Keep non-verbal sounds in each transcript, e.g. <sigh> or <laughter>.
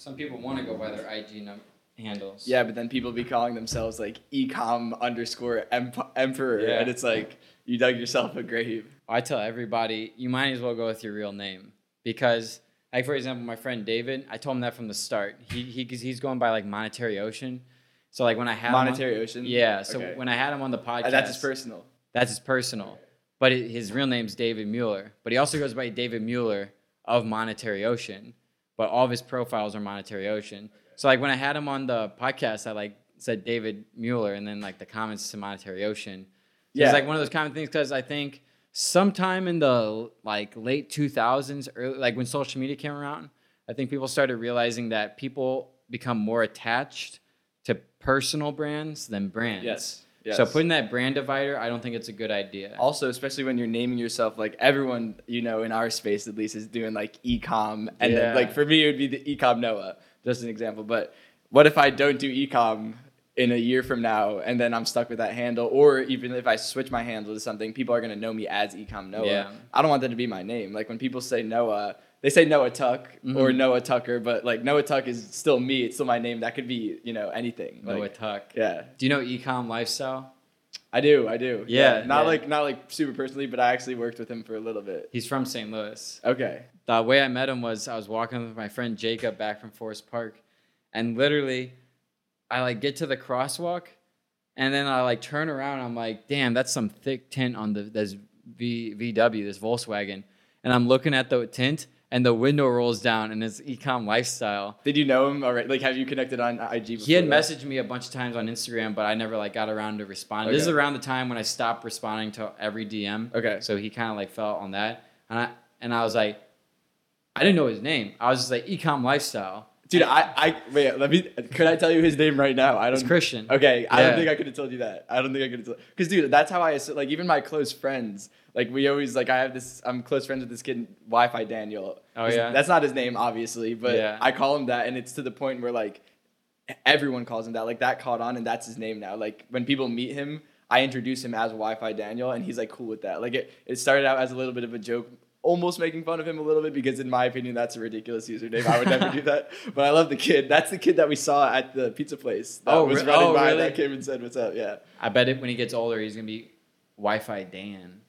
Some people want to go by their IG num- handles. Yeah, but then people be calling themselves like ecom underscore emp- emperor, Yeah. and it's like you dug yourself a grave. I tell everybody, you might as well go with your real name because, like for example, my friend David, I told him that from the start. He, he he's going by like Monetary Ocean. So like when I had him on- Monetary Ocean. yeah. So Okay. when I had him on the podcast, Uh, that's his personal. That's his personal. But it, his real name's David Mueller. But he also goes by David Mueller of Monetary Ocean. But all of his profiles are Monetary Ocean. So like when I had him on the podcast, I like said David Mueller and then like the comments to Monetary Ocean. Yeah. It's like one of those common things because I think sometime in the like late 2000s, early, like when social media came around, I think people started realizing that people become more attached to personal brands than brands. Yes. Yes. So putting that brand divider, I don't think it's a good idea. also, especially when you're naming yourself, like everyone you know in our space at least is doing like ecom, and Yeah. then, like for me it would be the ecom Noah, just an example. But what if I don't do ecom in a year from now, and then I'm stuck with that handle, or even if I switch my handle to something, people are gonna know me as ecom Noah. Yeah. I don't want that to be my name. Like when people say Noah. They say Noah Tuck or Mhm. Noah Tucker, but like Noah Tuck is still me. It's still my name. That could be, you know, anything. Noah Like, Tuck. yeah, Do you know Ecom Lifestyle? I do. I do. Yeah, Not yeah. like not like super personally, but I actually worked with him for a little bit. He's from St. Louis. Okay. The way I met him was I was walking with my friend Jacob back from Forest Park, and literally, I like get to the crosswalk, and then I like turn around. I'm like, damn, that's some thick tint on the this v, VW, this Volkswagen, and I'm looking at the tint, and the window rolls down, and it's Ecom Lifestyle. Did you know him already? Like, have you connected on IG? He had that? messaged me a bunch of times on Instagram, but I never like got around to responding. This is around the time when I stopped responding to every DM. Okay. So he kind of like fell on that, and I and I was like, I didn't know his name. I was just like Ecom Lifestyle. Dude, I, I wait. Let me. Could I tell you his name right now? I don't. Christian. Okay, I don't think I could have told you that. I don't think I could have told. Because dude, that's how I like even my close friends. Like we always like I have this. I'm close friends with this kid, Wi-Fi Daniel. Oh, yeah? That's not his name, obviously, but Yeah. I call him that, and it's to the point where like everyone calls him that. Like that caught on, and that's his name now. Like when people meet him, I introduce him as Wi-Fi Daniel, and he's like cool with that. Like it, it started out as a little bit of a joke. Almost making fun of him a little bit because, in my opinion, that's a ridiculous username. I would never do that. <laughs> But I love the kid. That's the kid that we saw at the pizza place. That Oh, was re- running oh, by really? that came and said, "What's up?" Yeah, I bet it when he gets older, he's gonna be Wi-Fi Dan.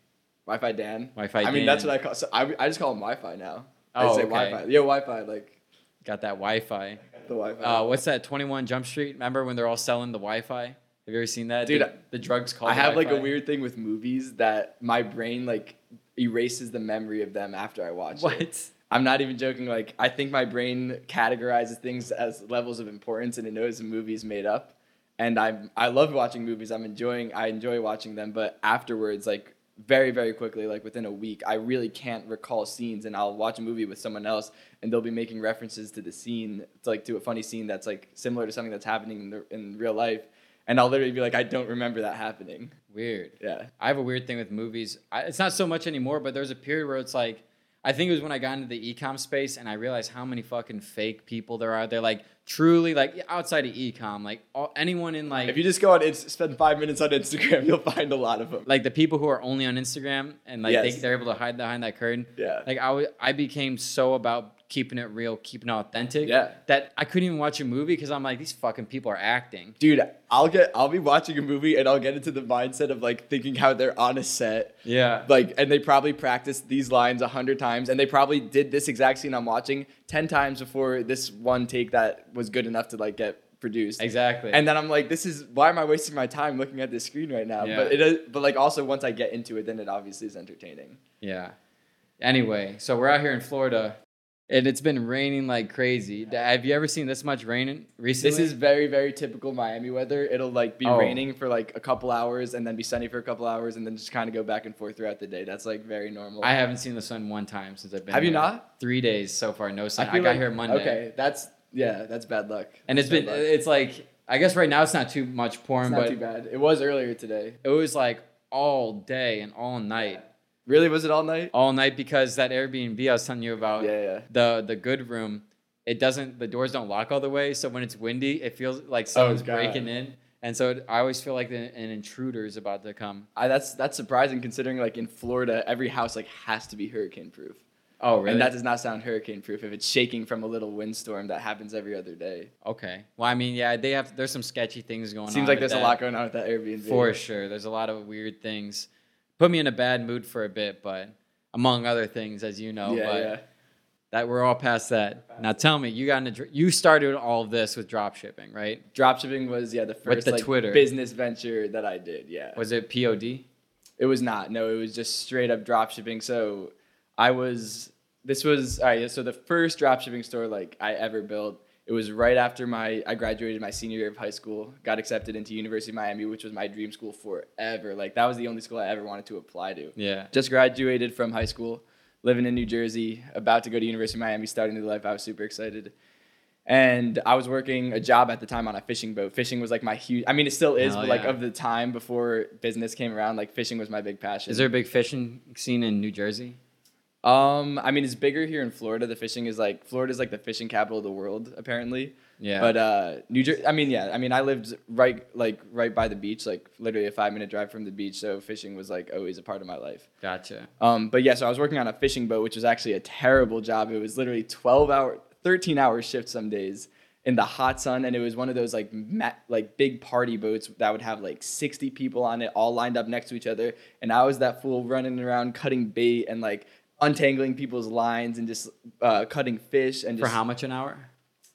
Wi-Fi Dan. Wi-Fi. I mean, that's what I call. So I, I just call him Wi-Fi now. I Oh, say okay. Wi-Fi. Yo, Wi-Fi, like got that Wi-Fi. the Wi-Fi. Uh, what's that? Twenty One Jump Street. Remember when they're all selling the Wi-Fi? Have you ever seen that? Dude, the, the drugs called. I have like a Wi-Fi? weird thing with movies that my brain like erases the memory of them after I watch it. What? I'm not even joking. Like I think my brain categorizes things as levels of importance, and it knows the movie's made up. And I I love watching movies. I'm enjoying I enjoy watching them, but afterwards, like very very quickly, like within a week, I really can't recall scenes. And I'll watch a movie with someone else, and they'll be making references to the scene, to like to a funny scene that's like similar to something that's happening in, the, in real life. And I'll literally be like, I don't remember that happening. Weird. Yeah. I have a weird thing with movies. I, it's not so much anymore, but there's a period where it's like, I think it was when I got into the ecom space and I realized how many fucking fake people there are. They're like truly like outside of ecom, like all, anyone in like If you just go on, Inst- spend five minutes on Instagram, <laughs> you'll find a lot of them. like the people who are only on Instagram and like Yes. they, they're able to hide behind that curtain. Yeah. Like I, w- I became so about keeping it real, keeping it authentic. Yeah. That I couldn't even watch a movie because I'm like, these fucking people are acting. Dude, I'll get I'll be watching a movie and I'll get into the mindset of like thinking how they're on a set. Yeah. Like and they probably practiced these lines a hundred times and they probably did this exact scene I'm watching ten times before this one take that was good enough to like get produced. Exactly. And then I'm like, this is why am I wasting my time looking at this screen right now? Yeah. But it is, but like also once I get into it, then it obviously is entertaining. Yeah. Anyway, so we're out here in Florida, and it's been raining like crazy. Have you ever seen this much rain recently? This is very, very typical Miami weather. It'll like be Oh. raining for like a couple hours and then be sunny for a couple hours and then just kind of go back and forth throughout the day. That's like very normal. I haven't seen the sun one time since I've been. Have you not? Three days so far, no sun. I, feel got like- here Monday. Okay, that's yeah, that's bad luck. And it's been. luck. It's like I guess right now it's not too much pouring, It's not but too bad. It was earlier today. it was like all day and all night, Really, was it all night? all night because that Airbnb I was telling you about. Yeah, yeah. the the good room it doesn't the doors don't lock all the way so when it's windy it feels like oh, someone's Oh, God. breaking in and so it, i always feel like the, an intruder is about to come I, that's that's surprising considering like in Florida, every house like has to be hurricane proof. Oh, really? And that does not sound hurricane proof if it's shaking from a little windstorm that happens every other day. okay. Well, I mean, yeah, they have. There's some sketchy things going on. Seems like there's a lot going on with that Airbnb. For sure. There's a lot of weird things. Put me in a bad mood for a bit, but among other things, as you know. yeah, but yeah. that we're all past that. Now tell me, you got into you started all of this with drop shipping, right? Drop shipping was yeah the first the like, Twitter. business venture that I did. Yeah. Was it POD? It was not. No, it was just straight up drop shipping. So I was this was all right, so the first drop shipping store like I ever built. It was right after my I graduated my senior year of high school, got accepted into University of Miami, which was my dream school forever. Like that was the only school I ever wanted to apply to. Yeah. Just graduated from high school, living in New Jersey, about to go to University of Miami, starting new life. I was super excited. And I was working a job at the time on a fishing boat. Fishing was like my huge I mean it still is, but like of the time before business came around, like fishing was my big passion. Is there a big fishing scene in New Jersey? Um, I mean, it's bigger here in Florida. The fishing is like Florida's like the fishing capital of the world, apparently. Yeah. But uh, New Jersey. I mean, yeah. I mean, I lived right like right by the beach, like literally a five minute drive from the beach. So fishing was like always a part of my life. gotcha. Um, but yeah, so I was working on a fishing boat, which was actually a terrible job. It was literally twelve hour, thirteen hour shift some days in the hot sun, and it was one of those like ma- like big party boats that would have like sixty people on it, all lined up next to each other. And I was that fool running around cutting bait and like untangling people's lines and just uh, cutting fish and For just how much an hour?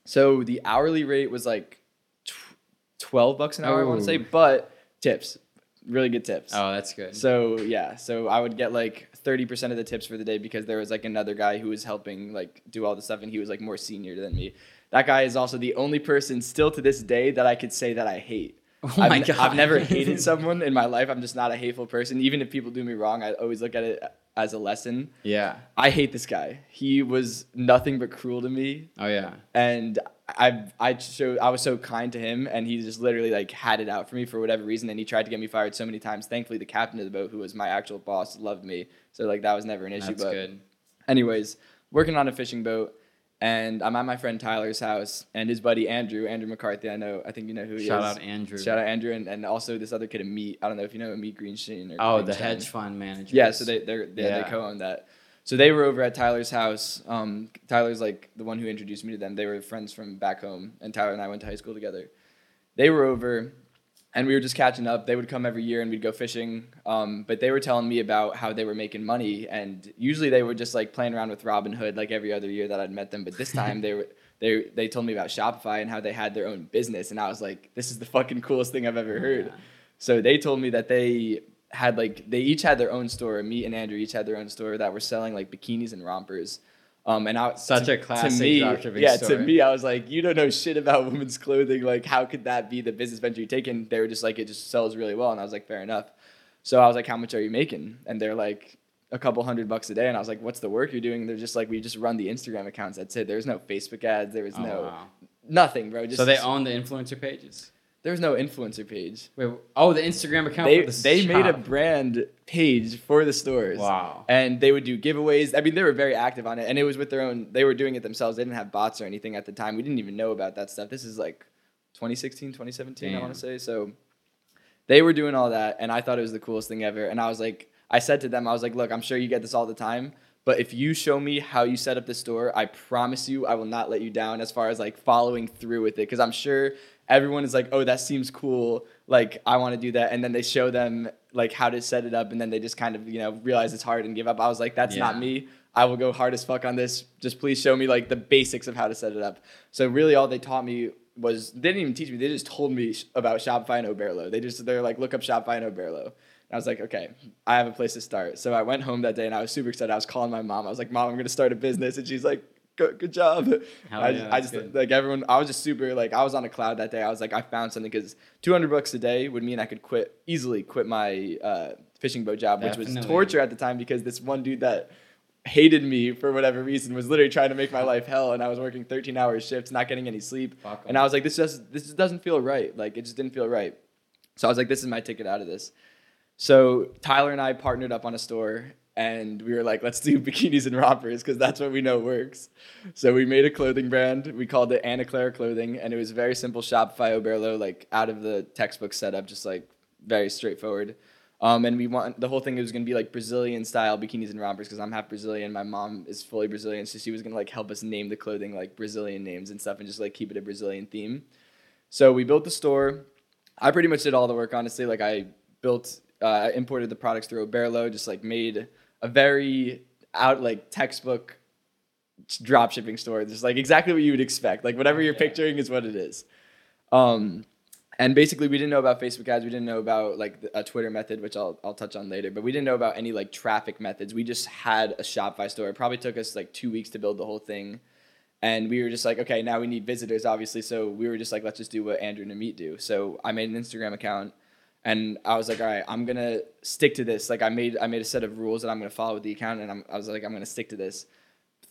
so the hourly rate was like tw- 12 bucks an hour, I want to say, but tips, really good tips. Oh, that's good. So yeah, so I would get like 30% of the tips for the day because there was like another guy who was helping like do all the stuff and he was like more senior than me. That guy is also the only person still to this day that I could say that I hate. <laughs> oh I've, god. I've never hated <laughs> someone in my life. I'm just not a hateful person. Even if people do me wrong, I always look at it as a lesson. yeah. I hate this guy. He was nothing but cruel to me Oh yeah. and I I showed I was so kind to him, and he just literally like had it out for me for whatever reason, and he tried to get me fired so many times. Thankfully, the captain of the boat, who was my actual boss, loved me, so like that was never an issue. That's but good. anyways, working on a fishing boat, and I'm at my friend Tyler's house, and his buddy Andrew, Andrew McCarthy. I know, I think you know who he Shout is. Shout out Andrew. Shout out Andrew, and, and also this other kid, Amit. I don't know if you know Amit Greenstein or Oh, the hedge fund manager. Yeah, so they they're, yeah, Yeah. they co-own that. So they were over at Tyler's house. Um, Tyler's like the one who introduced me to them. They were friends from back home, and Tyler and I went to high school together. They were over, and we were just catching up. They would come every year, and we'd go fishing. Um, but they were telling me about how they were making money, and usually they were just like playing around with Robinhood like every other year that I'd met them. But this <laughs> time they were. They, they told me about Shopify and how they had their own business, and I was like, "This is the fucking coolest thing I've ever heard." Yeah. So they told me that they had like they each had their own store. Me and Andrew each had their own store that were selling like bikinis and rompers. Um, and I Such to- a classic me, yeah. story. To me, I was like, you don't know shit about women's clothing. Like, how could that be the business venture you take? And they were just like, it just sells really well. And I was like, fair enough. So I was like, how much are you making? And they're like, a couple hundred bucks a day. And I was like, what's the work you're doing? And they're just like, we just run the Instagram accounts. That's it. There's no Facebook ads. There was Oh, no wow. nothing, bro. Just So they own the influencer pages. There was no influencer page. Wait. Oh, the Instagram account. They the they made a brand page for the stores. Wow. And they would do giveaways. I mean, they were very active on it, and it was with their own. They were doing it themselves. They didn't have bots or anything at the time. We didn't even know about that stuff. This is like 2016, 2017, I want to say. So they were doing all that, and I thought it was the coolest thing ever. And I was like, I said to them, I was like, look, I'm sure you get this all the time. But if you show me how you set up the store, I promise you I will not let you down as far as like following through with it. Because I'm sure everyone is like, oh, that seems cool. Like, I want to do that. And then they show them like how to set it up. And then they just kind of, you know, realize it's hard and give up. I was like, that's not me. I will go hard as fuck on this. Just please show me like the basics of how to set it up. So really all they taught me was they didn't even teach me. They just told me sh- about Shopify and Oberlo. They just they're like look up Shopify and Oberlo. And I was like, okay, I have a place to start. So I went home that day and I was super excited. I was calling my mom. I was like, mom, I'm gonna start a business, and she's like. Good, good job. Hell I yeah, just, I just good. like everyone. I was just super like I was on a cloud that day. I was like I found something because 200 bucks a day would mean I could quit easily quit my uh, fishing boat job, which was torture at the time because this one dude that hated me for whatever reason was literally trying to make my life hell and I was working 13 hour shifts not getting any sleep Fuck and I was like this just this just doesn't feel right like it just didn't feel right so I was like this is my ticket out of this so Tyler and I partnered up on a store and we were like let's do <laughs> bikinis and rompers because that's what we know works so we made a clothing brand we called it Anna Claire clothing and it was very simple Shopify Oberlo like out of the textbook setup just like very straightforward Um, and we want the whole thing was gonna be like Brazilian style bikinis and rompers because I'm half Brazilian. My mom is fully Brazilian, so she was gonna like help us name the clothing like Brazilian names and stuff, and just like keep it a Brazilian theme. So we built the store. I pretty much did all the work, honestly. Like I built, uh, imported the products through Oberlo, just like made a very out like textbook drop shipping store. Just like exactly what you would expect. Like whatever you're Yeah. picturing is what it is. Um, and basically, we didn't know about Facebook ads. We didn't know about like a Twitter method, which I'll I'll touch on later. But we didn't know about any like traffic methods. We just had a Shopify store. It probably took us like two weeks to build the whole thing. And we were just like, okay, now we need visitors, obviously. So we were just like, let's just do what Andrew and Amit do. So I made an Instagram account, and I was like, all right, I'm gonna stick to this. Like I made I made a set of rules that I'm gonna follow with the account, and I'm, I was like, I'm gonna stick to this.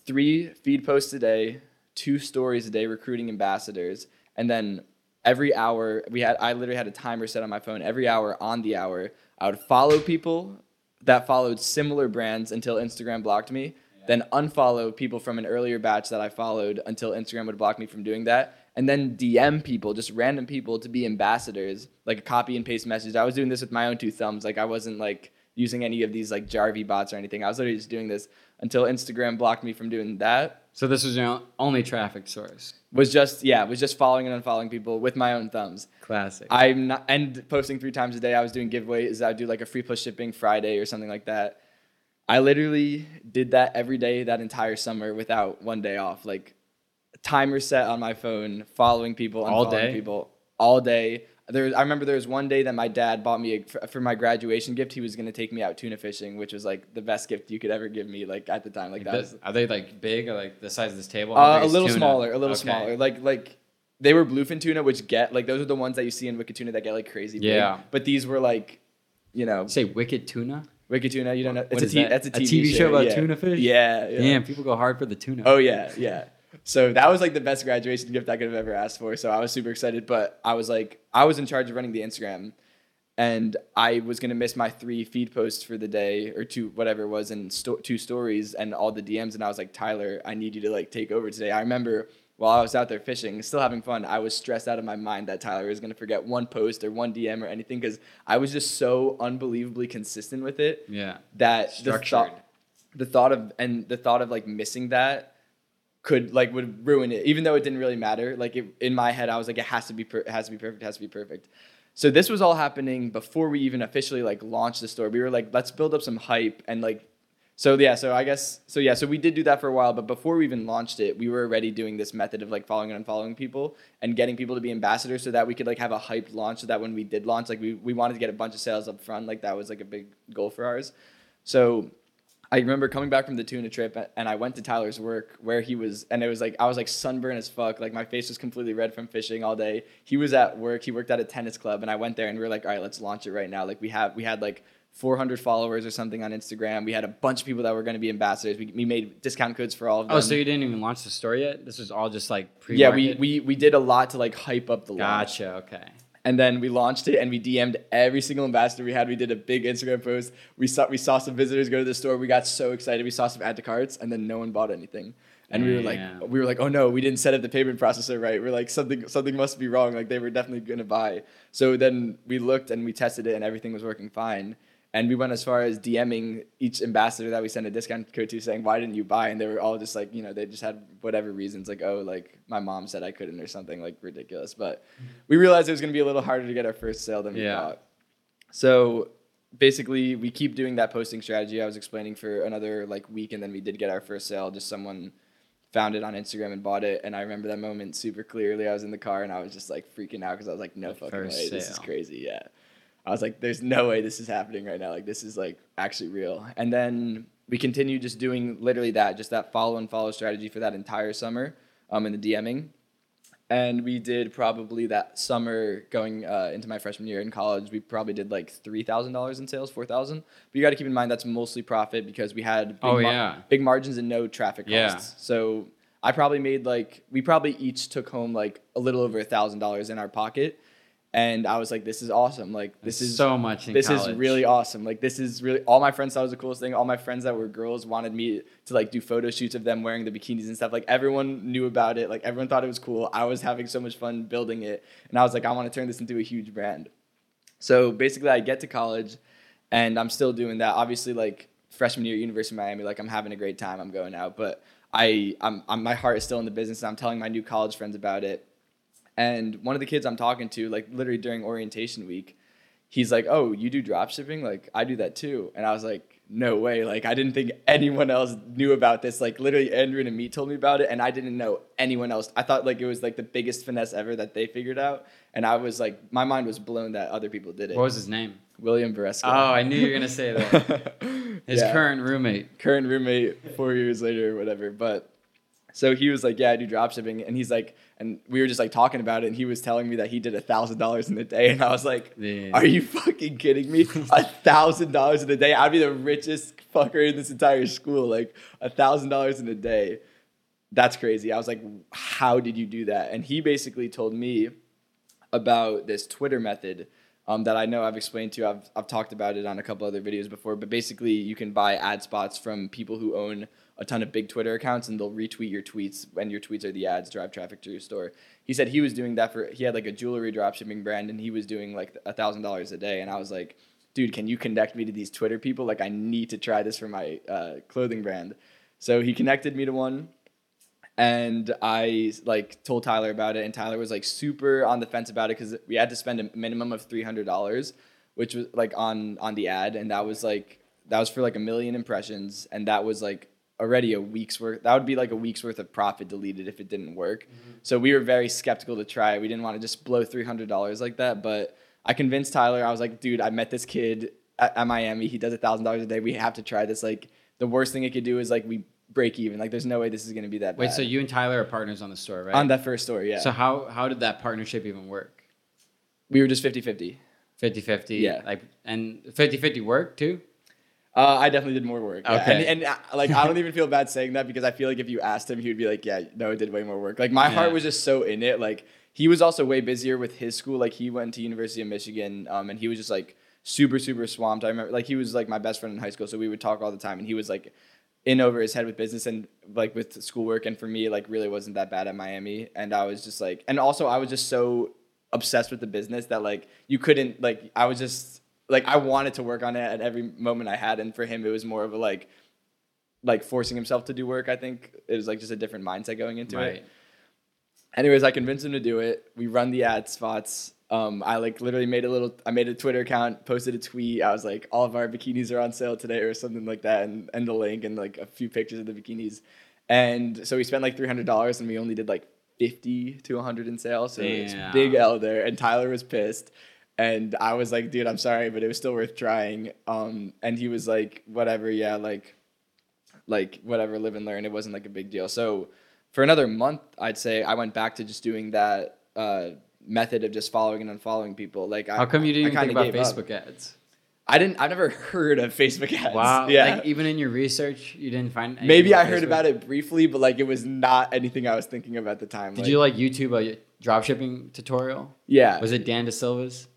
Three feed posts a day, two stories a day, recruiting ambassadors, and then every hour we had I literally had a timer set on my phone. Every hour on the hour, I would follow people that followed similar brands until Instagram blocked me. Then unfollow people from an earlier batch that I followed until Instagram would block me from doing that. And then DM people, just random people to be ambassadors, like a copy and paste message. I was doing this with my own two thumbs. Like I wasn't like using any of these like Jarvee bots or anything. I was literally just doing this until Instagram blocked me from doing that. So this was your only traffic source. Was just yeah, was just following and unfollowing people with my own thumbs. Classic. I'm not and posting three times a day. I was doing giveaways. I would do like a free plus shipping Friday or something like that. I literally did that every day that entire summer without one day off. Like timer set on my phone, following people, All day? people all day. There, I remember there was one day that my dad bought me a, for, for my graduation gift. He was gonna take me out tuna fishing, which was like the best gift you could ever give me. Like at the time, like Like that the- was are they like big or like the size of this table? Uh, a little tuna? smaller, a little Okay. smaller. Like like they were bluefin tuna, which get like those are the ones that you see in wicked tuna that get like crazy. big. Yeah. But these were like, you know, You say wicked tuna? wicked tuna. You don't know. It's a is T- that? that's a A TV, TV show about yeah. tuna fish? Yeah, yeah. Damn, people go hard for the tuna. Oh yeah, yeah. So that was like the best graduation gift I could have ever asked for. So I was super excited, but I was like, I was in charge of running the Instagram, and I was gonna miss my three feed posts for the day or two, whatever it was, and sto- two stories and all the DMs. And I was like, Tyler, I need you to like take over today. I remember while I was out there fishing, still having fun, I was stressed out of my mind that Tyler was gonna forget one post or one DM or anything because I was just so unbelievably consistent with it Yeah. that the Structured. thought, the thought of and the thought of like missing that could like would ruin it. Even though it didn't really matter like it, in my head i was like it has to be per- it has to be perfect it has to be perfect. So this was all happening before we even officially like launched the store. We were like let's build up some hype and like so yeah so i guess so yeah so we did do that for a while but before we even launched it we were already doing this method of like following and unfollowing people and getting people to be ambassadors so that we could like have a hyped launch so that when we did launch like we, we wanted to get a bunch of sales up front. Like that was like a big goal for ours. So I remember coming back from the tuna trip and I went to Tyler's work where he was, and it was like I was like sunburned as fuck. Like my face was completely red from fishing all day. He was at work. He worked at a tennis club, and I went there and we were like, all right, let's launch it right now. Like we have we had like 400 followers or something on Instagram. We had a bunch of people that were going to be ambassadors. We, we made discount codes for all of oh, them. Oh, so you didn't even launch the store yet? This was all just like pre yeah, we, we we did a lot to like hype up the launch. Gotcha. Okay. And then we launched it and we DM'd every single ambassador we had. We did a big Instagram post. We saw we saw some visitors go to the store. We got so excited. We saw some add to carts and then no one bought anything. And we were like we were like, "Oh no, we didn't set up the payment processor right." We're like something something must be wrong. Like they were definitely going to buy. So then we looked and we tested it and everything was working fine. And we went as far as DMing each ambassador that we sent a discount code to saying, why didn't you buy? And they were all just like, you know, they just had whatever reasons, like, oh, like my mom said I couldn't or something like ridiculous. But mm-hmm. we realized it was going to be a little harder to get our first sale than we Yeah. thought. So basically, we keep doing that posting strategy I was explaining for another like week. And then we did get our first sale. Just someone found it on Instagram and bought it. And I remember that moment super clearly. I was in the car and I was just like freaking out because I was like, no The fucking way. This is crazy. Yeah. I was like, there's no way this is happening right now. Like, this is like actually real. And then we continued just doing literally that, just that follow and follow strategy for that entire summer um, in the DMing. And we did probably that summer going uh, into my freshman year in college, we probably did like $3,000 in sales, 4000 But you got to keep in mind that's mostly profit because we had big, Oh, yeah. big margins and no traffic costs. Yeah. costs. So I probably made like, we probably each took home like a little over $1,000 in our pocket. And I was like, this is awesome. Like, this is so much this is really awesome. Like this is really all my friends thought was the coolest thing. All my friends that were girls wanted me to like do photo shoots of them wearing the bikinis and stuff. Like everyone knew about it. Like everyone thought it was cool. I was having so much fun building it, and I was like, I want to turn this into a huge brand. So basically, I get to college, and I'm still doing that. Obviously, like freshman year at University of Miami, like I'm having a great time. I'm going out, but I, I'm, I'm my heart is still in the business. And I'm telling my new college friends about it. And one of the kids I'm talking to, like literally during orientation week, he's like, "Oh, you do drop shipping? Like I do that too." And I was like, "No way! Like I didn't think anyone else knew about this. Like literally, Andrew and me told me about it, and I didn't know anyone else. I thought like it was like the biggest finesse ever that they figured out, and I was like, my mind was blown that other people did it. What was his name? William Varesco. Oh, I knew you were gonna say that. <laughs> His Yeah. current roommate. current roommate four years later or whatever. But so he was like, Yeah, I do drop shipping. And he's like, and we were just like talking about it. And he was telling me that he did a thousand dollars in a day. And I was like, Yeah. Are you fucking kidding me? A thousand dollars in a day? I'd be the richest fucker in this entire school. Like a thousand dollars in a day. That's crazy. I was like, How did you do that? And he basically told me about this Twitter method um, that I know I've explained to you. I've, I've talked about it on a couple other videos before, but basically you can buy ad spots from people who own a ton of big Twitter accounts and they'll retweet your tweets when your tweets are the ads, drive traffic to your store. He said he was doing that for, he had like a jewelry dropshipping brand and he was doing like a thousand dollars a day. And I was like, dude, can you connect me to these Twitter people? Like I need to try this for my uh, clothing brand. So he connected me to one and I like told Tyler about it, and Tyler was like super on the fence about it because we had to spend a minimum of three hundred dollars, which was like on on the ad, and that was like that was for like a million impressions, and that was like already a week's worth. That would be like a week's worth of profit deleted if it didn't work. Mm-hmm. So we were very skeptical to try. it. We didn't want to just blow three hundred dollars like that, but I convinced Tyler. I was like, dude, I met this kid at, at Miami. He does a thousand dollars a day. We have to try this. Like the worst thing it could do is like we break even. Like there's no way this is gonna be that Wait, bad. so you and Tyler are partners on the store, right? on that first store, yeah. So how how did that partnership even work? we were just 50-50. 50-50? Yeah. Like and 50-50 work too? Uh, I definitely did more work. yeah. Okay. And, and uh, like I don't even feel bad saying that because I feel like if you asked him, he would be like, "Yeah, no, it did way more work." Like my heart was just so in it. Like he was also way busier with his school. Like he went to University of Michigan, um, and he was just like super super swamped. I remember like he was like my best friend in high school, so we would talk all the time, and he was like in over his head with business and like with schoolwork. And for me, like really wasn't that bad at Miami, and I was just like, and also I was just so obsessed with the business that like you couldn't like I was just like I wanted to work on it at every moment I had, and for him it was more of a like like forcing himself to do work. I think it was like just a different mindset going into right. it. Anyways, I convinced him to do it. We run the ad spots. Um, I like literally made a little. I made a Twitter account, posted a tweet. I was like, all of our bikinis are on sale today, or something like that, and and the link and like a few pictures of the bikinis. And so we spent like three hundred dollars, and we only did like fifty to hundred in sales. So it's Damn. big L there. And Tyler was pissed, and I was like, dude, I'm sorry, but it was still worth trying. Um, and he was like, whatever, yeah, like, like whatever, live and learn. It wasn't like a big deal. So for another month, I'd say I went back to just doing that uh, method of just following and unfollowing people. Like, I, How come you didn't I even think about gave up. Facebook ads? I didn't. I've never <laughs> heard of Facebook ads. Wow. <laughs> Yeah. Like even in your research, you didn't find anything Maybe I heard Facebook? about it briefly, but like it was not anything I was thinking of at the time. Did you like YouTube a dropshipping tutorial? Yeah. Was it Dan Dasilva's?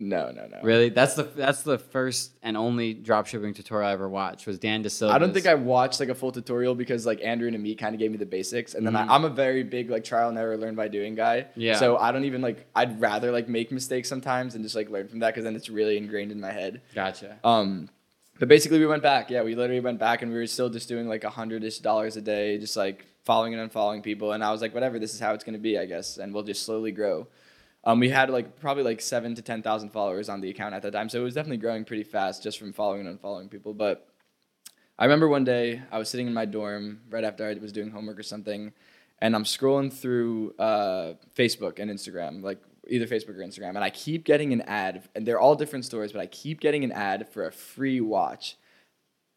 No, no, no. Really? That's the that's the first and only dropshipping tutorial I ever watched was Dan Dasilva. I don't think I watched like a full tutorial because like Andrew and Amit kind of gave me the basics, and then Mhm. I, I'm a very big like trial and error, learn by doing guy. Yeah. So I don't even like. I'd rather like make mistakes sometimes and just like learn from that because then it's really ingrained in my head. Gotcha. Um, but basically we went back. Yeah, we literally went back and we were still just doing like a hundred ish dollars a day, just like following and unfollowing people. And I was like, whatever, this is how it's gonna be, I guess, and we'll just slowly grow. Um, we had like probably like seven to ten thousand followers on the account at that time, so it was definitely growing pretty fast just from following and unfollowing people. But I remember one day I was sitting in my dorm right after I was doing homework or something, and I'm scrolling through uh, Facebook and Instagram, like either Facebook or Instagram, and I keep getting an ad, and they're all different stores, but I keep getting an ad for a free watch.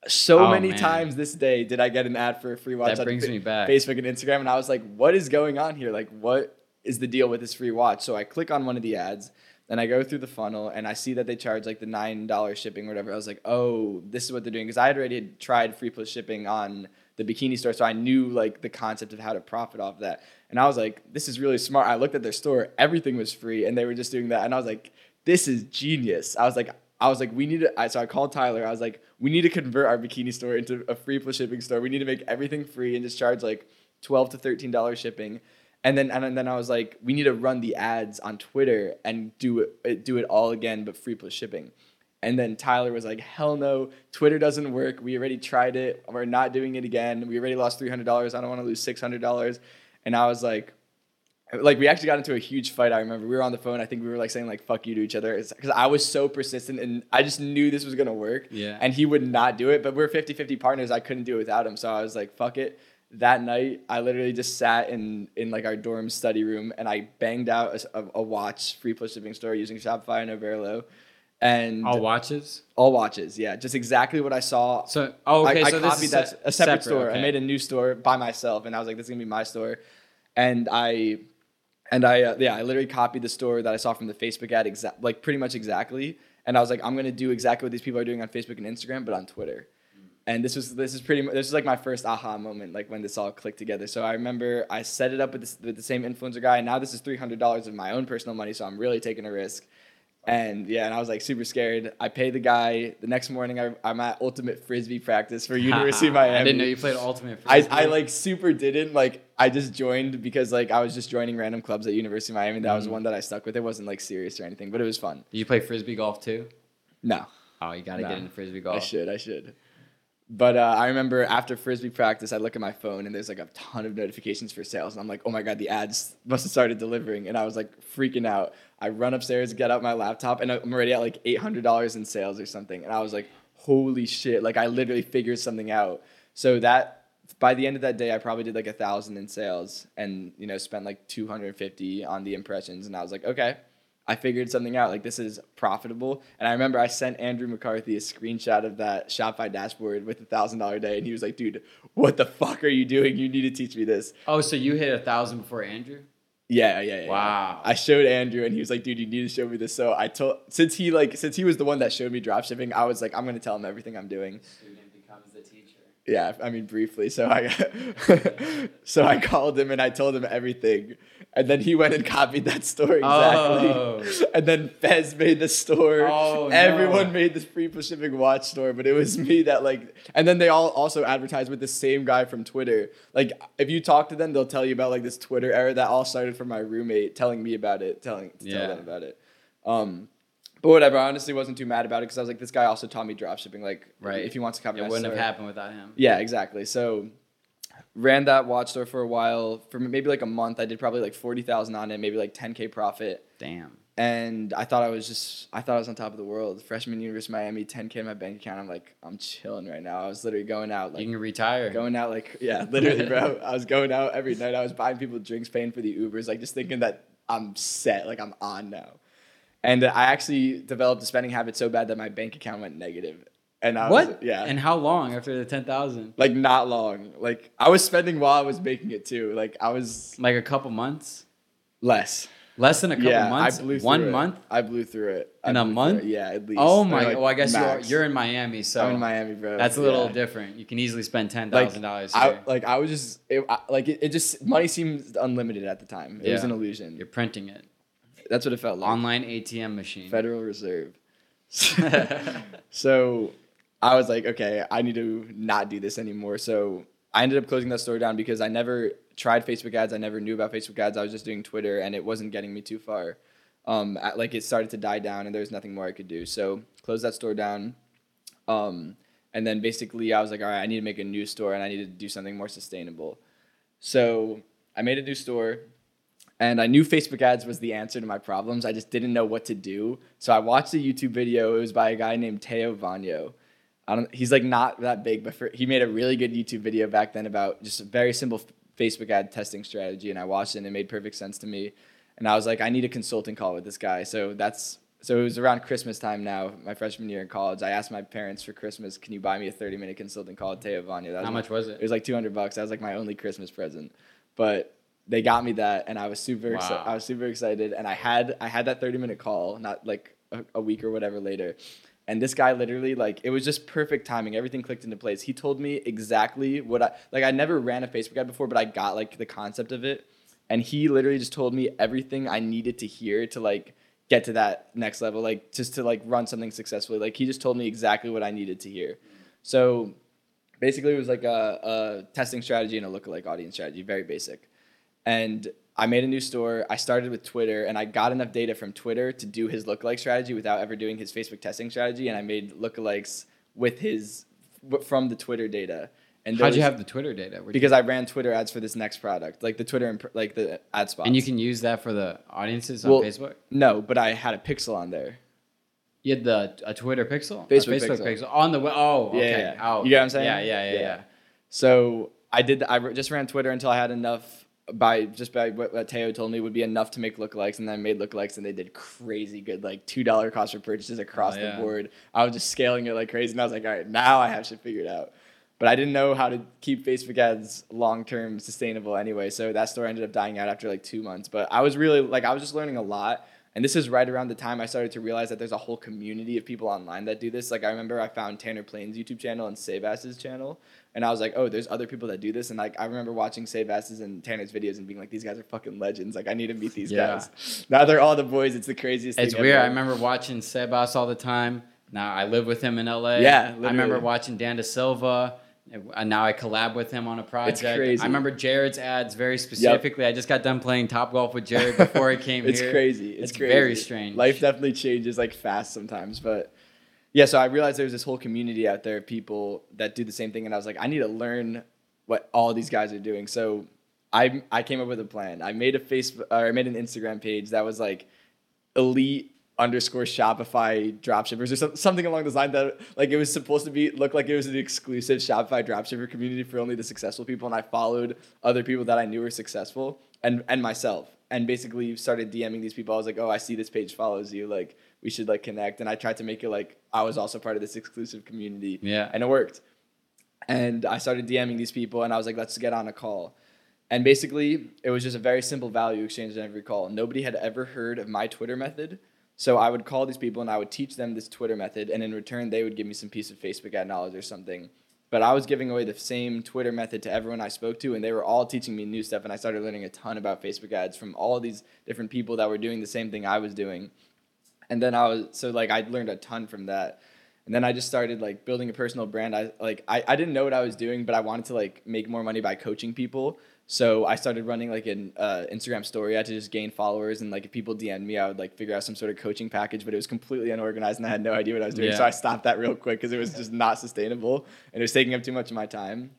So Oh, many man. times this day did I get an ad for a free watch That on brings Fa- me back. Facebook and Instagram, and I was like, "What is going on here? Like, what is the deal with this free watch?" So I click on one of the ads, and I go through the funnel, and I see that they charge like the nine dollars shipping, or whatever. I was like, "Oh, this is what they're doing," because I had already had tried free plus shipping on the bikini store, so I knew like the concept of how to profit off that. And I was like, "This is really smart." I looked at their store; everything was free, and they were just doing that, and I was like, "This is genius." I was like. I was like, we need to. So I called Tyler. I was like, we need to convert our bikini store into a free plus shipping store. We need to make everything free and just charge like twelve to thirteen dollars shipping. And then and then I was like, we need to run the ads on Twitter and do it do it all again, but free plus shipping. And then Tyler was like, hell no, Twitter doesn't work. We already tried it. We're not doing it again. We already lost $300. I don't want to lose $600. And I was like, like we actually got into a huge fight. I remember we were on the phone. I think we were like saying like "fuck you" to each other because I was so persistent and I just knew this was gonna work. Yeah. And he would not do it. But we're 50-50 partners. I couldn't do it without him. So I was like, "Fuck it." That night, I literally just sat in in like our dorm study room and I banged out a, a watch free plus shipping store using Shopify and Oberlo, and All watches. all watches. Yeah, just exactly what I saw. So oh, okay. I, I so this copied is that se- a separate, store. okay. I made a new store by myself, and I was like, "This is gonna be my store," and I, and I, uh, yeah, I literally copied the store that I saw from the Facebook ad, exact, like pretty much exactly. And I was like, "I'm gonna do exactly what these people are doing on Facebook and Instagram, but on Twitter." And this was this is pretty much this is like my first aha moment, like when this all clicked together. So I remember I set it up with, this, with the same influencer guy, and now this is three hundred dollars of my own personal money, so I'm really taking a risk. And yeah, and I was like super scared. I paid the guy. The next morning, I, I'm at ultimate frisbee practice for University <laughs> of Miami. I didn't know you played ultimate. Frisbee. I like super didn't like I just joined because like I was just joining random clubs at University of Miami. That was Mhm. the one that I stuck with. It wasn't like serious or anything, but it was fun. Did you play frisbee golf too? No, Oh, you gotta No. get into frisbee golf I should, I should. But uh, I remember after frisbee practice, I look at my phone and there's like a ton of notifications for sales, and I'm like, oh my god, the ads must have started delivering, and I was like freaking out. I run upstairs, get out my laptop, and I'm already at like eight hundred dollars in sales or something, and I was like, holy shit! Like I literally figured something out. So that by the end of that day, I probably did like a thousand in sales, and you know spent like two hundred fifty on the impressions, and I was like, okay. I figured something out. Like this is profitable. And I remember I sent Andrew McCarthy a screenshot of that Shopify dashboard with a thousand dollar day, and he was like, "Dude, what the fuck are you doing? You need to teach me this." Oh, so you hit a thousand before Andrew? Yeah, yeah, yeah. Wow. I showed Andrew, and he was like, "Dude, you need to show me this." So I told since he like since he was the one that showed me dropshipping, I was like, "I'm gonna tell him everything I'm doing." Student becomes the teacher. Yeah, I mean briefly. So I <laughs> so I called him and I told him everything. And then he went and copied that store exactly. Oh. And then Fez made the store. Oh, no. Everyone made the free plus shipping watch store, but it was me that like and then they all also advertised with the same guy from Twitter. Like if you talk to them, they'll tell you about like this Twitter era that all started from my roommate telling me about it, telling to Yeah. tell them about it. Um but whatever, I honestly wasn't too mad about it because I was like, this guy also taught me dropshipping. Like, Right. if he wants to copy It wouldn't have happened without him. yeah, exactly. So ran that watch store for a while. For maybe like a month, I did probably like forty thousand on it, maybe like ten k profit. Damn. And I thought I was just, I thought I was on top of the world. Freshman University of Miami, ten k in my bank account. I'm like, I'm chilling right now. I was literally going out like. you can retire. Going out like yeah, literally, bro. <laughs> I was going out every night. I was buying people drinks, paying for the Ubers, like just thinking that I'm set, like I'm on now. And I actually developed a spending habit so bad that my bank account went negative. And I was what? yeah, And how long after the ten thousand? like not long. Like I was spending while I was making it too. Like I was Like a couple months? less. Less than a couple yeah, months? I blew through One it. month? I blew through it. I In a month? Yeah, at least. Oh my! like, well, I guess max. you are. You're in Miami, so I'm in Miami, bro. that's a little Yeah. different. You can easily spend ten thousand like, dollars. I like I was just it, I, like it, it just money seemed unlimited at the time. It was an illusion. You're printing it. That's what it felt like. Online ATM machine. Federal Reserve. <laughs> so I was like, okay, I need to not do this anymore. So I ended up closing that store down because I never tried Facebook ads. I never knew about Facebook ads. I was just doing Twitter and it wasn't getting me too far. Um, at- like it started to die down and there was nothing more I could do. So closed that store down. Um, and then basically I was like, all right, I need to make a new store and I need to do something more sustainable. So I made a new store and I knew Facebook ads was the answer to my problems. I just didn't know what to do. So I watched a YouTube video. It was by a guy named Teo Vanyo. I don't. He's like not that big, but for, he made a really good YouTube video back then about just a very simple Facebook ad testing strategy. And I watched it, and it made perfect sense to me. And I was like, I need a consulting call with this guy. So that's so it was around Christmas time now, my freshman year in college. I asked my parents for Christmas, can you buy me a thirty minute consulting call with Teo was How my- much was it it? was like 200 bucks. That was like my only Christmas present. But they got me that and I was super exci- I was super excited and I had I had that 30 minute call not like a, a week or whatever later. And this guy literally like it was just perfect timing. Everything clicked into place. He told me exactly what I like I never ran a Facebook ad before, but I got like the concept of it. And he literally just told me everything I needed to hear to like get to that next level, like just to like run something successfully. Like he just told me exactly what I needed to hear. So basically it was like a, a testing strategy and a lookalike audience strategy, very basic. And I made a new store. I started with Twitter, and I got enough data from Twitter to do his lookalike strategy without ever doing his Facebook testing strategy. And I made lookalikes with his from the Twitter data. And How'd you have the Twitter data? Where'd because I ran Twitter ads for this next product, like the Twitter imp- like the ad spot. and you can use that for the audiences on Well, Facebook. no, but I had a pixel on there. You had the a Twitter pixel, Facebook Facebook pixel. pixel. on the oh Yeah, okay yeah. oh You get what I'm saying? yeah yeah yeah yeah. Yeah. So I did. I just ran Twitter until I had enough. By just by what, Teo told me would be enough to make lookalikes, and then I made lookalikes, and they did crazy good, like two dollar cost per purchases across Oh, yeah. the board. I was just scaling it like crazy, and I was like, all right, now I have shit figured out. But I didn't know how to keep Facebook ads long term sustainable anyway, so that store ended up dying out after like two months. But I was really like I was just learning a lot, and this is right around the time I started to realize that there's a whole community of people online that do this. Like I remember I found Tanner Planes YouTube channel and Sebas's channel, and I was like, oh, there's other people that do this. And like I remember watching Sebas's and Tanner's videos and being like, these guys are fucking legends. Like I need to meet these Yeah. guys. <laughs> Now they're all the boys. It's the craziest. Thing. It's weird. ever. I remember watching Sebas all the time. Now I live with him in LA. Yeah, I remember watching Dan Dasilva. And now I collab with him on a project. It's crazy. I remember Jared's ads very specifically. I just got done playing Top Golf with Jared before he <laughs> came it's here. crazy. It's, It's crazy. It's very strange. Life definitely changes like fast sometimes, but yeah. So I realized there was this whole community out there of people that do the same thing, and I was like, I need to learn what all these guys are doing. So I I came up with a plan. I made a Facebook or I made an Instagram page that was like elite underscore Shopify dropshippers or some, something along those lines that like it was supposed to be look like it was an exclusive Shopify dropshipper community for only the successful people and I followed other people that I knew were successful and and myself and basically started DMing these people I was like oh I see this page follows you like we should like connect and I tried to make it like I was also part of this exclusive community Yeah. and it worked and I started DMing these people and I was like let's get on a call and basically, it was just a very simple value exchange in every call. Nobody had ever heard of my Twitter method. So I would call these people and I would teach them this Twitter method. And in return, they would give me some piece of Facebook ad knowledge or something. But I was giving away the same Twitter method to everyone I spoke to. And they were all teaching me new stuff. And I started learning a ton about Facebook ads from all these different people that were doing the same thing I was doing. And then I was, so like I learned a ton from that. And then I just started like building a personal brand. I like I, I didn't know what I was doing, but I wanted to like make more money by coaching people. So I started running like an uh, Instagram story. I had to just gain followers, and like if people DM'd me, I would like figure out some sort of coaching package. But it was completely unorganized, and I had no idea what I was doing. So I stopped that real quick because it was just not sustainable, and it was taking up too much of my time.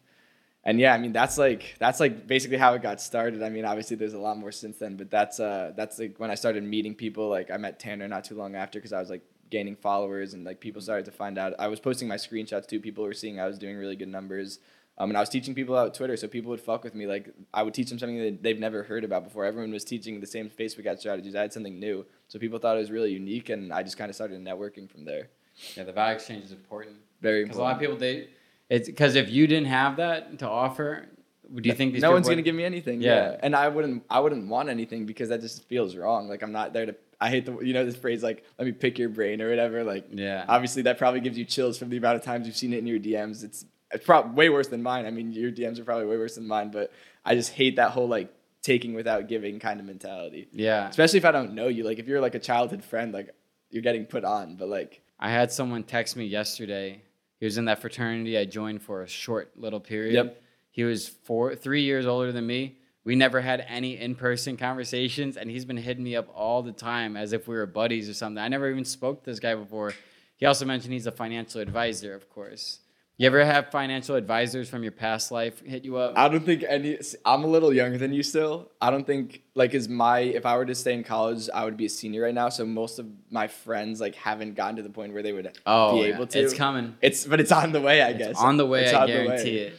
And yeah, I mean that's like that's like basically how it got started. I mean, obviously there's a lot more since then, but that's uh that's like when I started meeting people. Like I met Tanner not too long after because I was like gaining followers and like people started to find out. I was posting my screenshots too. People were seeing I was doing really good numbers. Um, and I was teaching people about Twitter, so people would fuck with me. Like I would teach them something that they've never heard about before. Everyone was teaching the same Facebook ad strategies. I had something new, so people thought it was really unique, and I just kind of started networking from there. Yeah, the value exchange is important. Very important. Because a lot of people they, it's because if you didn't have that to offer, do you think these no one's would- gonna give me anything. Yeah. Yeah. and I wouldn't. I wouldn't want anything because that just feels wrong. Like I'm not there to. I hate the you know this phrase like let me pick your brain or whatever. Like Yeah. obviously that probably gives you chills from the amount of times you've seen it in your DMs. It's it's probably way worse than mine. I mean your DMs are probably way worse than mine, but I just hate that whole like taking without giving kind of mentality. Yeah. Especially if I don't know you. Like if you're like a childhood friend, like you're getting put on. But like I had someone text me yesterday. He was in that fraternity I joined for a short little period. Yep. He was four, three years older than me. We never had any in-person conversations, and he's been hitting me up all the time as if we were buddies or something. I never even spoke to this guy before. He also mentioned he's a financial advisor, of course. You ever have financial advisors from your past life hit you up? I don't think any. I'm a little younger than you still. I don't think like is my if I were to stay in college, I would be a senior right now. So most of my friends like haven't gotten to the point where they would oh, be yeah. able to. it's coming. It's but it's on the way. I It's guess on the way. It's I the way. guarantee it.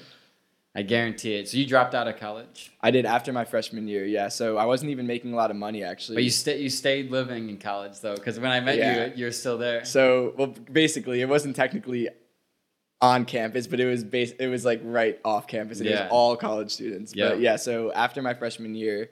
I guarantee it. So you dropped out of college, I did after my freshman year. Yeah, so I wasn't even making a lot of money actually. but you stayed. You stayed living in college though, because when I met Yeah. you, you're still there. So well, basically, it wasn't technically on campus, but it was base. It was like right off campus, and it Yeah. was all college students. Yeah. But yeah, so after my freshman year,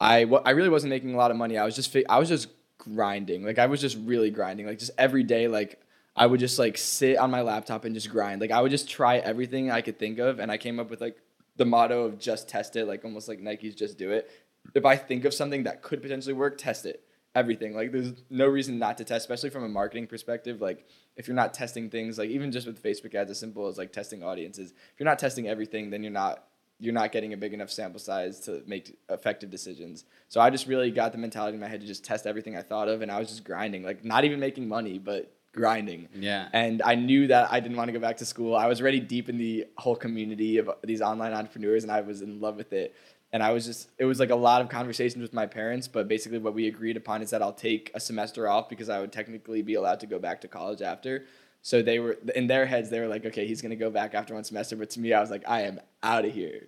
I I really wasn't making a lot of money. I was just fi- I was just grinding. Like I was just really grinding. Like just every day, like I would just like sit on my laptop and just grind. Like I would just try everything I could think of, and I came up with like the motto of just test it, like almost like Nike's just do it. If I think of something that could potentially work, test it. Everything. Like there's no reason not to test, especially from a marketing perspective. Like if you're not testing things, like even just with Facebook ads, as simple as like testing audiences. If you're not testing everything, then you're not you're not getting a big enough sample size to make effective decisions. So I just really got the mentality in my head to just test everything I thought of, and I was just grinding, like not even making money, but grinding. Yeah. And I knew that I didn't want to go back to school. I was already deep in the whole community of these online entrepreneurs, and I was in love with it. And I was just, it was like a lot of conversations with my parents, but basically what we agreed upon is that I'll take a semester off because I would technically be allowed to go back to college after. So they were in their heads, they were like, okay, he's gonna go back after one semester. But to me, I was like, I am out of here.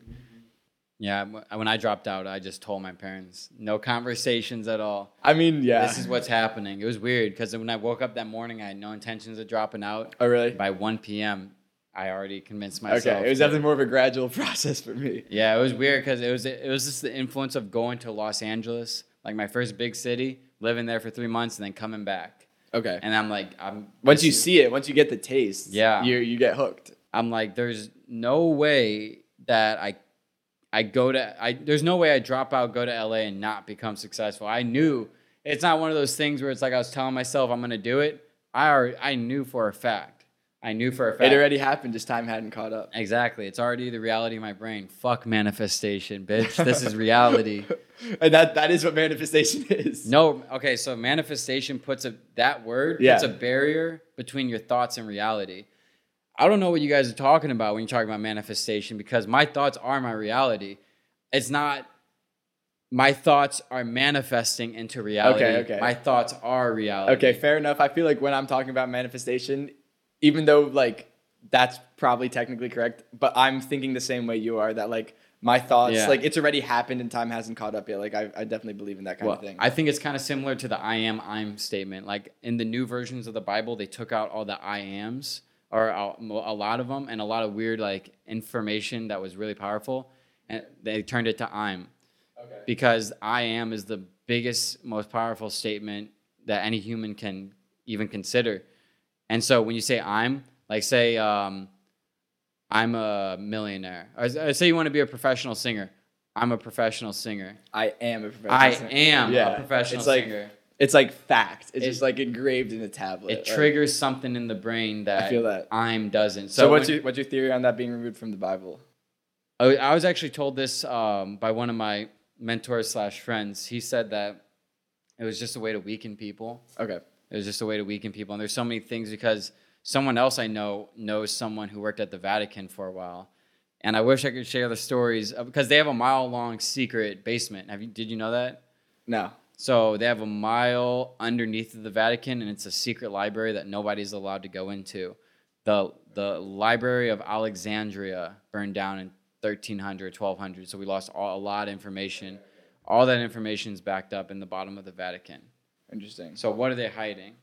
Yeah. Uh, when I dropped out, I just told my parents, no conversations at all. I mean, yeah. This is what's happening. It was weird because when I woke up that morning, I had no intentions of dropping out. oh really? By 1 p.m., I already convinced myself. Okay, it was that- definitely more of a gradual <laughs> process for me. Yeah, it was weird because it was it was just the influence of going to Los Angeles, like my first big city, living there for three months, and then coming back. Okay. And I'm like, I'm Once you see it, once you get the taste, Yeah. you you get hooked. I'm like, there's no way that I, I go to, I there's no way I drop out, go to LA, and not become successful. I knew it's not one of those things where it's like I was telling myself I'm gonna do it. I already, I knew for a fact. I knew for a fact. It already happened, just time hadn't caught up. Exactly. It's already the reality of my brain. Fuck manifestation, bitch. This is reality. <laughs> and that that is what manifestation is. No, okay, so manifestation puts a that word Yeah. puts a barrier between your thoughts and reality. I don't know what you guys are talking about when you talk about manifestation because my thoughts are my reality. It's not my thoughts are manifesting into reality. Okay, okay. My thoughts are reality. Okay, fair enough. I feel like when I'm talking about manifestation, even though like that's probably technically correct, but I'm thinking the same way you are. That like my thoughts, Yeah. like it's already happened and time hasn't caught up yet. Like I, I definitely believe in that kind Well, of thing. I think it's kind of similar to the I am I'm statement. Like in the new versions of the Bible, they took out all the I ams or a a lot of them and a lot of weird like information that was really powerful, and they turned it to I'm okay. because I am is the biggest, most powerful statement that any human can even consider. And so when you say I'm, like say um, I'm a millionaire, or or say you want to be a professional singer, I'm a professional singer. I am a professional. I singer. am Yeah. a professional It's like singer. it's like fact. It's It- just like engraved in the tablet. It Like- triggers something in the brain that I feel that. I'm doesn't. So, So, what's when- your what's your theory on that being removed from the Bible? I I was actually told this um, by one of my mentors slash friends. He said that it was just a way to weaken people. Okay. It was just a way to weaken people. And there's so many things because someone else I know knows someone who worked at the Vatican for a while. And I wish I could share the stories of- because they have a mile long secret basement. Have you did you know that? No. So they have a mile underneath the Vatican and it's a secret library that nobody's allowed to go into. The the Library of Alexandria burned down in 1300, 1200. So we lost all, a lot of information. All that information is backed up in the bottom of the Vatican. Interesting. So what are they hiding?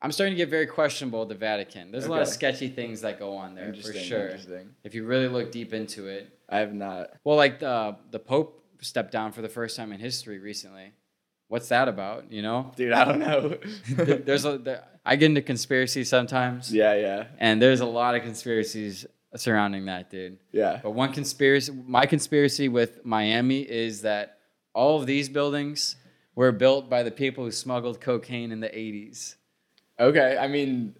I'm starting to get very questionable with the Vatican. There's a lot of Okay. sketchy things that go on there for Interesting. sure. Interesting. If you really look deep into it. I have not. Well, like the the Pope stepped down for the first time in history recently. What's that about? You know, Dude, I don't know. <laughs> <laughs> there's a there, I get into conspiracy sometimes, yeah, yeah, and there's a lot of conspiracies surrounding that, dude. yeah. But one conspiracy, my conspiracy with Miami is that all of these buildings were built by the people who smuggled cocaine in the 80s. Okay, I mean,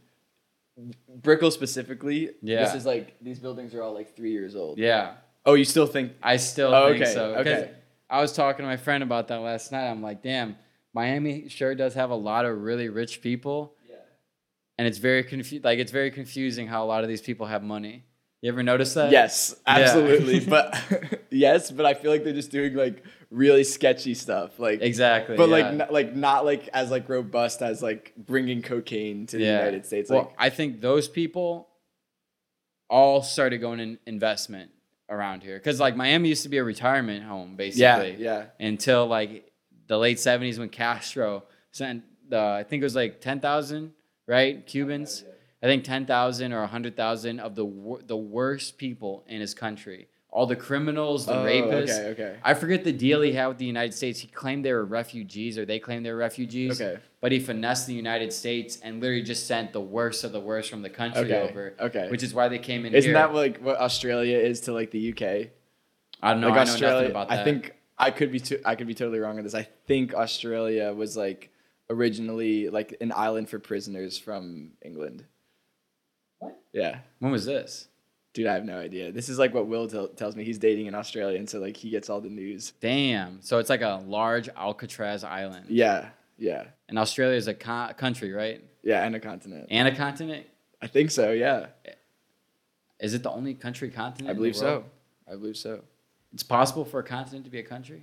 Brickell specifically. Yeah. This is like these buildings are all like three years old. Yeah, Oh, you still think? I still Oh, think okay, so. okay. I was talking to my friend about that last night. I'm like, damn, Miami sure does have a lot of really rich people, Yeah. and it's very confu- like it's very confusing how a lot of these people have money. You ever notice that? Yes, absolutely. <laughs> but <laughs> yes, but I feel like they're just doing like really sketchy stuff. Like exactly. But yeah. like not, like not like as like robust as like bringing cocaine to the Yeah. United States. well, Like I think those people all started going in investment around here because like Miami used to be a retirement home yeah, basically yeah. until like the late 70s when Castro sent the I think it was like 10,000 right Cubans I think 10,000 or 100,000 of the wor- the worst people in his country all the criminals the Oh, rapists Okay, okay. I forget the deal he had with the United States. He claimed they were refugees, or they claimed they were refugees. Okay. But he finessed the United States and literally just sent the worst of the worst from the country Okay. over. Okay. Which is why they came in Isn't here. that like what Australia is to like the UK? I don't know. like I know Australia, nothing about that. I think I could be to, I could be totally wrong on this. I think Australia was like originally like an island for prisoners from England. What? Yeah. When was this? Dude, I have no idea. This is like what Will tell tells me. He's dating an Australian, so like he gets all the news. Damn. So it's like a large Alcatraz island. Yeah, yeah, And Australia is a co- country, right? yeah, and a continent. And a continent. I think so. Yeah, eh, Is it the only country continent? I believe so. I believe so. It's possible for a continent to be a country.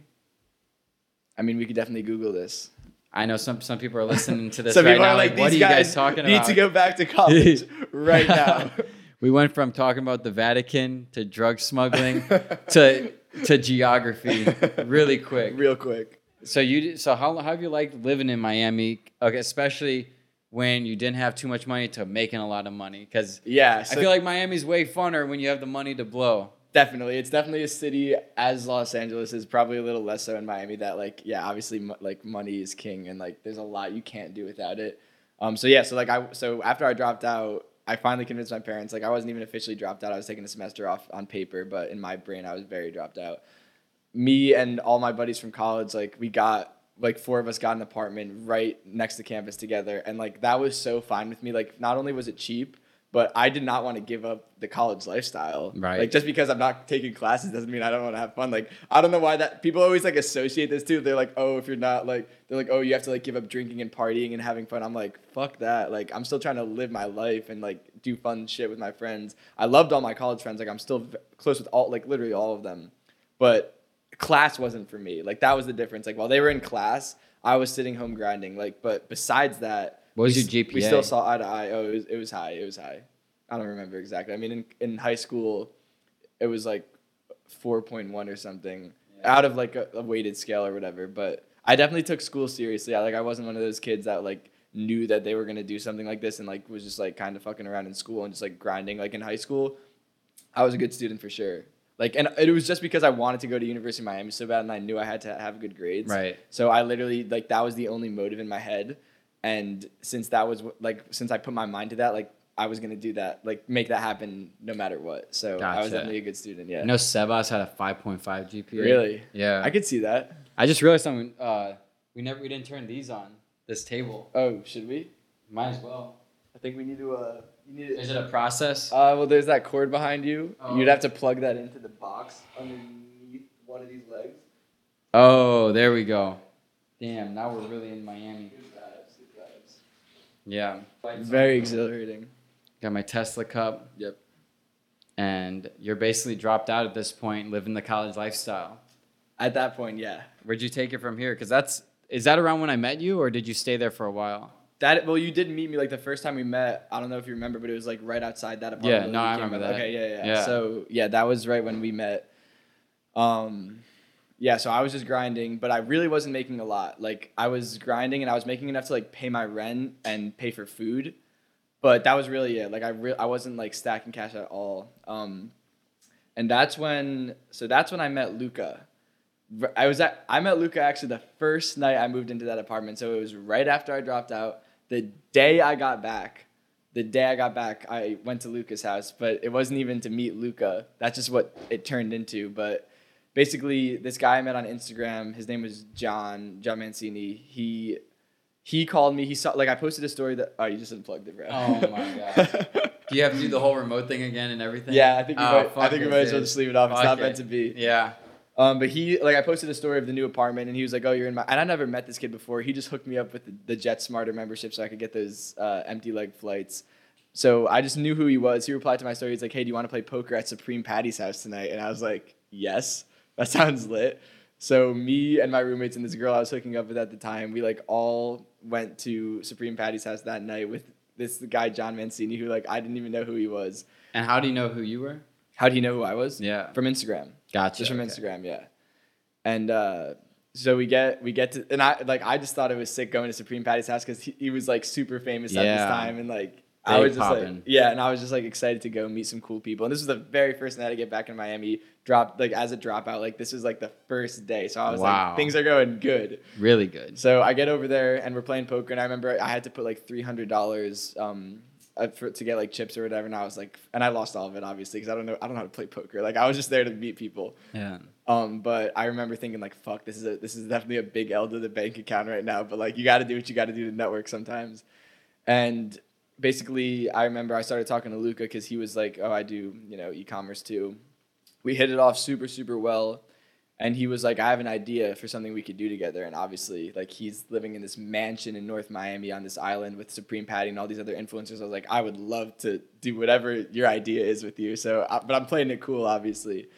I mean, we could definitely Google this. I know some some people are listening to <laughs> this Some right people now. are Like, what are you guys talking need about? to go back to college <laughs> right now. <laughs> we went from talking about the Vatican to drug smuggling <laughs> to to geography really <laughs> quick. real quick. So you so how, how have you liked living in Miami? Okay, especially when you didn't have too much money to making a lot of money because Yeah, I feel like Miami's way funner when you have the money to blow. definitely, it's definitely a city as Los Angeles is probably a little less so in Miami. That like, yeah, obviously, mo- like money is king, and like there's a lot you can't do without it. Um, so yeah, so like I so after I dropped out, I finally convinced my parents. Like I wasn't even officially dropped out. I was taking a semester off on paper, but in my brain, I was very dropped out. Me and all my buddies from college, like we got like four of us got an apartment right next to campus together, and like that was so fine with me. Like not only was it cheap, but I did not want to give up the college lifestyle. Right. Like just because I'm not taking classes doesn't mean I don't want to have fun. Like I don't know why that people always like associate this too. They're like, oh, if you're not like, they're like, oh, you have to like give up drinking and partying and having fun. I'm like, fuck that. Like I'm still trying to live my life and like do fun shit with my friends. I loved all my college friends. Like I'm still v- close with all, like literally all of them. But class wasn't for me. Like that was the difference. Like while they were in class, I was sitting home grinding. Like, but besides that, What was we your s- We still saw eye to eye. Oh, it was, it was high. It was high. I don't remember exactly. I mean, in, in high school, it was like 4.1 or something out of like a, a weighted scale or whatever. But I definitely took school seriously. I, like I wasn't one of those kids that like knew that they were gonna do something like this and like was just like kind of fucking around in school and just like grinding. Like in high school, I was a good student for sure. Like, and it was just because I wanted to go to University of Miami so bad, and I knew I had to have good grades. Right. So I literally like that was the only motive in my head, and since that was like since I put my mind to that, like I was gonna do that, like make that happen no matter what. So I was definitely a good student. Yeah. You know, Sebas had a 5.5 GPA. Really? Yeah. I could see that. I just realized something. Uh, we never we didn't turn these on this table. Oh, should we? Might as well. I think we need to. Uh, you need To, Is it a process? Uh, well, there's that cord behind you. Oh. You'd have to plug that into the box underneath one of these legs. Oh, there we go. Damn, now we're really in Miami. Good vibes. Good vibes. Yeah. Very exhilarating. Got my Tesla cup. Yep. And you're basically dropped out at this point, living the college lifestyle. At that point, yeah. Where'd you take it from here? Because that's is that around when I met you, or did you stay there for a while? That well, you did meet me like the first time we met. I don't know if you remember, but it was like right outside that apartment. Yeah, no, I remember up. that. Okay, yeah, yeah, Yeah. So yeah, that was right when we met. Um, yeah. So I was just grinding, but I really wasn't making a lot. Like I was grinding, and I was making enough to like pay my rent and pay for food, but that was really it. Like I re- I wasn't like stacking cash at all. Um, and that's when so that's when I met Luca. I was at I met Luca actually the first night I moved into that apartment. So it was right after I dropped out. The day I got back, the day I got back, I went to Luca's house, but it wasn't even to meet Luca. That's just what it turned into. But basically, this guy I met on Instagram, his name was John John Mancini. He he called me. He saw like I posted a story that oh you just unplugged it, bro. Oh my God. <laughs> Do you have to do the whole remote thing again and everything? yeah, I think we Oh, might, I think we might as well just leave it off. It's Fuck not it. meant to be. Yeah. Um, but he like I posted a story of the new apartment, and he was like, "Oh, you're in my." And I never met this kid before. He just hooked me up with the, the JetSmarter membership, so I could get those uh, empty leg flights. So I just knew who he was. He replied to my story. He's like, "Hey, do you want to play poker at Supreme Patty's house tonight?" And I was like, "Yes, that sounds lit." So me and my roommates and this girl I was hooking up with at the time, we like all went to Supreme Patty's house that night with this guy John Mancini, who like I didn't even know who he was. And how do you know who you were? How do you know who I was? Yeah. From Instagram. Gotcha. Just from okay. Instagram, yeah. And uh, so we get we get to and I like I just thought it was sick going to Supreme Patty's house because he, he was like super famous at this time and like I was just poppin'. like yeah and I was just like excited to go meet some cool people and this was the very first night I get back in Miami dropped like as a dropout like this was like the first day so I was Wow. like things are going good Really good. so I get over there and we're playing poker, and I remember I had to put like three hundred dollars um uh, for, to get like chips or whatever, and I was like, and I lost all of it obviously because I don't know I don't know how to play poker. Like I was just there to meet people. Yeah. Um, but I remember thinking like, fuck, this is a this is definitely a big L to the bank account right now. But like, you got to do what you got to do to network sometimes. And basically, I remember I started talking to Luca because he was like, "Oh, I do, you know, e-commerce too." We hit it off super, super well, and he was like, "I have an idea for something we could do together." And obviously, like he's living in this mansion in North Miami on this island with Supreme Patty and all these other influencers. I was like, "I would love to do whatever your idea is with you." So, uh, but I'm playing it cool, obviously.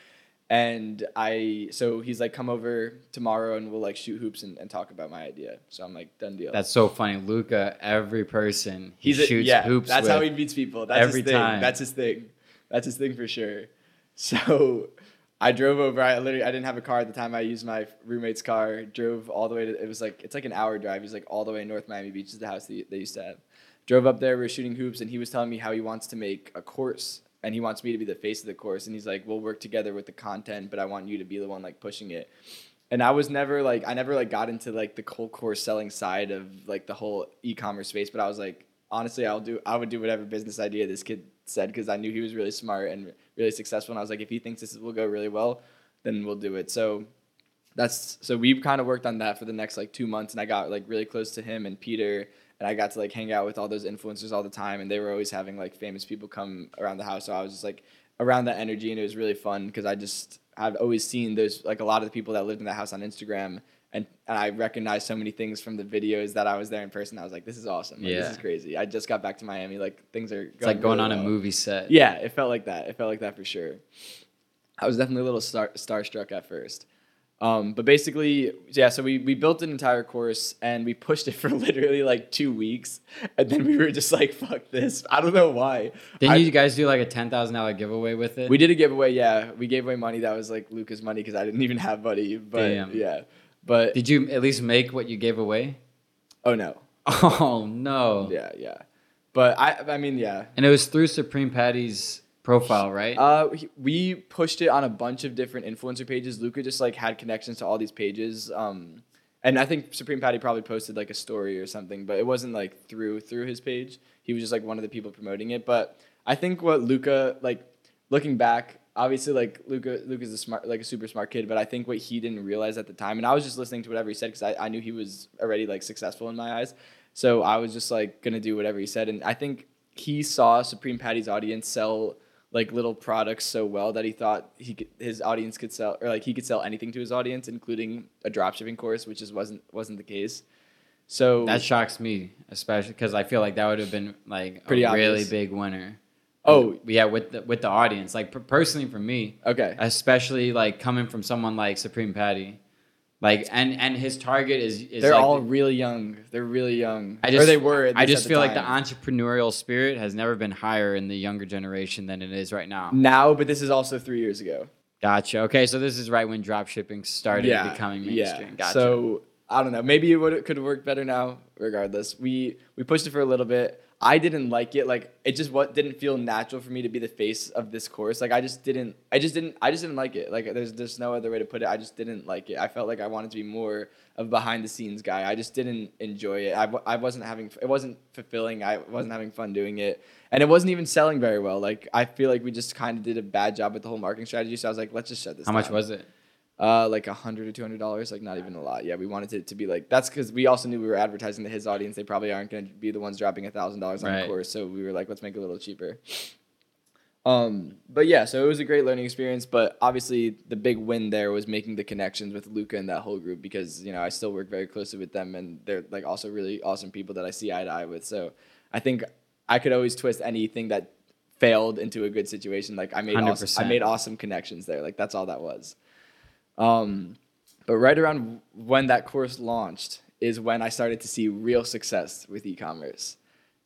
And I, so he's like, come over tomorrow and we'll like shoot hoops and, and talk about my idea. So I'm like, done deal. That's so funny. Luca, every person he He's a, shoots yeah, hoops That's how he beats people. That's every his thing. time. That's his thing. That's his thing for sure. <laughs> So I drove over. I literally I didn't have a car at the time. I used my roommate's car. Drove all the way to. It was like it's like an hour drive. He's like all the way in North Miami Beach is the house they, they used to have. Drove up there. We were shooting hoops, and he was telling me how he wants to make a course, and he wants me to be the face of the course. And he's like, we'll work together with the content, but I want you to be the one like pushing it and I was never like I never like got into like the cold core selling side of like the whole e-commerce space, but I was like honestly I'll do I would do whatever business idea this kid said because I knew he was really smart and really successful and I was like if he thinks this will go really well, then we'll do it. So that's so we kind of worked on that for the next like 2 months and I got like really close to him and Peter and I got to like hang out with all those influencers all the time and they were always having like famous people come around the house so I was just like around that energy and it was really fun because I just I've always seen those like a lot of the people that lived in the house on Instagram and, and I recognized so many things from the videos that I was there in person. I was like, this is awesome. Like, Yeah. This is crazy. I just got back to Miami. Like things are it's like going really on a movie set. Yeah, it felt like that. It felt like that for sure. I was definitely a little star starstruck at first. Um, but basically, yeah, so we, we built an entire course and we pushed it <laughs> for literally like two weeks. And then we were just like, fuck this. I don't know why. Didn't I- you guys do like a ten thousand dollar giveaway with it? we did a giveaway, yeah. We gave away money that was like Luca's money because I didn't even have money. But Damn. yeah. But Did you at least make what you gave away? oh no. <laughs> Oh no! Yeah, yeah. But I I mean, yeah. And it was through Supreme Patty's profile, right? Uh, we pushed it on a bunch of different influencer pages. Luca just like had connections to all these pages. Um, and I think Supreme Patty probably posted like a story or something, but it wasn't like through through his page. He was just like one of the people promoting it. But I think what Luca like looking back, obviously like Luca Luca's a smart like a super smart kid, but I think what he didn't realize at the time, and I was just listening to whatever he said because I, I knew he was already like successful in my eyes. So I was just like gonna do whatever he said, and I think he saw Supreme Patty's audience sell like little products so well that he thought he could, his audience could sell or like he could sell anything to his audience, including a dropshipping course, which just wasn't wasn't the case. So that shocks me, especially because I feel like that would have been like Pretty a really big winner. oh yeah, with the, with the audience, like per- personally for me, okay especially like coming from someone like Supreme Patty, like and and his target is is they're like, all really young. They're really young. I just or they were. at I just feel like the entrepreneurial spirit has never been higher in the younger generation than it is right now. now, but this is also three years ago. Gotcha. Okay, so this is right when drop shipping started becoming mainstream. Yeah. Gotcha. So I don't know. Maybe it would could have worked better now. Regardless, we we pushed it for a little bit. I didn't like it. Like it just what didn't feel natural for me to be the face of this course. Like I just didn't. I just didn't. I just didn't like it. Like there's there's no other way to put it. I just didn't like it. I felt like I wanted to be more of a behind the scenes guy. I just didn't enjoy it. I, I wasn't having. It wasn't fulfilling. I wasn't having fun doing it, and it wasn't even selling very well. Like I feel like we just kind of did a bad job with the whole marketing strategy. So I was like, let's just shut this. how much was it? Uh, like a hundred or two hundred dollars, like not even a lot. Yeah, we wanted it to be like that's because we also knew we were advertising to his audience. They probably aren't going to be the ones dropping a thousand dollars on Right. the course, so we were like, let's make it a little cheaper. Um, but yeah, so it was a great learning experience. But obviously, the big win there was making the connections with Luca and that whole group because you know I still work very closely with them, and they're like also really awesome people that I see eye to eye with. So I think I could always twist anything that failed into a good situation. Like I made awesome, I made awesome connections there. Like that's all that was. Um, but right around when that course launched is when I started to see real success with e-commerce.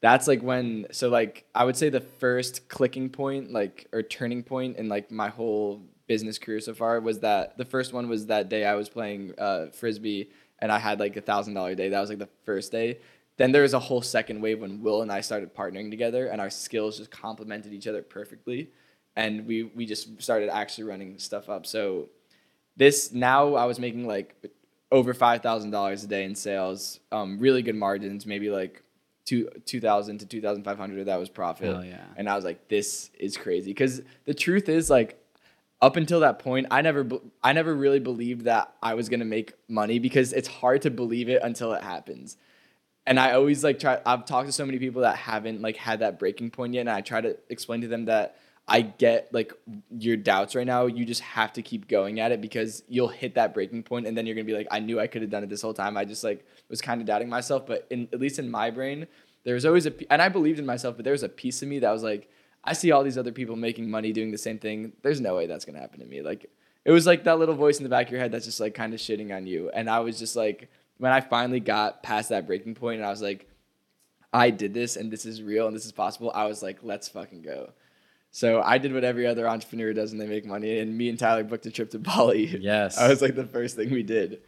That's like when so like I would say the first clicking point like or turning point in like my whole business career so far was that the first one was that day I was playing uh, frisbee and I had like a thousand dollar day. That was like the first day. Then there was a whole second wave when Will and I started partnering together and our skills just complemented each other perfectly, and we we just started actually running stuff up. So this now I was making like over five thousand dollars a day in sales, um, really good margins, maybe like two two thousand to two thousand five hundred of that was profit. Yeah. And I was like, this is crazy because the truth is like. Up until that point, I never, I never really believed that I was gonna make money because it's hard to believe it until it happens. and I always like try. I've talked to so many people that haven't like had that breaking point yet, and I try to explain to them that I get like your doubts right now. You just have to keep going at it because you'll hit that breaking point, and then you're gonna be like, I knew I could have done it this whole time. I just like was kind of doubting myself, but in at least in my brain, there was always a and I believed in myself, but there was a piece of me that was like, I see all these other people making money doing the same thing. There's no way that's gonna happen to me. Like it was like that little voice in the back of your head that's just like kind of shitting on you, and I was just like, when I finally got past that breaking point, and I was like. I did this and this is real and this is possible. I was like, let's fucking go. So I did what every other entrepreneur does when they make money, and me and Tyler booked a trip to <laughs> Bali. Yes. I was like the first thing we did,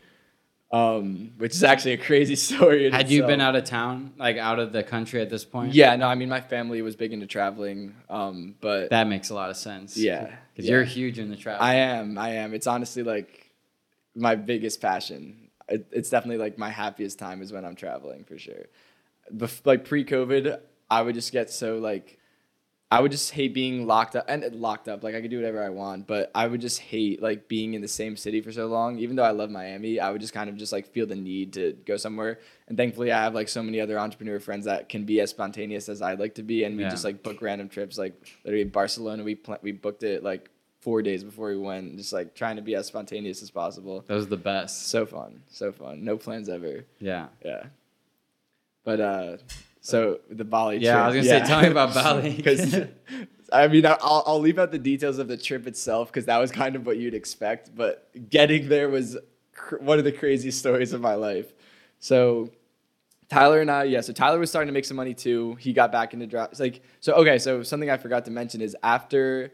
um, which is actually a crazy <laughs> story. Had you been out of town, like out of the country at this point? Yeah, no, I mean my family was big into traveling, um, but That makes a lot of sense. Yeah, Because yeah. you're huge in the travel. I am, I am. It's honestly like my biggest passion. It, it's definitely like my happiest time is when I'm traveling for sure. Bef- like pre-COVID, I would just get so like I would just hate being locked up and locked up. Like I could do whatever I want, but I would just hate like being in the same city for so long. Even though I love Miami, I would just kind of just like feel the need to go somewhere. And thankfully, I have like so many other entrepreneur friends that can be as spontaneous as I'd like to be, and we Yeah. just like book random trips. Like literally Barcelona, we pl- we booked it like four days before we went, just like trying to be as spontaneous as possible. Those are the best. So fun, so fun. No plans ever. Yeah. Yeah. But uh, so the Bali. Trip. Yeah, I was gonna say, tell me about <laughs> Bali. because I mean, I'll I'll leave out the details of the trip itself because that was kind of what you'd expect. But getting there was cr- one of the craziest <laughs> stories of my life. So Tyler and I, yeah. So Tyler was starting to make some money too. He got back into drops. Like so, okay. So something I forgot to mention is after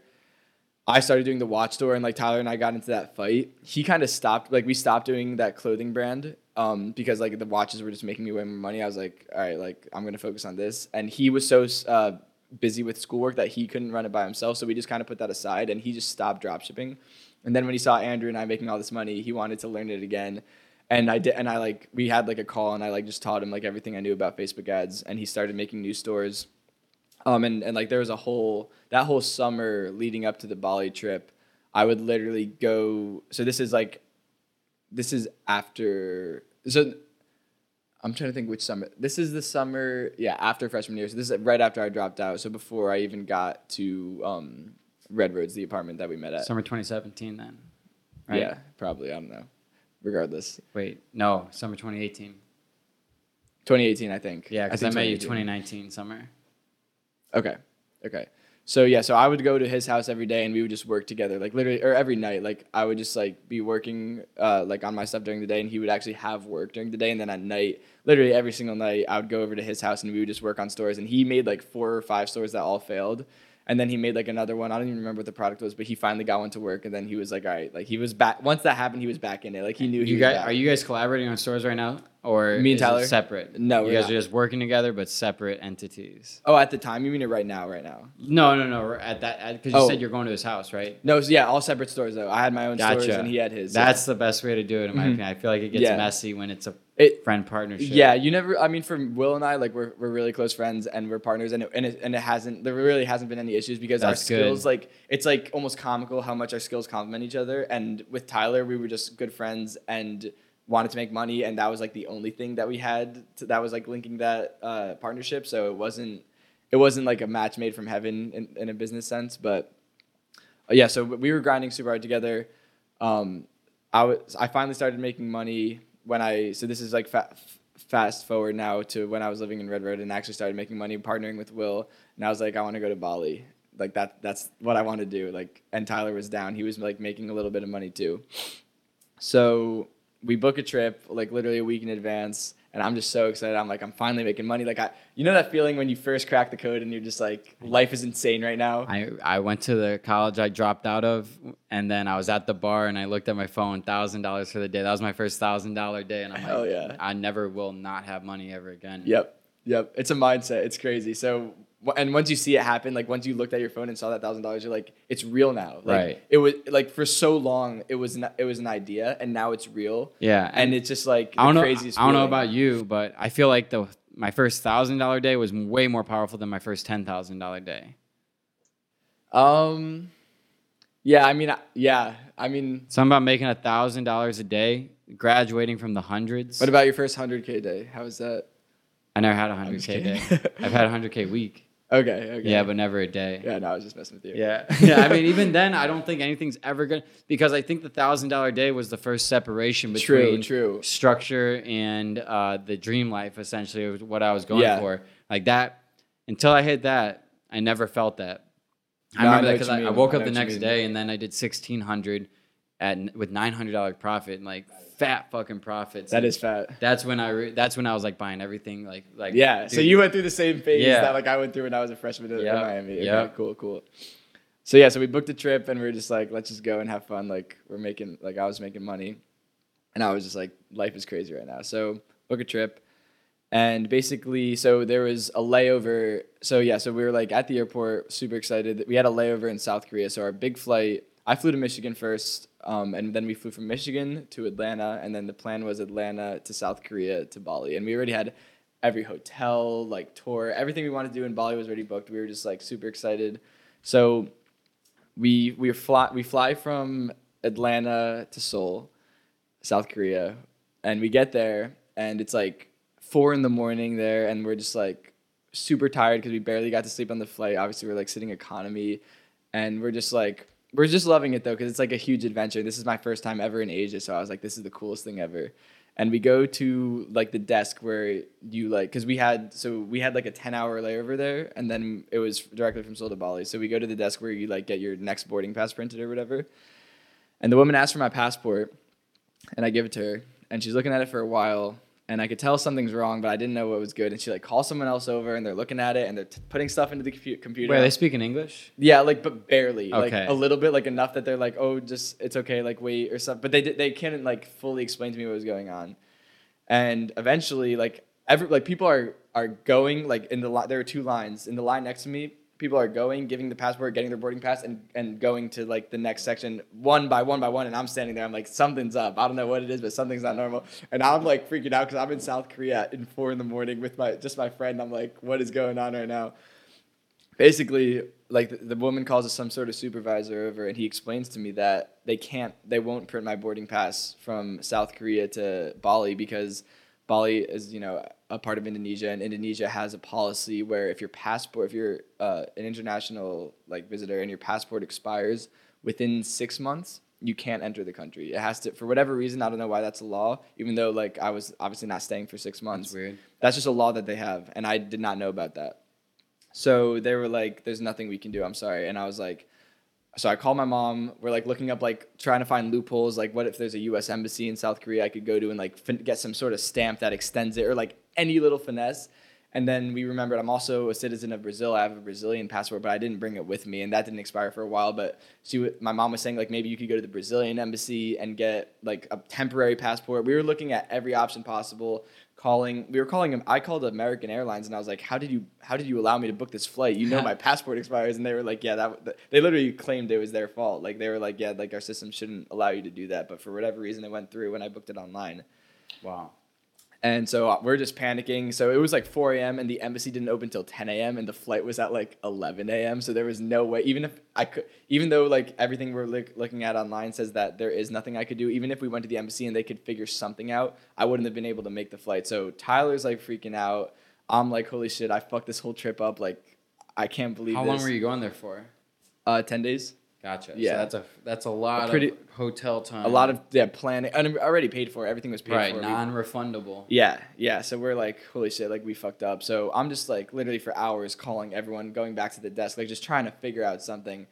I started doing the watch store and like Tyler and I got into that fight, he kind of stopped. Like we stopped doing that clothing brand um, because like the watches were just making me way more money. I was like, all right, like I'm gonna focus on this. And he was so uh, busy with schoolwork that he couldn't run it by himself. So we just kind of put that aside and he just stopped dropshipping. And then when he saw Andrew and I making all this money, he wanted to learn it again. And I did, and I like we had like a call, and I like just taught him like everything I knew about Facebook ads, and he started making new stores. Um, and, and like there was a whole that whole summer leading up to the Bali trip, I would literally go. So this is like, this is after. So I'm trying to think which summer. This is the summer, yeah, after freshman year. So this is right after I dropped out. So before I even got to um, Red Roads, the apartment that we met at. Summer 2017 then. Right? Yeah, probably. I don't know. Regardless, Wait, no, summer 2018. 2018, I think. Yeah, because I, think met you 2019 summer. Okay. Okay. So yeah, so I would go to his house every day and we would just work together, like literally, or every night. Like I would just like be working, uh, like on my stuff during the day, and he would actually have work during the day, and then at night, literally every single night, I would go over to his house and we would just work on stores. And he made like four or five stores that all failed, and then he made like another one. I don't even remember what the product was, but he finally got one to work, and then he was like, all right, like he was back. Once that happened, he was back in it. Like he knew he You guys, back. are you guys collaborating on stores right now, or Me and Tyler? separate? No, you guys not. are just working together, but separate entities. Oh, at the time, you mean it right now? Right now? No, no, no. At that, because you Oh. said you're going to his house, right? No, so yeah, all separate stores though. I had my own stores and he had his. That's the best way to do it, in my Mhm. opinion. I feel like it gets Yeah. messy when it's a It- friend partnership. Yeah, you never. I mean, for Will and I, like we're, we're really close friends and we're partners, and it, and it, and it hasn't. There really hasn't been any issues because That's our good. skills, like it's like almost comical how much our skills complement each other. And with Tyler, we were just good friends and wanted to make money, and that was like the only thing that we had to, that was like linking that uh, partnership. So it wasn't it wasn't like a match made from heaven in, in a business sense, but uh, yeah. So we were grinding super hard together. Um, I was I finally started making money when I so this is like fa- fast forward now to when I was living in Red Road and actually started making money partnering with Will. And I was like I want to go to Bali. Like that that's what I want to do. Like and Tyler was down. He was like making a little bit of money too. So we book a trip like literally a week in advance and I'm just so excited I'm like I'm finally making money like I you know that feeling when you first crack the code and you're just like life is insane right now I, I went to the college I dropped out of, and then I was at the bar and I looked at my phone, thousand dollars for the day. That was my first thousand dollar day, and I'm Hell like, yeah. I never will not have money ever again. Yep. Yep. It's a mindset. It's crazy. So, and once you see it happen, like once you looked at your phone and saw that thousand dollars, you're like, it's real now. Like, Right. It was like for so long, it was an, it was an idea, and now it's real. Yeah, And it's just like the I don't know. I don't know about you, but I feel like the my first thousand dollar day was way more powerful than my first ten thousand dollar day. Um. Yeah. I mean. I- Yeah. I mean. Something about making a thousand dollars a day, graduating from the hundreds. What about your first hundred k day? How was that? I never had a just 100k day. I've had a 100k week. Okay, okay. Yeah, but never a day. yeah, no, I was just messing with you. Yeah. <laughs> yeah. I mean, even then, I don't think anything's ever gonna because I think the thousand dollar day was the first separation between true. true. structure and uh, the dream life. Essentially, was what I was going Yeah. for. Like that. Until I hit that, I never felt that. I No, I remember know that because I, I woke I up the next day and then I did sixteen hundred at with nine hundred dollar profit and like fat fucking profits. That And is fat. That's when I. Re- that's when I was like buying everything. Like like. Yeah. So you went through the same phase Yeah. that like I went through when I was a freshman in, Yep, Miami. Okay, yep. cool, cool. So yeah, so we booked a trip and we were just like, let's just go and have fun. Like we're making like I was making money. And I was just like, life is crazy right now. So book a trip. And basically, so there was a layover. So yeah, so we were like at the airport, super excited. We had a layover in South Korea. So our big flight, I flew to Michigan first, um, and then we flew from Michigan to Atlanta, and then the plan was Atlanta to South Korea to Bali. And we already had every hotel, like tour, everything we wanted to do in Bali was already booked. We were just like super excited. So we we fly we fly from Atlanta to Seoul, South Korea, and we get there and it's like four in the morning there, and we're just like super tired because we barely got to sleep on the flight. Obviously, we're like sitting economy, and we're just like we're just loving it though because it's like a huge adventure. This is my first time ever in Asia, so I was like, this is the coolest thing ever. And we go to like the desk where you like because we had so we had like a ten hour layover there, and then it was directly from Seoul to Bali. So we go to the desk where you like get your next boarding pass printed or whatever. And the woman asked for my passport, and I give it to her, and she's looking at it for a while, and I could tell something's wrong, but I didn't know what was good. And she like calls someone else over, and they're looking at it, and they're t- putting stuff into the compu- computer. Wait, are they speaking English? Yeah, like but barely, like a little bit, like enough that they're like, oh, just it's okay, like wait or something. But they di- they couldn't like fully explain to me what was going on, and eventually, like every like people are are going like in the line. There are two lines in the line next to me. People are going, giving the passport, getting their boarding pass, and and going to like the next section one by one by one. And I'm standing there. I'm like, something's up. I don't know what it is, but something's not normal. And I'm like freaking out because I'm in South Korea in four in the morning with my just my friend. I'm like, what is going on right now? basically like the, the woman calls us some sort of supervisor over and he explains to me that they can't they won't print my boarding pass from south korea to bali because bali is you know a part of indonesia and indonesia has a policy where if your passport if you're uh, an international like visitor and your passport expires within six months you can't enter the country it has to for whatever reason i don't know why that's a law even though like i was obviously not staying for six months That's weird. that's just a law that they have and i did not know about that so they were like, "There's nothing we can do. I'm sorry." And I was like, so I called my mom. We're like looking up, like trying to find loopholes. Like, what if there's a U.S. embassy in South Korea I could go to and like fin- get some sort of stamp that extends it, or like any little finesse. And then we remembered I'm also a citizen of Brazil. I have a Brazilian passport, but I didn't bring it with me, and that didn't expire for a while. But she, w- my mom was saying like maybe you could go to the Brazilian embassy and get like a temporary passport. We were looking at every option possible. Calling, we were calling him. I called American Airlines, and I was like, "How did you, how did you allow me to book this flight? You know <laughs> my passport expires." And they were like, "Yeah, that." They literally claimed it was their fault. Like they were like, "Yeah, like our system shouldn't allow you to do that," but for whatever reason, it went through when I booked it online. Wow. And so uh, we're just panicking. So it was like 4 a.m. and the embassy didn't open till 10 a.m. and the flight was at like 11 a.m. So there was no way, even if I could, even though like everything we're look, looking at online says that there is nothing I could do, even if we went to the embassy and they could figure something out, I wouldn't have been able to make the flight. So Tyler's like freaking out. I'm like, holy shit, I fucked this whole trip up. Like, I can't believe How this. long were you going there for? Uh, 10 days. Gotcha. Yeah. So that's a that's a lot pretty- of hotel time. A lot of yeah planning. And already paid for. Everything was paid right for. We- non-refundable. Yeah, yeah. So we're like, holy shit, like we fucked up. So I'm just like literally for hours calling everyone, going back to the desk, like just trying to figure out something.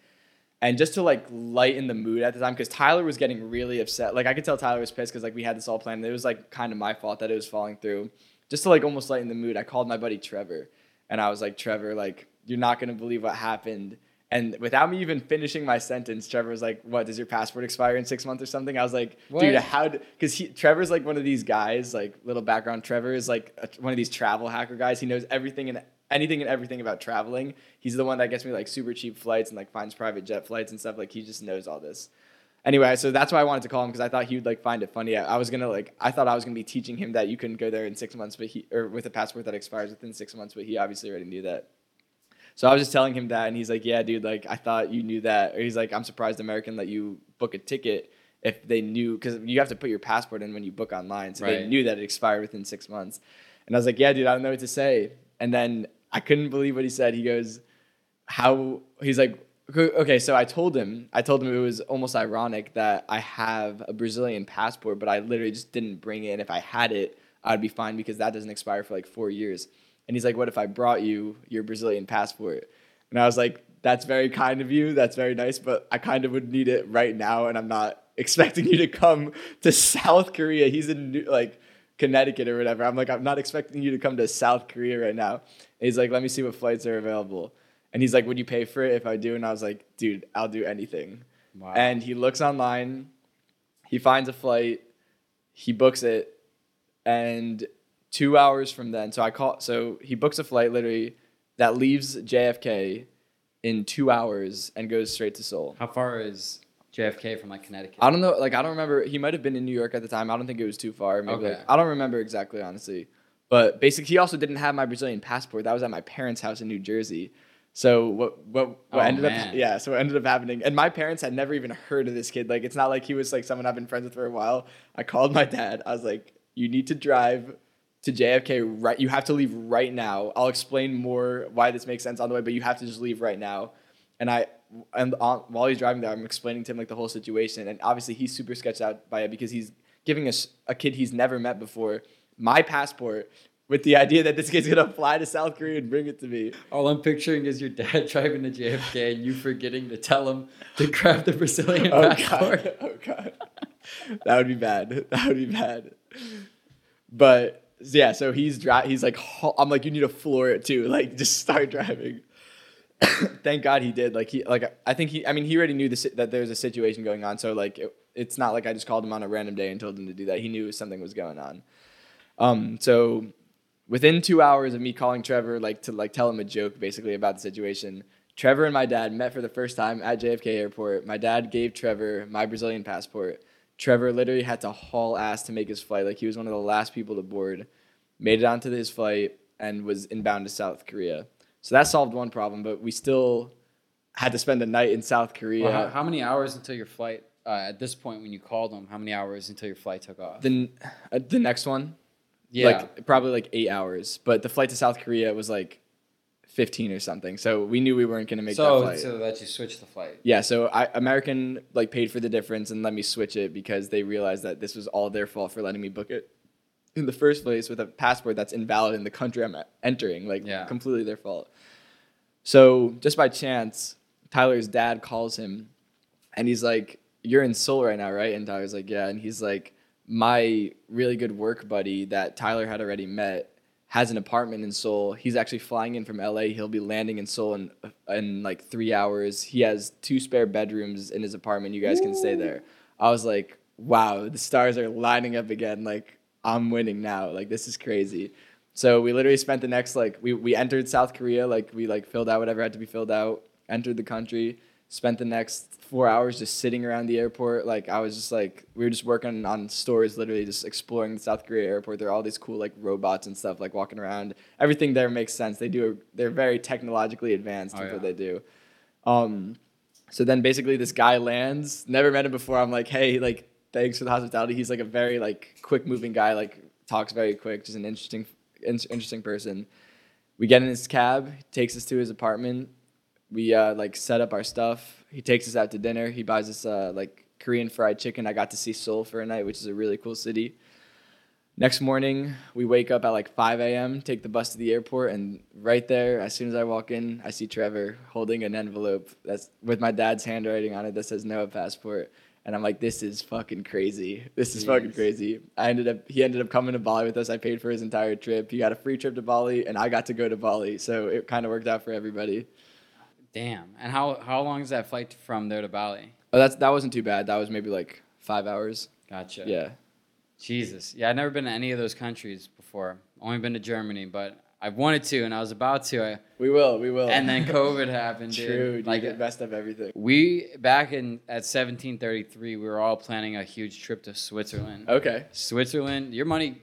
And just to like lighten the mood at the time, because Tyler was getting really upset. Like I could tell Tyler was pissed because like we had this all planned. It was like kind of my fault that it was falling through. Just to like almost lighten the mood, I called my buddy Trevor, and I was like, Trevor, like you're not gonna believe what happened. And without me even finishing my sentence, Trevor was like, "What? Does your passport expire in six months or something?" I was like, "Dude, What? how?" Because he Trevor's like one of these guys. Like little background, Trevor is like a, one of these travel hacker guys. He knows everything and anything and everything about traveling. He's the one that gets me like super cheap flights and like finds private jet flights and stuff. Like he just knows all this. Anyway, so that's why I wanted to call him because I thought he would like find it funny. I, I was gonna like I thought I was gonna be teaching him that you couldn't go there in six months, but he or with a passport that expires within six months, but he obviously already knew that. So I was just telling him that, and he's like, "Yeah, dude, like I thought you knew that." Or he's like, "I'm surprised American let you book a ticket if they knew because you have to put your passport in when you book online, so they knew that it expired within six months." And I was like, yeah, dude, I don't know what to say. And then I couldn't believe what he said. He goes, how, he's like, okay, so I told him, I told him it was almost ironic that I have a Brazilian passport, but I literally just didn't bring it. And if I had it, I'd be fine because that doesn't expire for like four years. And he's like, what if I brought you your Brazilian passport? And I was like, that's very kind of you. That's very nice, but I kind of would need it right now. And I'm not <laughs> expecting you to come to South Korea. He's in New, like Connecticut or whatever. I'm like, I'm not expecting you to come to South Korea right now. And he's like, let me see what flights are available. And he's like, would you pay for it if I do? And I was like, dude, I'll do anything. Wow. And he looks online, he finds a flight, he books it, and two hours from then, so I call, so he books a flight literally that leaves JFK in two hours and goes straight to Seoul. How far is JFK from like Connecticut? I don't know, like I don't remember. He might have been in New York at the time. I don't think it was too far. Maybe Okay. like, I don't remember exactly, honestly. But basically, he also didn't have my Brazilian passport. That was at my parents' house in New Jersey. So what what, what Oh, ended man. up yeah, so what ended up happening. And my parents had never even heard of this kid. Like it's not like he was like someone I've been friends with for a while. I called my dad. I was like, "You need to drive to JFK right. You have to leave right now. I'll explain more why this makes sense on the way, but you have to just leave right now." And I and on, while he's driving there, I'm explaining to him like the whole situation, and obviously he's super sketched out by it because he's giving us a kid he's never met before my passport with the idea that this kid's gonna fly to South Korea and bring it to me. All I'm picturing is your dad <laughs> driving to JFK and you forgetting to tell him to grab the Brazilian Oh passport. god, <laughs> oh god, that would be bad. That would be bad. But yeah, so he's dri- He's like, I'm like, you need to floor it too. <laughs> Like, just start driving. <coughs> Thank God he did. Like he, like I think he. I mean, he already knew the, that there was a situation going on. So like, it, it's not like I just called him on a random day and told him to do that. He knew something was going on. Um. So within two hours of me calling Trevor, like to like tell him a joke basically about the situation, Trevor and my dad met for the first time at JFK Airport. My dad gave Trevor my Brazilian passport. Trevor literally had to haul ass to make his flight. Like he was one of the last people to board. Made it onto his flight and was inbound to South Korea. So that solved one problem, but we still had to spend a night in South Korea. Well, how, how many hours until your flight? Uh, at this point, when you called them, how many hours until your flight took off? the uh, the next one, yeah, like probably like eight hours. But the flight to South Korea was like fifteen or something. So we knew we weren't gonna make that so flight. so that you switched the flight. Yeah, so I, American like paid for the difference and let me switch it because they realized that this was all their fault for letting me book it in the first place with a passport that's invalid in the country I'm entering. Like Yeah. completely their fault. So just by chance, Tyler's dad calls him and he's like, You're in Seoul right now, right? And Tyler's like, Yeah. And he's like, My really good work buddy that Tyler had already met has an apartment in Seoul. He's actually flying in from LA. He'll be landing in Seoul in in like three hours. He has two spare bedrooms in his apartment. You guys can stay there. I was like, wow, the stars are lining up again. Like I'm winning now. Like this is crazy. So we literally spent the next like we we entered South Korea. Like we like filled out whatever had to be filled out. Entered the country. Spent the next four hours just sitting around the airport. Like I was just like we were just working on stories, literally just exploring the South Korea airport. There are all these cool like robots and stuff like walking around. Everything there makes sense. They do. A, they're very technologically advanced Oh, yeah. what they do. Um, so then basically this guy lands. Never met him before. I'm like, hey, like thanks for the hospitality. He's like a very like quick moving guy. Like talks very quick. Just an interesting, in- interesting person. We get in his cab. Takes us to his apartment. We uh, like set up our stuff. He takes us out to dinner. He buys us uh, like Korean fried chicken. I got to see Seoul for a night, which is a really cool city. Next morning, we wake up at like 5 a.m., take the bus to the airport, and right there, as soon as I walk in, I see Trevor holding an envelope that's with my dad's handwriting on it that says Noah passport. And I'm like, this is fucking crazy. This is fucking crazy. I ended up, he ended up coming to Bali with us. I paid for his entire trip. He got a free trip to Bali, and I got to go to Bali. So it kind of worked out for everybody. Damn. And how how long is that flight from there to Bali? Oh, that's that wasn't too bad. That was maybe like five hours. Gotcha. Yeah. Jesus. Yeah, I've never been to any of those countries before. Only been to Germany, but I wanted to and I was about to. I, We will. We will. and then COVID <laughs> happened. dude. True. Dude, Like the best of everything. we back in at 1733, we were all planning a huge trip to Switzerland. Okay. Switzerland, your money,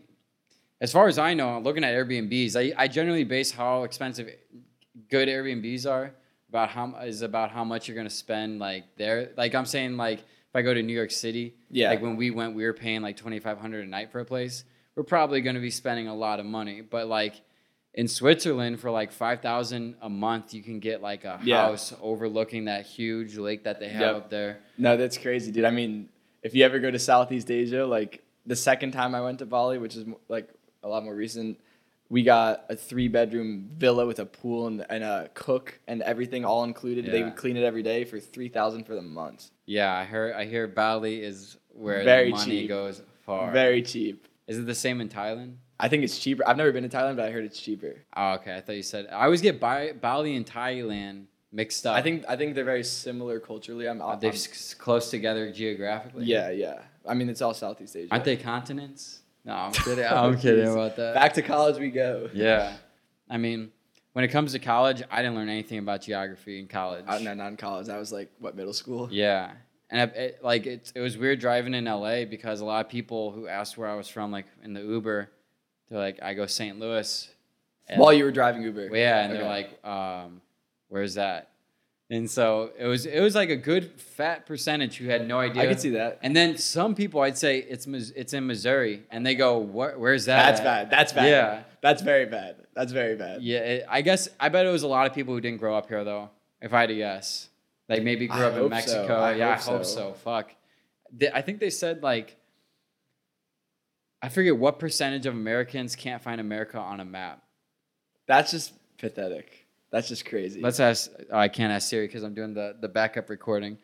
as far as I know, looking at Airbnbs, I, I generally base how expensive good Airbnbs are about how is about how much you're gonna spend like there. Like I'm saying, like if I go to New York City, Yeah. like when we went, we were paying like twenty five hundred a night for a place. we're probably to be spending a lot of money. But like in Switzerland, for like five thousand a month, you can get like a Yeah. house overlooking that huge lake that they have Yep. up there. No, that's crazy, dude. I mean, if you ever go to Southeast Asia, like the second time I went to Bali, which is like a lot more recent, we got a three bedroom villa with a pool and, and a cook and everything all included. They would clean it every day for three thousand for the month. Yeah, I heard. I hear Bali is where Very the money cheap. goes far. Very cheap. Is it the same in Thailand? I think it's cheaper. I've never been to Thailand, but I heard it's cheaper. Oh, okay. I thought you said. I always get Bali and Thailand mixed up. I think I think they're very similar culturally. I'm, Are I'm they s- close together geographically. yeah, yeah. I mean, it's all Southeast Asia. Aren't they continents? No, I'm <laughs> kidding. I'm kidding about that. Back to college we go. Yeah, <laughs> I mean, when it comes to college, I didn't learn anything about geography in college. Uh, no, not in college. I was like, what, middle school? Yeah, and I, it, like it, it was weird driving in LA because a lot of people who asked where I was from, like in the Uber, they're like, "I go St. Louis." And- While you were driving Uber. Well, yeah, and Okay. they're like, um, "Where's that?" And so it was. It was like a good fat percentage who had no idea. I could see that. And then some people, I'd say it's it's in Missouri, and they go, "What? Where's that?" That's at?" bad. That's bad. Yeah. That's very bad. That's very bad. Yeah, it, I guess I bet it was a lot of people who didn't grow up here though. If I had to guess, like maybe grew I up in hope so. Mexico. I yeah, hope I hope so. so. Fuck. They- I think they said like. I forget what percentage of Americans can't find America on a map. That's just pathetic. That's just crazy. Let's ask. oh, I can't ask Siri because I'm doing the the backup recording,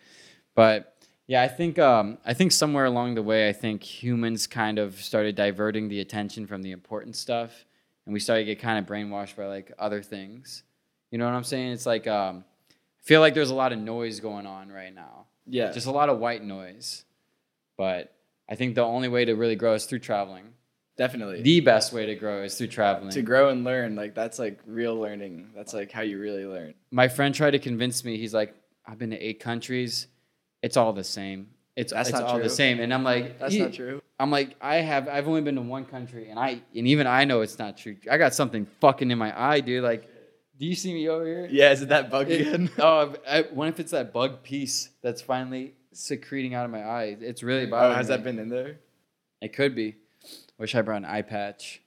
but yeah, I think um, I think somewhere along the way, I think humans kind of started diverting the attention from the important stuff, and we started to get kind of brainwashed by like other things. You know what I'm saying? It's like um, I feel like there's a lot of noise going on right now, yeah. just a lot of white noise, but I think the only way to really grow is through traveling. Definitely. The best way to grow is through traveling. to grow and learn, like that's like real learning. That's like how you really learn. my friend tried to convince me. He's like, I've been to eight countries. It's all the same. It's That's it's not all the same. And I'm like, That's "Ye- not true. I'm like, I have I've only been to one country, and I and even I know it's not true. I got something fucking in my eye, dude. Like, do you see me over here? Yeah, is it that bug It- again? <laughs> oh, I, what if it's that bug piece that's finally secreting out of my eye? It's really oh, bothering has me. that been in there? It could be. Wish I brought an eye patch.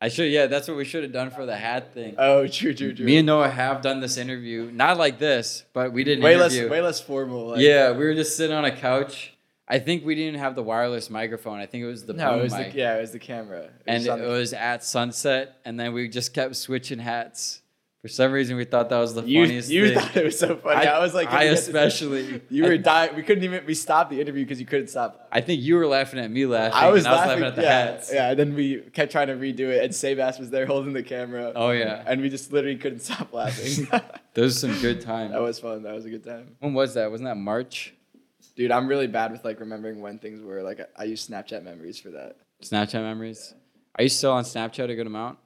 I should. Yeah, that's what we should have done for the hat thing. Oh, true, true, true. Me and Noah have done this interview, not like this, but we did an way less, way less formal. Like, yeah, uh, we were just sitting on a couch. I think we didn't have the wireless microphone. I think it was the no, it was mic. the yeah, it was the camera. It and was it the- was at sunset, and then we just kept switching hats. For some reason, we thought that was the you, funniest you thing. thought it was so funny. I, was like, I "Can we especially. You were dying. We couldn't even. We stopped the interview because you couldn't stop. I think you were laughing at me laughing. I was, and laughing, at the yeah, hats. Yeah, and then we kept trying to redo it, and Sebas was there holding the camera. Oh yeah, And we just literally couldn't stop laughing. <laughs> those are some good times. that was fun. That was a good time. when was that? Wasn't that March? Dude, I'm really bad with like remembering when things were. Like I, I use Snapchat memories for that. Snapchat memories. Are you still on Snapchat a good amount?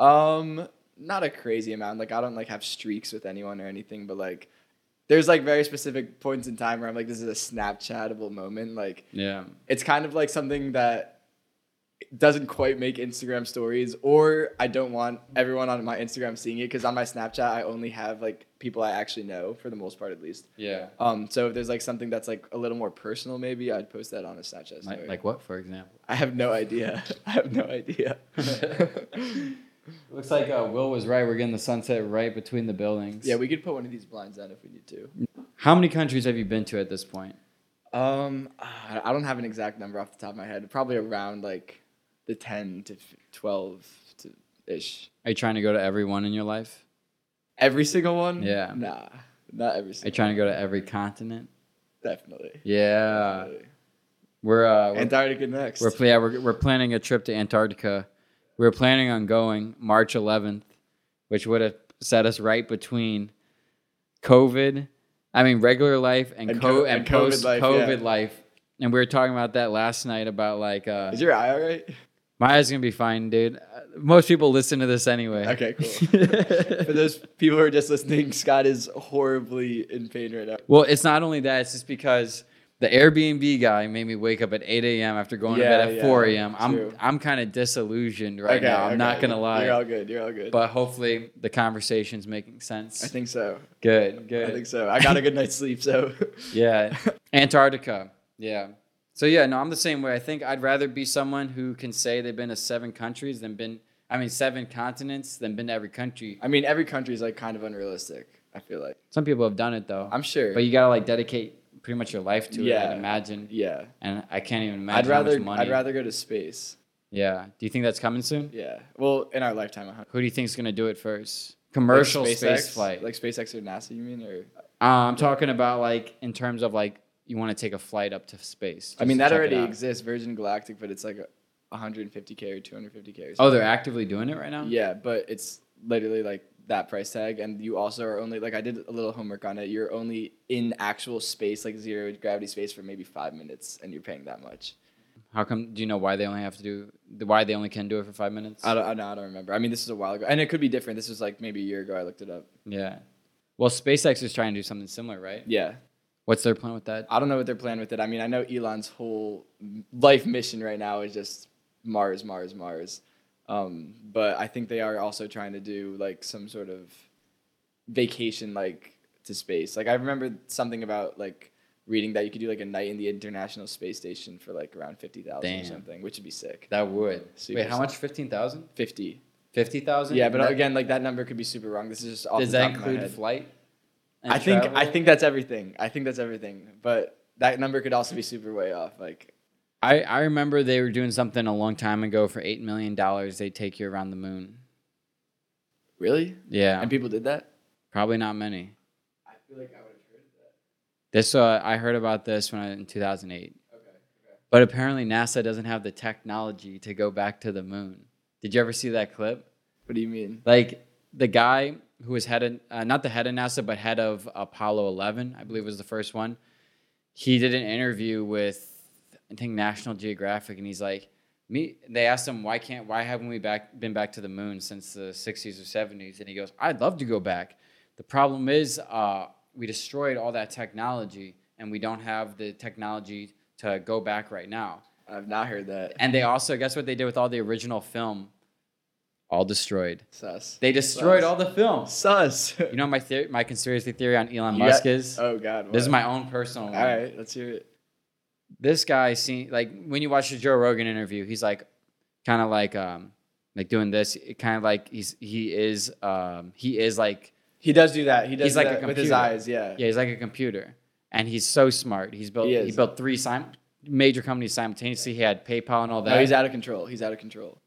Um, not a crazy amount. Like I don't like have streaks with anyone or anything, but like there's like very specific points in time where I'm like, this is a Snapchatable moment. Like Yeah. it's kind of like something that doesn't quite make Instagram stories, or I don't want everyone on my Instagram seeing it because on my Snapchat I only have like people I actually know for the most part at least. Yeah. Um, so if there's like something that's like a little more personal, maybe I'd post that on a Snapchat story. Like, like what, for example? I have no idea. <laughs> I have no idea. <laughs> <laughs> Looks like uh, Will was right. We're getting the sunset right between the buildings. yeah, we could put one of these blinds on if we need to. How many countries have you been to at this point? Um, I don't have an exact number off the top of my head. Probably around like the ten to twelve to ish. Are you trying to go to every one in your life? Every single one? Yeah. Nah, not every Single Are you trying to go to every continent? Definitely. Yeah. Definitely. We're uh, we're, Antarctica next. we're, yeah, we're we're planning a trip to Antarctica. We were planning on going March 11th, which would have set us right between COVID, I mean regular life and And co- and, and COVID post life, COVID yeah. life. And we were talking about that last night about like uh, Is your eye alright? my eyes gonna be fine, dude. Most people listen to this anyway. Okay, cool. <laughs> For those people who are just listening, Scott is horribly in pain right now. Well, it's not only that; it's just because the Airbnb guy made me wake up at 8 a.m. after going to bed at yeah, 4 a.m. I'm true. I'm kind of disillusioned right okay, now. I'm not gonna lie, You're all good. You're all good. but hopefully the conversation's making sense. I think so. good, good. I think so. I got a good night's <laughs> sleep, so Yeah, <laughs> Antarctica. Yeah, So yeah, no, I'm the same way. I think I'd rather be someone who can say they've been to seven countries than been, I mean, seven continents than been to every country. I mean, every country is like kind of unrealistic. I feel like. Some people have done it though. I'm sure. But you gotta like dedicate pretty much your life to it. Yeah. I'd imagine. yeah. And I can't even imagine I'd how rather much money. I'd rather go to space. Yeah. Do you think that's coming soon? Yeah. Well, in our lifetime. Who do you think is gonna do it first? Commercial Like space flight. like SpaceX or NASA. You mean or? Uh, I'm talking about like in terms of like you want to take a flight up to space. I mean, that it already exists, Virgin Galactic, but it's like a 150k or 250k. Or Oh, they're actively doing it right now. Yeah, but it's literally like that price tag, and you also are only like I did a little homework on it. You're only in actual space, like zero gravity space, for maybe five minutes, and you're paying that much. How come? Do you know why they only have to do? Why they only can do it for five minutes? I don't, I don't, I don't remember. I mean, this is a while ago, and it could be different. This was like maybe a year ago. I looked it up. Yeah. Well, SpaceX is trying to do something similar, right? Yeah, What's their plan with that? I don't know what they're planning with it. I mean, I know Elon's whole life mission right now is just Mars, Mars, Mars. Um, but I think they are also trying to do like some sort of vacation, like to space. Like I remember something about like reading that you could do like a night in the International Space Station for like around fifty thousand or something, which would be sick. That would. Super Wait, how much? Fifteen thousand? Fifty. Fifty thousand? Yeah, but again, like that number could be super wrong. This is just off does the that top of my include flight? I think I think that's everything. I think that's everything. But that number could also be super way off. Like I, I remember they were doing something a long time ago for eight million dollars. They take you around the moon. really? Yeah, And people did that? probably not many. I feel like I would have heard that. This uh, I heard about this when I, in 2008. Okay. okay. But apparently NASA doesn't have the technology to go back to the moon. Did you ever see that clip? What do you mean? Like the guy who was head of, uh, not the head of NASA, but head of Apollo 11, I believe was the first one. He did an interview with, I think National Geographic, and he's like, me. They asked him why can't, why haven't we back been back to the moon since the 60s or 70s? And he goes, I'd love to go back. The problem is, uh, we destroyed all that technology, and we don't have the technology to go back right now. I've not heard that. And they also, guess what they did with all the original film? All destroyed. Sus. They destroyed Sus. all the film. Sus. You know my theory, my conspiracy theory on Elon You Musk got- is? Oh God. this is my own personal one. All right, let's hear it. This guy seen like when you watch the Joe Rogan interview, he's like kind of like um like doing this, kind of like he's he is um he is like He does do that. He does He's like that a with his eyes. Yeah. yeah, he's like a computer. And he's so smart. He's built He he, built three sim- major companies simultaneously. He had PayPal and all that. No, he's out of control. He's out of control.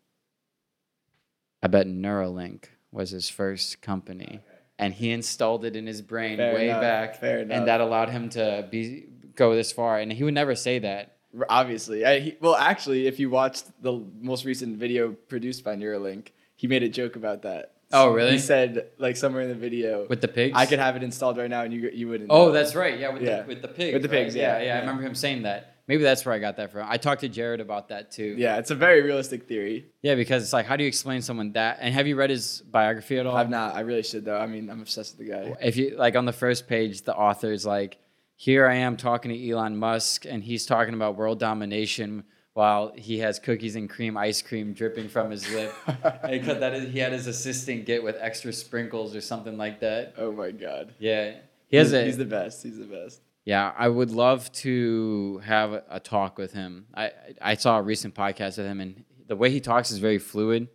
I bet Neuralink was his first company, and he installed it in his brain Fair way enough, back, and that allowed him to be go this far. And he would never say that. Obviously, I, he, well, actually, if you watched the most recent video produced by Neuralink, he made a joke about that. Oh, really? He said like somewhere in the video, With the pigs, I could have it installed right now, and you you wouldn't. Oh, that's right. Yeah, with Yeah. the with the pigs. With the right? pigs, Yeah, yeah, yeah, I remember him saying that. Maybe that's where I got that from. I talked to Jared about that too. Yeah, it's a very realistic theory. Yeah, because it's like, how do you explain someone that? And have you read his biography at all? I've not. I really should though. I mean, I'm obsessed with the guy. if you like on the first page the author's like here i am talking to elon musk and he's talking about world domination while he has cookies and cream ice cream dripping from his lip <laughs> because that is, he had his assistant get with extra sprinkles or something like that Oh my god. yeah he has he's, a he's the best. He's the best. yeah i would love to have a, a talk with him i i saw a recent podcast with him and the way he talks is very fluid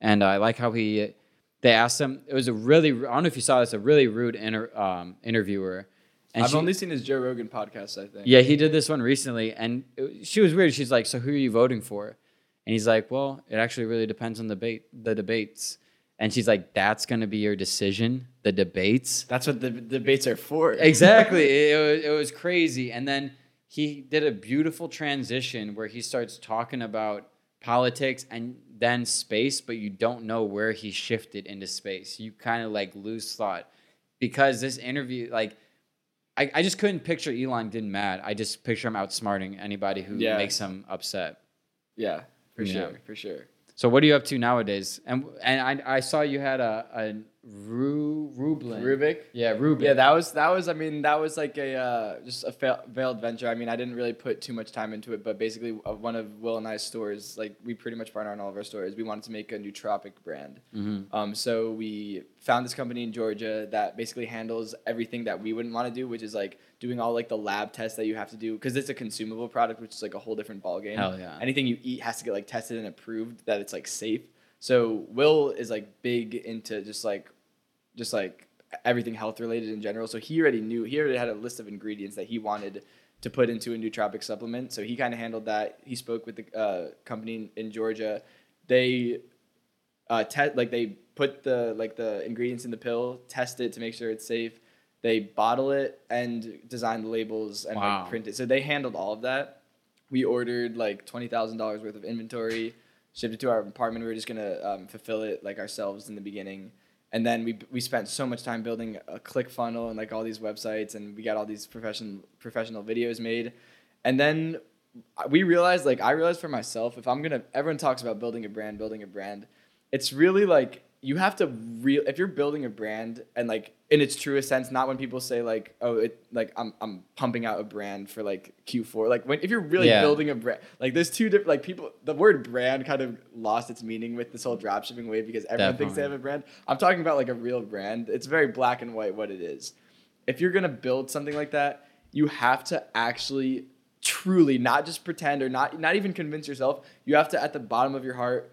and i like how he they asked him it was a really i don't know if you saw this a really rude inter, um, interviewer and I've she- only seen his Joe Rogan podcast. I think. yeah he did this one recently and it- she was weird. She's like so who are you voting for? And he's like well it actually really depends on the debate the debates. And she's like that's going to be your decision the debates? That's what the debates are for. exactly. It, <laughs> it, was, it was crazy. And then he did a beautiful transition where he starts talking about politics and then space but you don't know where he shifted into space. You kind of like lose thought. Because this interview like I, I just couldn't picture elon getting mad i just picture him outsmarting anybody who Yeah. makes him upset Yeah, for Yeah. sure, for sure. so what are you up to nowadays and and i, I saw you had a, a Ru Rublin. Rubik. Yeah, Rubik. Yeah, that was that was. I mean, that was like a uh, just a fail, veiled venture. I mean, I didn't really put too much time into it, but basically, uh, one of Will and I's stores, like we pretty much partner on all of our stores. We wanted to make a nootropic brand. Mhm. Um, so we found this company in Georgia that basically handles everything that we wouldn't want to do, which is like doing all like the lab tests that you have to do because it's a consumable product, which is like a whole different ballgame. Hell yeah. Anything you eat has to get like tested and approved that it's like safe. So Will is like big into just like just like everything health related in general. So he already knew he already had a list of ingredients that he wanted to put into a nootropic supplement. So he kind of handled that. He spoke with the uh, company in, Georgia. They uh, te- like they put the like the ingredients in the pill, test it to make sure it's safe. They bottle it and design the labels and Wow. like print it. So they handled all of that. We ordered like twenty thousand dollars worth of inventory, shipped it to our apartment. We were just gonna um, fulfill it like ourselves in the beginning, and then we we spent so much time building a click funnel and like all these websites, and we got all these professional professional videos made, and then we realized like I realized for myself if I'm gonna everyone talks about building a brand, building a brand, it's really like you have to real if you're building a brand and like in its truest sense, not when people say like oh it like I'm I'm pumping out a brand for like Q4 like when if you're really Yeah. building a brand like there's two different like people the word brand kind of lost its meaning with this whole dropshipping wave because everyone thinks they have a brand. I'm talking about like a real brand. It's very black and white what it is. If you're gonna build something like that, you have to actually truly not just pretend or not not even convince yourself. You have to at the bottom of your heart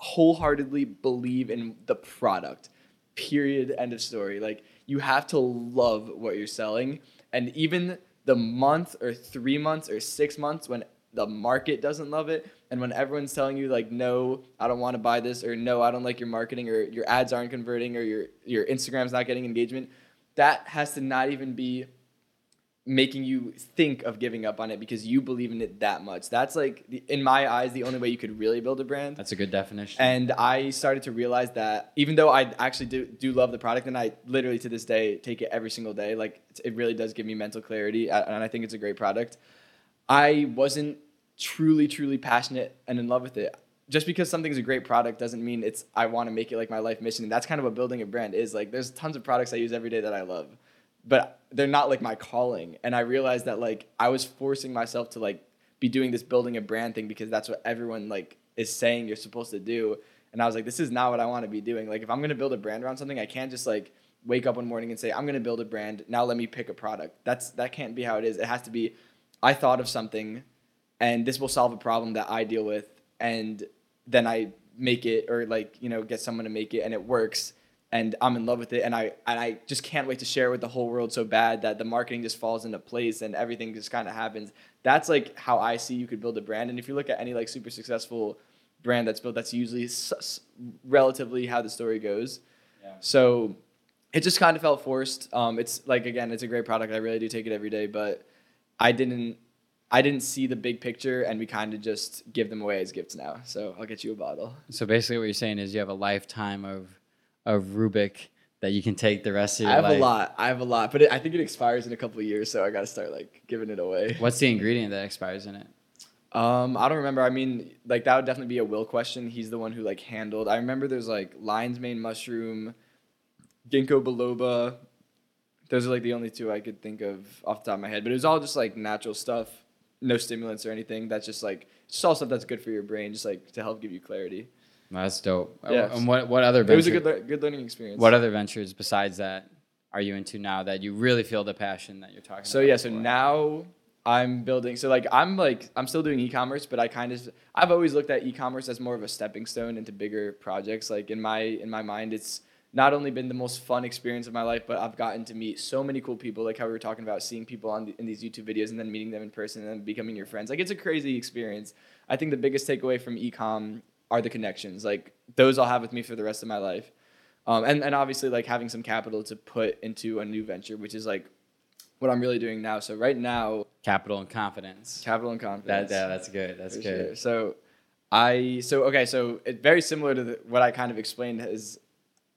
wholeheartedly believe in the product. Period. End of story. Like you have to love what you're selling, and even the month or three months or six months when the market doesn't love it, and when everyone's telling you like, no, I don't want to buy this, or no, I don't like your marketing, or your ads aren't converting, or your your Instagram's not getting engagement, that has to not even be making you think of giving up on it because you believe in it that much. That's like, the, in my eyes, the only way you could really build a brand. That's a good definition. And I started to realize that even though I actually do, do love the product and I literally to this day take it every single day, like it really does give me mental clarity and I think it's a great product. I wasn't truly, truly passionate and in love with it. Just because something's a great product doesn't mean it's I want to make it like my life mission. And that's kind of what building a brand is. Like there's tons of products I use every day that I love, but they're not like my calling. And I realized that like I was forcing myself to like be doing this building a brand thing because that's what everyone like is saying you're supposed to do. And I was like, this is not what I want to be doing. Like if I'm gonna build a brand around something, I can't just like wake up one morning and say, I'm gonna build a brand. Now let me pick a product. That's that can't be how it is. It has to be I thought of something and this will solve a problem that I deal with and then I make it or like, you know, get someone to make it and it works and I'm in love with it and I and I just can't wait to share it with the whole world so bad that the marketing just falls into place and everything just kind of happens. That's like how I see you could build a brand and if you look at any like super successful brand that's built that's usually s- relatively how the story goes. Yeah. So it just kind of felt forced. Um, it's like again, it's a great product. I really do take it every day, but I didn't I didn't see the big picture, and we kind of just give them away as gifts now. So I'll get you a bottle. so basically, what you're saying is you have a lifetime of of Rubik that you can take the rest of your life? I have life. a lot. I have a lot, but it, I think it expires in a couple of years, so I got to start like giving it away. What's the ingredient that expires in it? Um, I don't remember. I mean, like that would definitely be a Will question. He's the one who like handled. I remember there's like lion's mane mushroom, ginkgo biloba. Those are like the only two I could think of off the top of my head. But it was all just like natural stuff, no stimulants or anything. That's just like just all stuff that's good for your brain, just like to help give you clarity. That's dope. Uh, yeah. And what what other It was a good good learning experience. what other ventures besides that are you into now that you really feel the passion that you're talking about? So yeah, so now I'm building. So like I'm like I'm still doing e-commerce, but I kind of I've always looked at e-commerce as more of a stepping stone into bigger projects. Like in my in my mind, it's not only been the most fun experience of my life, but I've gotten to meet so many cool people. Like how we were talking about seeing people on the, in these YouTube videos and then meeting them in person and then becoming your friends. Like it's a crazy experience. I think the biggest takeaway from e-com are the connections. Like those I'll have with me for the rest of my life. Um, and, and obviously like having some capital to put into a new venture, which is like what I'm really doing now. So right now, capital and confidence. capital and That, confidence. yeah, that's good. That's for good. sure. So I so okay, so it very similar to the, what I kind of explained is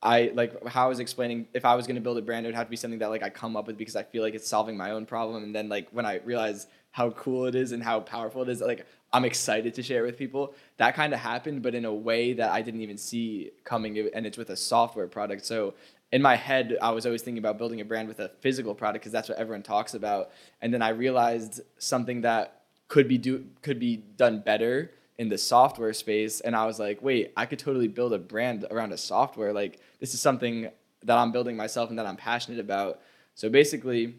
I like how I was explaining if I was going to build a brand, it would have to be something that like I come up with because I feel like it's solving my own problem. And then like when I realize how cool it is and how powerful it is. Like I'm excited to share it with people. That kind of happened, but in a way that I didn't even see coming, and it's with a software product. So in my head, I was always thinking about building a brand with a physical product because that's what everyone talks about. And then I realized something that could be do could be done better in the software space, and I was like, wait, I could totally build a brand around a software. Like this is something that I'm building myself and that I'm passionate about. So basically,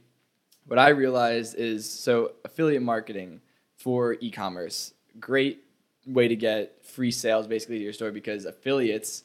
what I realized is so affiliate marketing for e-commerce, great way to get free sales basically to your store because affiliates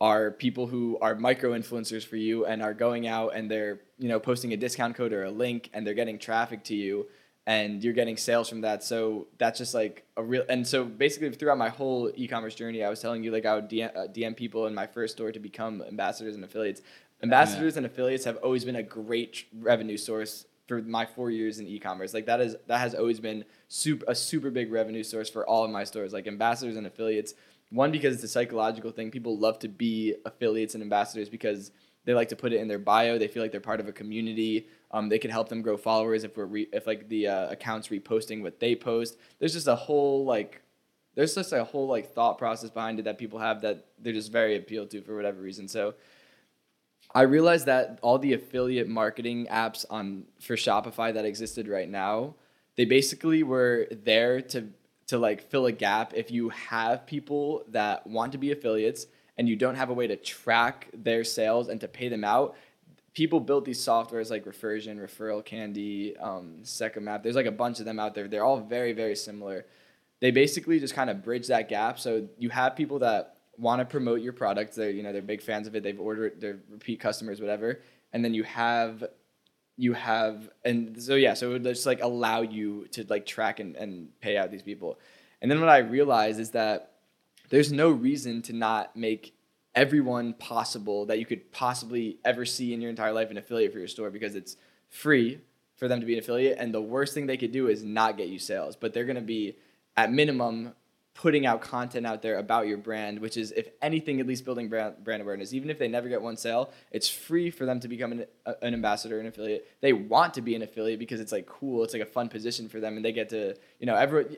are people who are micro influencers for you and are going out and they're you know posting a discount code or a link and they're getting traffic to you and you're getting sales from that so that's just like a real and so basically throughout my whole e-commerce journey i was telling you like i would dm, uh, DM people in my first store to become ambassadors and affiliates ambassadors yeah. and affiliates have always been a great revenue source for my four years in e-commerce. Like that is that has always been super a super big revenue source for all of my stores. Like ambassadors and affiliates. One because it's a psychological thing. People love to be affiliates and ambassadors because they like to put it in their bio. They feel like they're part of a community. Um, they can help them grow followers if we're re- if like the uh, accounts reposting what they post. There's just a whole like there's just a whole like thought process behind it that people have that they're just very appealed to for whatever reason. So I realized that all the affiliate marketing apps on for Shopify that existed right now, they basically were there to to like fill a gap if you have people that want to be affiliates and you don't have a way to track their sales and to pay them out. People built these softwares like Refersion, Referral Candy, um, Second Map. There's like a bunch of them out there. They're all very, very similar. They basically just kind of bridge that gap. So you have people that want to promote your product. They're you know they're big fans of it. They've ordered. They're repeat customers, whatever. And then you have you have and so yeah so it would just like allow you to like track and, and pay out these people. And then what i realized is that there's no reason to not make everyone possible that you could possibly ever see in your entire life an affiliate for your store because it's free for them to be an affiliate and the worst thing they could do is not get you sales. But they're going to be at minimum putting out content out there about your brand, which is, if anything, at least building brand, brand awareness. Even if they never get one sale, it's free for them to become an, an ambassador, an affiliate. They want to be an affiliate because it's like cool. It's like a fun position for them, and they get to, you know, everyone.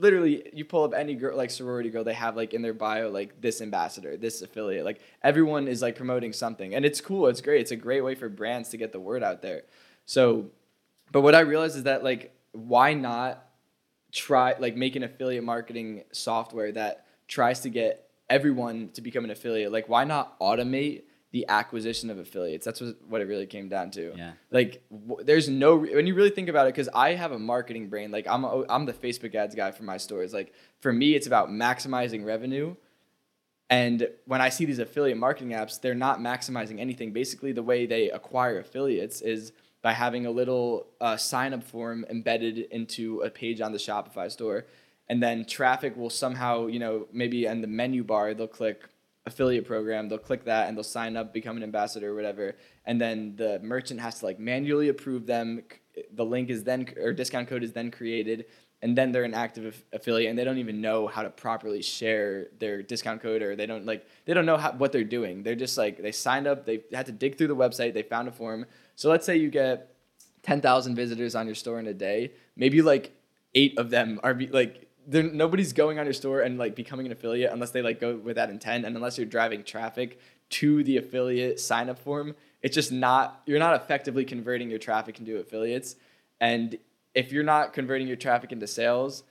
Literally, you pull up any girl, like sorority girl, they have like in their bio like this ambassador, this affiliate. Like everyone is like promoting something, and it's cool. It's great. It's a great way for brands to get the word out there. So, but what I realized is that like, why not try like make an affiliate marketing software that tries to get everyone to become an affiliate. Like why not automate the acquisition of affiliates? That's what, what it really came down to. Yeah. Like w- there's no when you really think about it because i have a marketing brain like i'm a, i'm the facebook ads guy for my stores like for me it's about maximizing revenue. And when i see these affiliate marketing apps they're not maximizing anything. Basically the way they acquire affiliates is by having a little uh, sign up form embedded into a page on the Shopify store. And then traffic will somehow, you know, maybe in the menu bar, they'll click affiliate program, they'll click that and they'll sign up, become an ambassador or whatever. And then the merchant has to like manually approve them. The link is then, or discount code is then created. And then they're an active affiliate and they don't even know how to properly share their discount code or they don't like, they don't know how, what they're doing. They're just like, they signed up, they had to dig through the website, they found a form so let's say you get 10,000 visitors on your store in a day. Maybe like eight of them are be, like nobody's going on your store and like becoming an affiliate unless they like go with that intent and unless you're driving traffic to the affiliate sign up form. It's just not you're not effectively converting your traffic into affiliates. And if you're not converting your traffic into sales,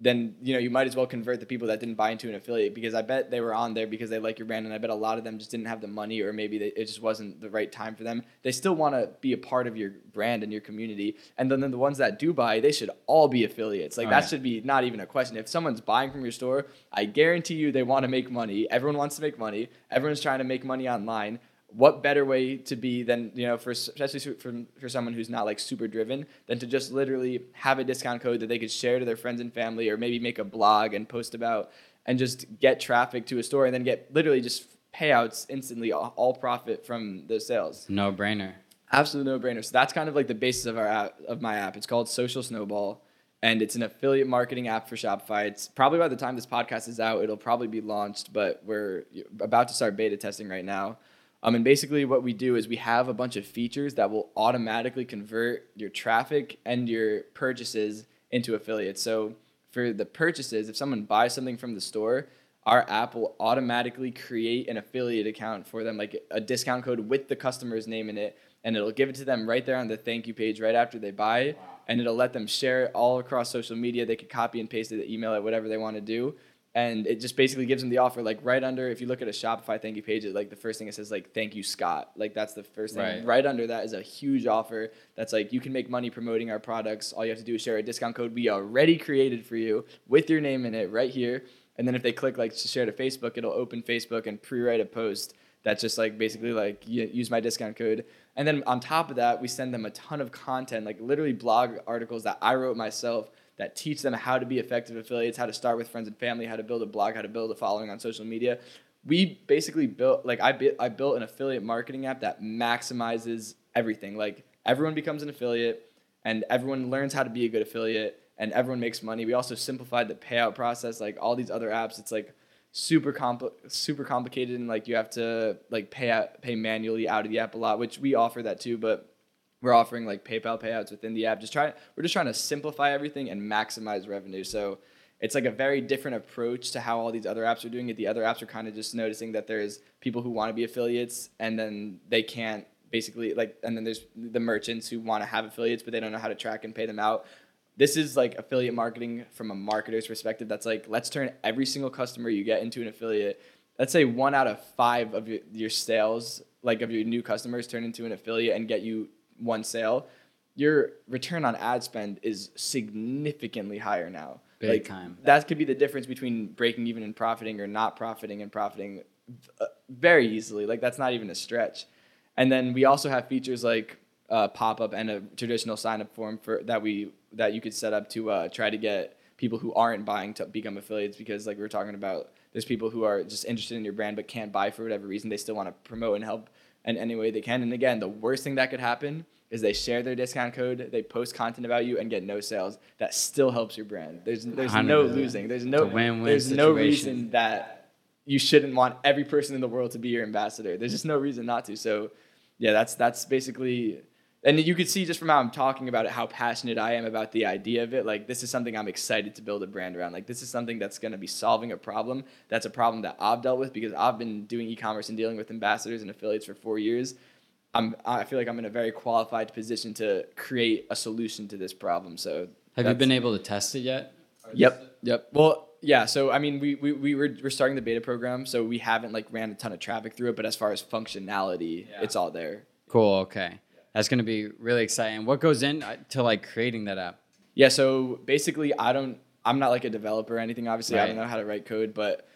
then you know you might as well convert the people that didn't buy into an affiliate because I bet they were on there because they like your brand and I bet a lot of them just didn't have the money or maybe they, it just wasn't the right time for them. They still want to be a part of your brand and your community, and then, then the ones that do buy, they should all be affiliates. Like that should be not even a question. If someone's buying from your store, I guarantee you they want to make money. Everyone wants to make money. Everyone's trying to make money online what better way to be than you know for especially for, for someone who's not like super driven than to just literally have a discount code that they could share to their friends and family or maybe make a blog and post about and just get traffic to a store and then get literally just payouts instantly all, all profit from those sales no brainer absolute no brainer so that's kind of like the basis of our app, of my app it's called social snowball and it's an affiliate marketing app for Shopify. It's probably by the time this podcast is out, it'll probably be launched, but we're about to start beta testing right now. Um, and basically, what we do is we have a bunch of features that will automatically convert your traffic and your purchases into affiliates. So for the purchases, if someone buys something from the store, our app will automatically create an affiliate account for them, like a discount code with the customer's name in it, and it'll give it to them right there on the thank you page right after they buy, and it'll let them share it all across social media. They could copy and paste it, email it, whatever they want to do, and it just basically gives them the offer like right under if you look at a shopify thank you page it like the first thing it says like thank you scott. Like that's the first thing. Right. right under that is a huge offer that's like you can make money promoting our products. All you have to do is share a discount code. We already created for you with your name in it right here. And then if they click like to share to facebook it'll open facebook and pre-write a post that's just like basically like use my discount code. And then on top of that we send them a ton of content like literally blog articles that i wrote myself that teach them how to be effective affiliates, how to start with friends and family, how to build a blog, how to build a following on social media. We basically built like I I built an affiliate marketing app that maximizes everything. Like everyone becomes an affiliate and everyone learns how to be a good affiliate and everyone makes money. We also simplified the payout process like all these other apps it's like super compl- super complicated and like you have to like pay out pay manually out of the app a lot, which we offer that too, but we're offering like PayPal payouts within the app. Just try we're just trying to simplify everything and maximize revenue. So it's like a very different approach to how all these other apps are doing it. The other apps are kind of just noticing that there's people who want to be affiliates and then they can't basically like and then there's the merchants who want to have affiliates but they don't know how to track and pay them out. This is like affiliate marketing from a marketer's perspective. That's like let's turn every single customer you get into an affiliate. Let's say one out of five of your, your sales, like of your new customers, turn into an affiliate and get you one sale, your return on ad spend is significantly higher now. Big like, time. That could be the difference between breaking even and profiting or not profiting and profiting uh, very easily. Like that's not even a stretch. And then we also have features like uh, pop up and a traditional sign up form for that we that you could set up to uh, try to get people who aren't buying to become affiliates because like we were talking about there's people who are just interested in your brand but can't buy for whatever reason they still want to promote and help in any way they can. And again the worst thing that could happen is they share their discount code they post content about you and get no sales. That still helps your brand. There's there's no losing. There's no there's no reason that you shouldn't want every person in the world to be your ambassador. There's just no reason not to. So yeah that's that's basically and you could see just from how I'm talking about it how passionate I am about the idea of it. Like this is something I'm excited to build a brand around. Like this is something that's going to be solving a problem. That's a problem that I've dealt with because I've been doing e-commerce and dealing with ambassadors and affiliates for 4 years. I'm I feel like I'm in a very qualified position to create a solution to this problem. So Have you been able to test it yet? Yep. Yep. Well, yeah. So I mean, we we we were we're starting the beta program, so we haven't like ran a ton of traffic through it, but as far as functionality, Yeah. it's all there. Cool. Okay. That's gonna be really exciting. What goes into like creating that app? Yeah, so basically, I don't. I'm not like a developer or anything. Obviously, I don't know how to write code, but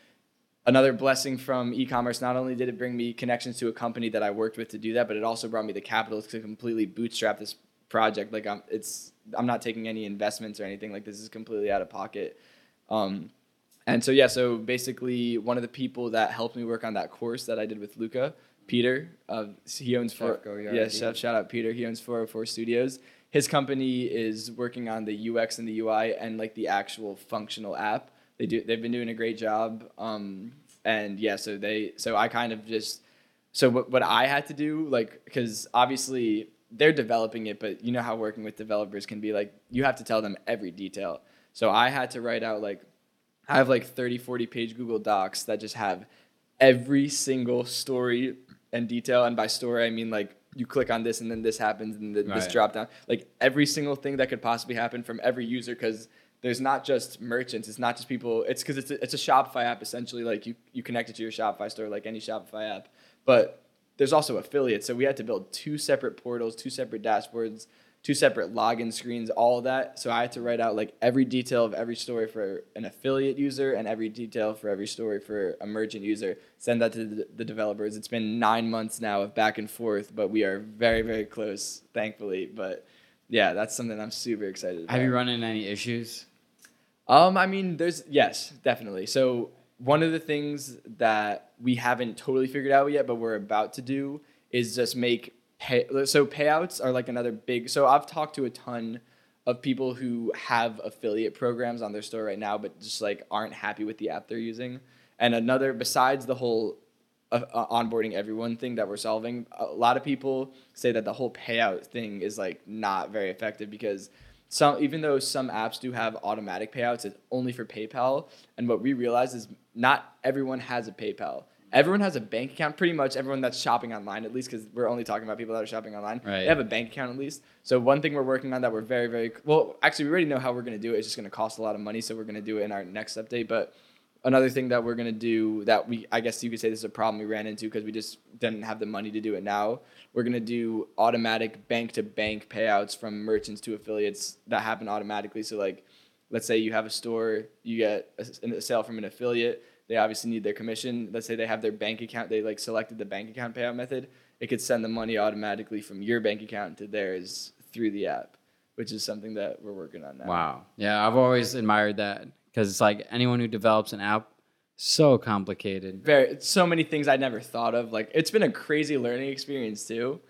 another blessing from e-commerce. Not only did it bring me connections to a company that I worked with to do that, but it also brought me the capital to completely bootstrap this project. Like I'm, it's I'm not taking any investments or anything. Like this is completely out of pocket. Um, and so yeah, so basically, one of the people that helped me work on that course that I did with Luca, Peter, uh, he owns four. Yeah, chef, shout out Peter. He owns 404 Studios. His company is working on the UX and the UI and like the actual functional app. They do. They've been doing a great job. Um, and yeah, so they. So I kind of just. So what what I had to do, like, because obviously they're developing it, but you know how working with developers can be like you have to tell them every detail. So I had to write out like I have like 30, 40 page Google Docs that just have every single story and detail. And by story, I mean like you click on this and then this happens and then this Right. drop down. Like every single thing that could possibly happen from every user because there's not just merchants. It's not just people. It's because it's a, it's a Shopify app essentially. Like you, you connect it to your Shopify store like any Shopify app. But there's also affiliates. So we had to build two separate portals, two separate dashboards, two separate login screens, all of that. So I had to write out like every detail of every story for an affiliate user and every detail for every story for a merchant user. Send that to the, developers. It's been nine months now of back and forth, but we are very, very close, thankfully. But yeah, that's something I'm super excited about. Have you run into any issues? Um, I mean, there's yes, definitely. So one of the things that we haven't totally figured out yet, but we're about to do is just make pay. So payouts are like another big. So I've talked to a ton of people who have affiliate programs on their store right now, but just like aren't happy with the app they're using. And another, besides the whole uh, uh, onboarding everyone thing that we're solving. A lot of people say that the whole payout thing is like not very effective because some even though some apps do have automatic payouts, it's only for PayPal. And what we realize is not everyone has a PayPal. Everyone has a bank account. Pretty much everyone that's shopping online, at least because we're only talking about people that are shopping online. Right. They have a bank account at least. So one thing we're working on that we're very very well. Actually, we already know how we're going to do it. It's just going to cost a lot of money, so we're going to do it in our next update. But another thing that we're going to do that we I guess you could say this is a problem we ran into because we just didn't have the money to do it now. We're going to do automatic bank to bank payouts from merchants to affiliates that happen automatically. So like let's say you have a store, you get a, a sale from an affiliate, they obviously need their commission. Let's say they have their bank account, they like selected the bank account payout method. It could send the money automatically from your bank account to theirs through the app, which is something that we're working on now. Wow. Yeah, I've always admired that because it's like anyone who develops an app, so complicated. very so many things I never thought of. Like it's been a crazy learning experience too.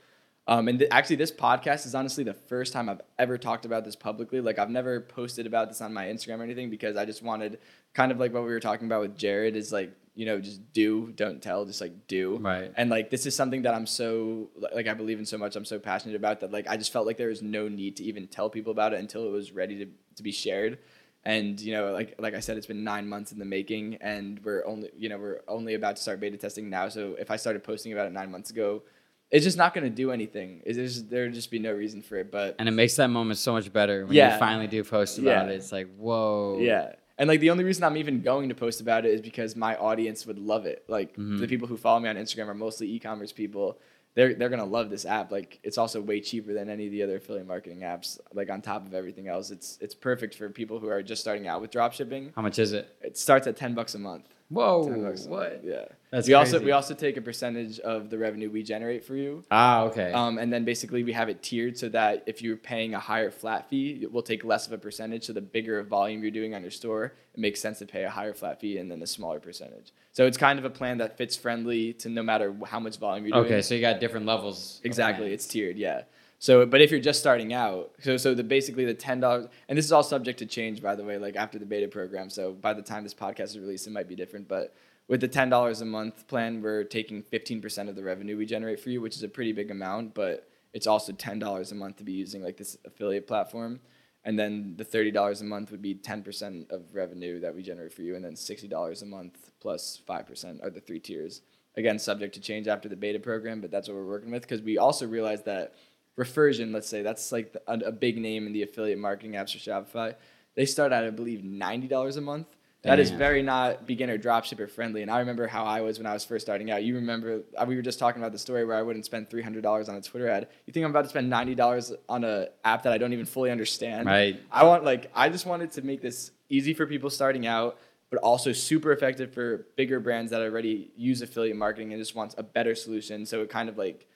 Um, and th- actually, this podcast is honestly the first time I've ever talked about this publicly. Like I've never posted about this on my Instagram or anything because I just wanted kind of like what we were talking about with Jared is like you know just do don't tell just like do Right. and like this is something that i'm so like i believe in so much i'm so passionate about that like i just felt like there was no need to even tell people about it until it was ready to, to be shared and you know like like i said it's been nine months in the making and we're only you know we're only about to start beta testing now so if i started posting about it nine months ago it's just not going to do anything it's just, there'd just be no reason for it but And it makes that moment so much better when Yeah. you finally do post about Yeah. it. It's like, whoa. Yeah. And like the only reason I'm even going to post about it is because my audience would love it. Like Mhm. the people who follow me on Instagram are mostly e-commerce people. They're they're gonna love this app. Like it's also way cheaper than any of the other affiliate marketing apps. Like on top of everything else, it's it's perfect for people who are just starting out with dropshipping. How much is it? It starts at ten bucks a month. Whoa. 10 bucks a month, What? Yeah. That's we also crazy. we also take a percentage of the revenue we generate for you. Ah, okay. Um, and then basically we have it tiered so that if you're paying a higher flat fee, we'll take less of a percentage. So the bigger volume you're doing on your store, it makes sense to pay a higher flat fee and then a smaller percentage. So it's kind of a plan that fits friendly to no matter how much volume you're doing. okay, so you got different levels. Exactly, it's tiered, yeah. So, but if you're just starting out, so so the basically the ten dollars, and this is all subject to change, by the way, like after the beta program. So by the time this podcast is released, it might be different. But with the ten dollars a month plan, we're taking fifteen percent of the revenue we generate for you, which is a pretty big amount. But it's also ten dollars a month to be using like this affiliate platform, and then the thirty dollars a month would be ten percent of revenue that we generate for you, and then sixty dollars a month plus five percent are the three tiers. Again, subject to change after the beta program, but that's what we're working with because we also realized that Refersion, let's say that's like the, a, a big name in the affiliate marketing apps for Shopify. They start at I believe ninety dollars a month. That is Damn. very not beginner dropshipper friendly. And I remember how I was when I was first starting out. You remember uh, we were just talking about the story where I wouldn't spend three hundred dollars on a Twitter ad. You think I'm about to spend ninety dollars on an app that I don't even fully understand? Right. I want like I just wanted to make this easy for people starting out, but also super effective for bigger brands that already use affiliate marketing and just wants a better solution. So it kind of like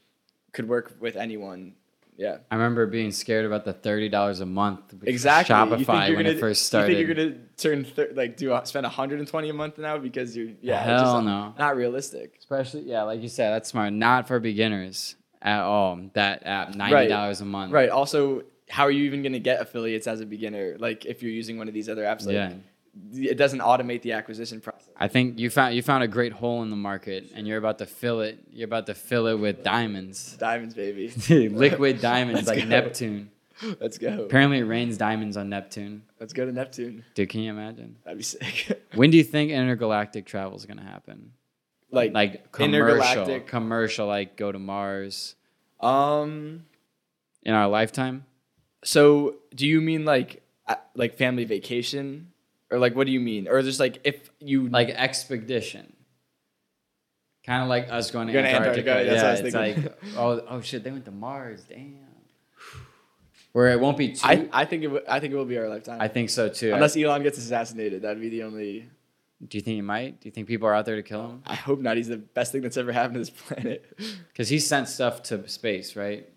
could work with anyone. Yeah. I remember being scared about the thirty dollars a month. Exactly. You think Shopify you're when gonna- it first started. You think you're gonna turn thir- like do uh, spend 120 a month now because you're yeah. Hell just no. Not realistic. Especially, yeah, like you said, that's smart. Not for beginners at all. That app, ninety dollars a month. Right. Also, how are you even gonna get affiliates as a beginner? Like if you're using one of these other apps, like Yeah. It doesn't automate the acquisition process. I think you found you found a great hole in the market, and you're about to fill it. You're about to fill it with diamonds, Diamonds, baby. <laughs> liquid <laughs> diamonds like go. Neptune. Let's go. Apparently, it rains diamonds on Neptune. Let's go to Neptune. Dude, can you imagine? That'd be sick. <laughs> When do you think intergalactic travel is gonna happen? like, Like commercial, commercial, like go to Mars um. in our lifetime. So, do you mean like uh, like family vacation, or like what do you mean, or just like if you like expedition. Kind of like us going to Going to Antarctica. Antarctica, that's yeah, what I was it's like oh oh shit, they went to Mars. Damn. Where it won't be too. I, I, I think it w- I think it will be our lifetime. I think so too. Unless Elon gets assassinated, that'd be the only. do you think he might? Do you think people are out there to kill him? I hope not. He's the best thing that's ever happened to this planet. <laughs> Because he sent stuff to space, right?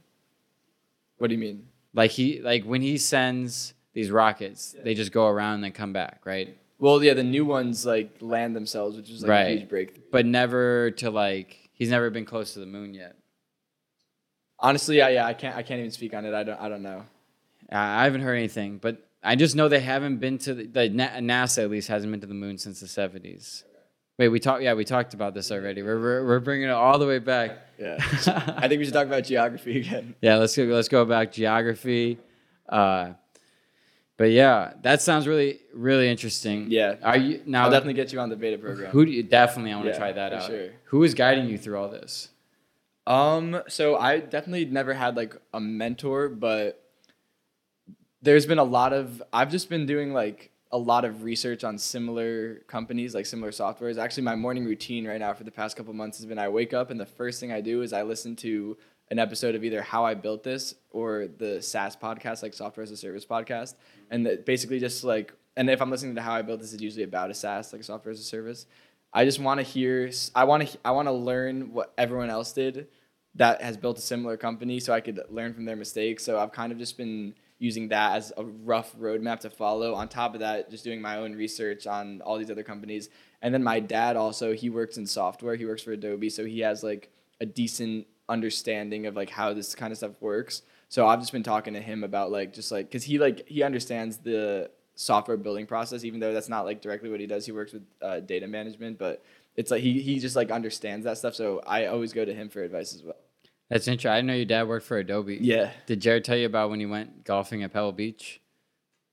what do you mean? Like he like when he sends these rockets, they just go around and then come back, right? Well, yeah, the new ones like land themselves, which is like a Right. huge breakthrough. But never to like he's never been close to the moon yet. honestly, yeah, yeah, I can't I can't even speak on it. I don't I don't know. I haven't heard anything, but I just know they haven't been to the, the NASA at least hasn't been to the moon since the 70s, Wait, we talked. Yeah, we talked about this already. We're, we're we're bringing it all the way back. Yeah. <laughs> I think we should talk about geography again. Yeah, let's go. Let's go back geography. Uh, but yeah, that sounds really really interesting. Yeah. Are you now? I'll definitely get you on the beta program. Who do you definitely? I want to Yeah, try that out. sure. Who is guiding you through all this? Um, so I definitely never had like a mentor, but there's been a lot of I've just been doing like a lot of research on similar companies, like similar softwares. Actually, my morning routine right now for the past couple months has been I wake up and the first thing I do is I listen to an episode of either How I Built This or the SaaS podcast, like Software as a Service podcast, and that basically just like and if I'm listening to How I Built This, it's usually about a SaaS, like software as a service. I just want to hear. I want to. I want to learn what everyone else did that has built a similar company, so I could learn from their mistakes. So I've kind of just been using that as a rough roadmap to follow. On top of that, just doing my own research on all these other companies. And then my dad also he works in software. He works for Adobe, so he has like a decent understanding of like how this kind of stuff works. So I've just been talking to him about like just like because he like he understands the software building process, even though that's not like directly what he does. He works with uh, data management, but it's like he he just like understands that stuff. So I always go to him for advice as well. That's interesting. I didn't know your dad worked for Adobe. Yeah, Did Jared tell you about when he went golfing at Pebble Beach?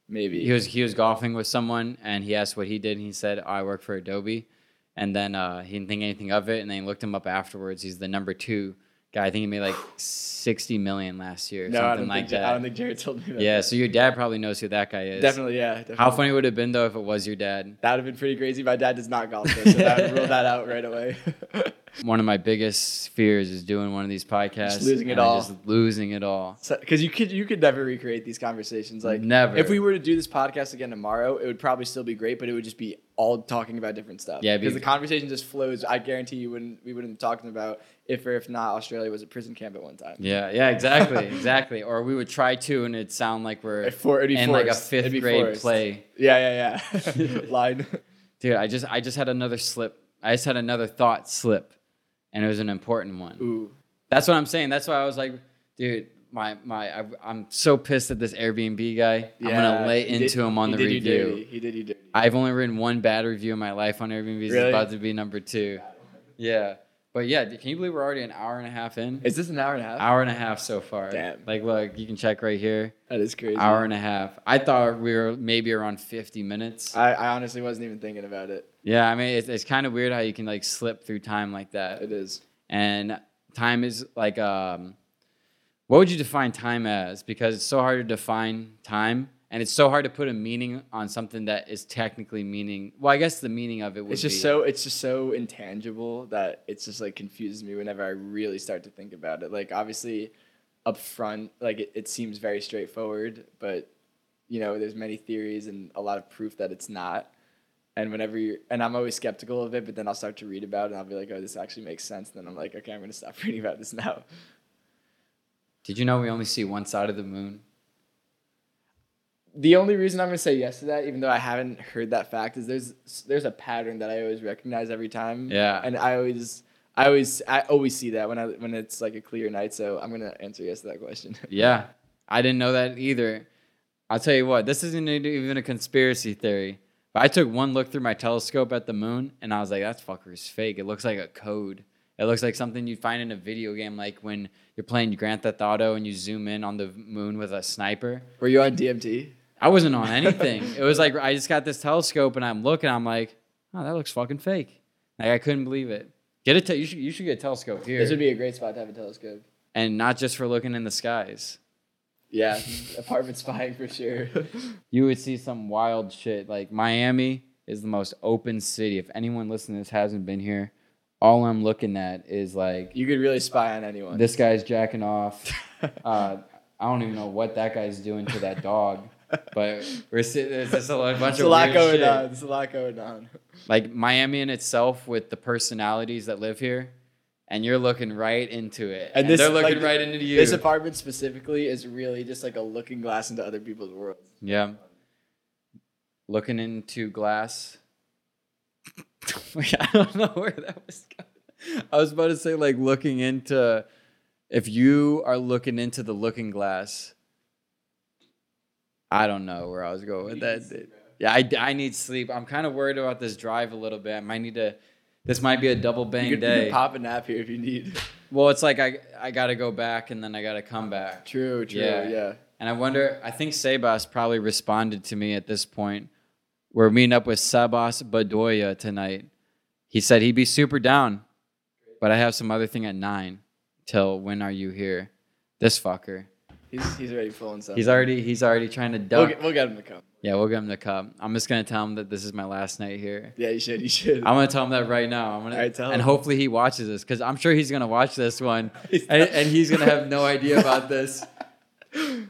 maybe. He was he was golfing with someone and he asked what he did and he said, "I work for Adobe." And then uh, he didn't think anything of it and then he looked him up afterwards. He's the number 2 guy. I think he made like 60 million last year no, something like that. I don't think Jared told me that. yeah, so your dad probably knows who that guy is. definitely, yeah. Definitely. How funny would it have been though if it was your dad? That would have been pretty crazy. My dad does not golf, though, so that would rule that out right away. <laughs> One of my biggest fears is doing one of these podcasts, losing it all. just losing it all. Because you could you could never recreate these conversations. Like Never. If we were to do this podcast again tomorrow, it would probably still be great, but it would just be all talking about different stuff. Yeah, it'd be- because the conversation just flows. I guarantee you wouldn't we wouldn't be talking about if or if not Australia was a prison camp at one time. Yeah, yeah, exactly, <laughs> exactly. Or we would try to, and it'd sound like we're for, in like a fifth grade forced. play. Yeah, yeah, yeah. <laughs> <laughs> Line. Dude, I just I just had another slip. I just had another thought slip, and it was an important one. Ooh. That's what I'm saying. That's why I was like, dude, my my I, I'm so pissed at this Airbnb guy. Yeah, I'm gonna lay into did- him on he the did review. dirty. He did you dirty. I've only written one bad review in my life on Airbnb. It's Really? about to be number two. Yeah, but yeah, can you believe we're already an hour and a half in? Is this an hour and a half? Hour and a half so far. Damn. Like, look, you can check right here. That is crazy. Hour and a half. I thought we were maybe around 50 minutes. I, I honestly wasn't even thinking about it. Yeah, I mean, it's, it's kind of weird how you can like slip through time like that. It is. And time is like, um, what would you define time as? Because it's so hard to define time, and it's so hard to put a meaning on something that is technically meaning. Well, I guess the meaning of it would It's just be, so it's just so intangible that it's just like confuses me whenever I really start to think about it. Like obviously, up front, like it, it seems very straightforward, but you know, there's many theories and a lot of proof that it's not. And whenever you and I'm always skeptical of it, but then I'll start to read about it and I'll be like, oh, this actually makes sense. then I'm like, okay, I'm gonna stop <laughs> reading about this now. Did you know we only see one side of the moon? The only reason I'm gonna say yes to that, even though I haven't heard that fact, is there's there's a pattern that I always recognize every time. Yeah. And I always I always I always see that when I when it's like a clear night. So I'm gonna answer yes to that question. <laughs> Yeah, I didn't know that either. I'll tell you what, this isn't even a conspiracy theory. But I took one look through my telescope at the moon, and I was like, "That fucker's fake. It looks like a code. It looks like something you'd find in a video game, like when you're playing Grand Theft Auto and you zoom in on the moon with a sniper." Were you on DMT? I wasn't on anything. it was like I just got this telescope, and I'm looking. I'm like, "Oh, that looks fucking fake." Like I couldn't believe it. Get a te- you should you should get a telescope here, This would be a great spot to have a telescope. and not just for looking in the skies. Yeah, <laughs> apartment spying for sure. <laughs> you would see some wild shit. Like Miami is the most open city. If anyone listening to this hasn't been here, all I'm looking at is like you could really spy on anyone. this guy's jacking off. <laughs> Uh, I don't even know what that guy's doing to that dog. But we're sitting. There's just a bunch There's of a lot weird going shit. on. There's a lot going on. Like Miami in itself, with the personalities that live here, and you're looking right into it, and, And this- they're looking like, right into you. This apartment specifically is really just like a looking glass into other people's worlds. Yeah. Looking into glass. <laughs> I don't know where that was going. I was about to say, like, looking into, if you are looking into the looking glass, I don't know where I was going with that. Yeah, I, I need sleep. I'm kind of worried about this drive a little bit. I might need to this might be a double bang You could, you day. could pop a nap here if you need. well, it's like I I gotta go back and then I gotta come uh, back. True, true, Yeah. yeah. And I wonder, I think Sebas probably responded to me at this point. We're meeting up with Sebas Bedoya tonight. He said he'd be super down, but I have some other thing at nine. Till when are you here? This fucker. He's he's already and stuff. He's already he's already trying to We'll get, we'll get him to come. yeah, we'll get him to come. I'm just gonna tell him that this is my last night here. Yeah, you should. You should. I'm gonna tell him that right now. I'm gonna, right, tell and him. hopefully he watches this because I'm sure he's gonna watch this one, <laughs> He's and, and he's gonna have no idea about this. <laughs>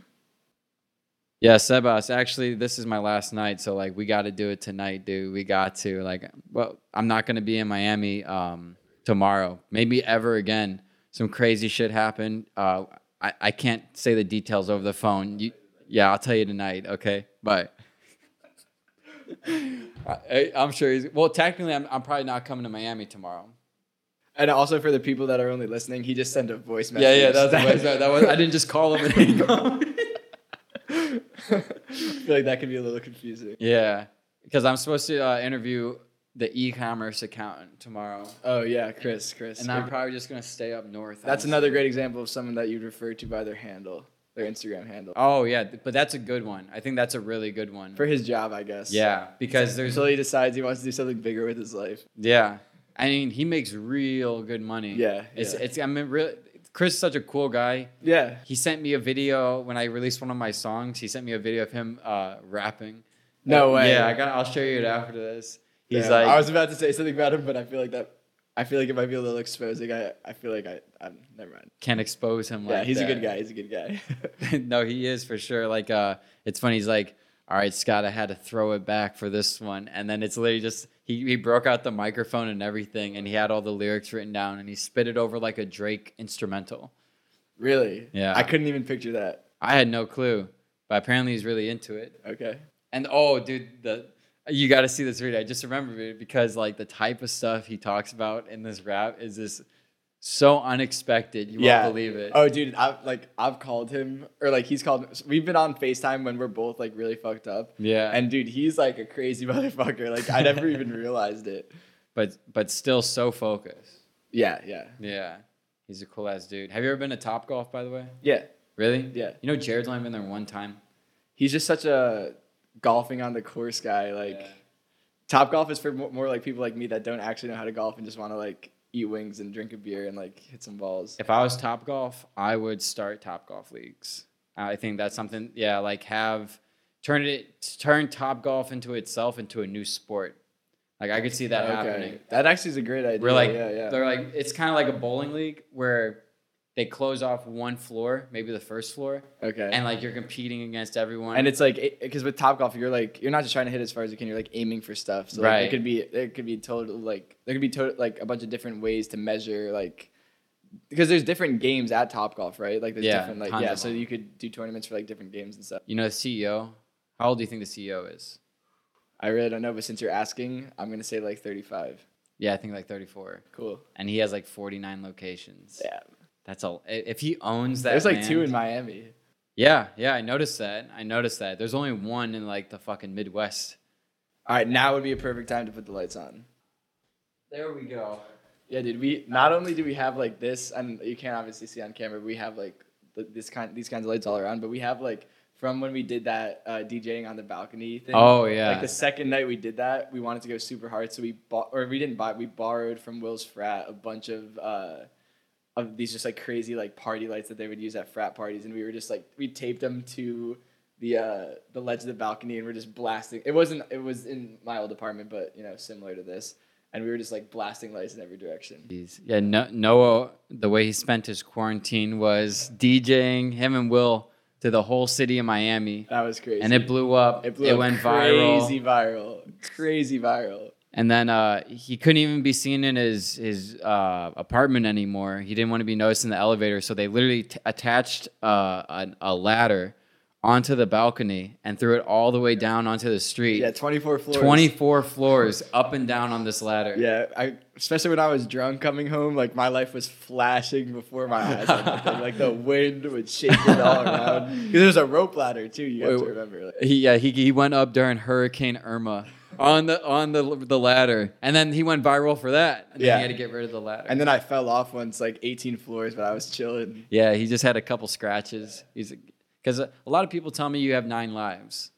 Yeah, Sebas, actually, this is my last night, so like we got to do it tonight, dude. We got to like, well, I'm not gonna be in Miami um, tomorrow, maybe ever again. Some crazy shit happened. Uh, I I can't say the details over the phone. You, yeah, I'll tell you tonight. Okay, bye. <laughs> I, I'm sure he's well. Technically, I'm I'm probably not coming to Miami tomorrow. And also for the people that are only listening, he just sent a voice message. Yeah, yeah, that was, <laughs> that was. I didn't just call him and hang <laughs> up. I feel like that could be a little confusing. Yeah, because I'm supposed to uh, interview the e-commerce accountant tomorrow, Oh yeah, Chris, Chris. and I'm probably just gonna stay up north. That's honestly. another great example of someone that you'd refer to by their handle, their Instagram handle. Oh yeah, but that's a good one. I think that's a really good one. For his job, I guess. yeah, because there's Until he decides he wants to do something bigger with his life. yeah. I mean, he makes real good money. Yeah, it's yeah. it's. I mean, really, Chris is such a cool guy. Yeah. He sent me a video when I released one of my songs. He sent me a video of him uh, rapping. No Uh, way. Yeah, I got. I'll show you it after this. He's Yeah, like, I was about to say something about him, but I feel like that. I feel like it might be a little exposing. I, I feel like I, I'm never mind. can't expose him. Yeah, like he's a good guy. He's a good guy. <laughs> <laughs> no, he is for sure. Like, uh, it's funny. He's like, all right, Scott, I had to throw it back for this one, and then it's literally just he he broke out the microphone and everything, and he had all the lyrics written down, and he spit it over like a Drake instrumental. really? Yeah. I couldn't even picture that. I had no clue, but apparently he's really into it. Okay. And oh, dude, the you got to see this video. I just remembered it because like the type of stuff he talks about in this rap is this so unexpected. You yeah. won't believe it. Oh, dude, I've like I've called him or like he's called. We've been on Facetime when we're both like really fucked up. yeah, And dude, he's like a crazy <laughs> motherfucker. Like I never <laughs> even realized it. but but still so focused. Yeah, yeah, Yeah, he's a cool ass dude. Have you ever been to Top Golf, by the way? yeah, Really? yeah. You know, Jared's only been there one time. He's just such a golfing on the course guy. Like Yeah. Top Golf is for mo- more like people like me that don't actually know how to golf and just want to like eat wings and drink a beer and like hit some balls. If I was Top Golf, I would start Top Golf leagues. I think that's something. Yeah, like have turn it turn Top Golf into itself into a new sport. Like I could see that happening. that actually is a great idea. We're like yeah, yeah. they're like it's kind of like a bowling league where they close off one floor, maybe the first floor, okay. and like you're competing against everyone. And it's like because with Top Golf, you're like you're not just trying to hit as far as you can. You're like aiming for stuff. So like, Right. it could be it could be total like there could be total like a bunch of different ways to measure like because there's different games at Top Golf, right? Like there's Yeah, different like yeah. So you could do tournaments for like different games and stuff. you know the CEO. How old do you think the CEO is? I really don't know, but since you're asking, I'm gonna say like 35. Yeah, I think like 34, Cool. and he has like 49 locations. Yeah. That's all. If he owns that, There's like land- two in Miami. Yeah, yeah, I noticed that. I noticed that. There's only one in like the fucking Midwest. All right, now would be a perfect time to put the lights on. There we go. Yeah, dude. We not only do we have like this, and you can't obviously see on camera. But We have like this kind, these kinds of lights all around. But we have like from when we did that uh, DJing on the balcony thing. Oh yeah. Like the second night we did that, we wanted to go super hard, so we bought, or we didn't buy, we borrowed from Will's frat a bunch of uh, of these just like crazy like party lights that they would use at frat parties, and we were just like we taped them to the uh, the ledge of the balcony, and we're just blasting. It wasn't, it was in my old apartment, but you know, similar to this, and we were just like blasting lights in every direction. Jeez. Yeah, no, Noah, the way he spent his quarantine was DJing him and Will to the whole city of Miami, That was crazy. and it blew up. it blew up went crazy viral, Crazy viral, crazy viral. And then uh, he couldn't even be seen in his his uh, apartment anymore. He didn't want to be noticed in the elevator, so they literally t- attached uh, a, a ladder onto the balcony and threw it all the way down onto the street. Yeah, 24 floors. 24 floors up and down on this ladder. Yeah, I especially when I was drunk coming home, like my life was flashing before my eyes. Like, the- like the wind would shake it all around. Because <laughs> there's a rope ladder too. You have to remember. Like, He yeah he he went up during Hurricane Irma. On the on the the ladder, and then he went viral for that. And then Yeah. he had to get rid of the ladder. And then I fell off once, like 18 floors, but I was chilling. yeah, he just had a couple scratches. He's because a, a lot of people tell me you have nine lives,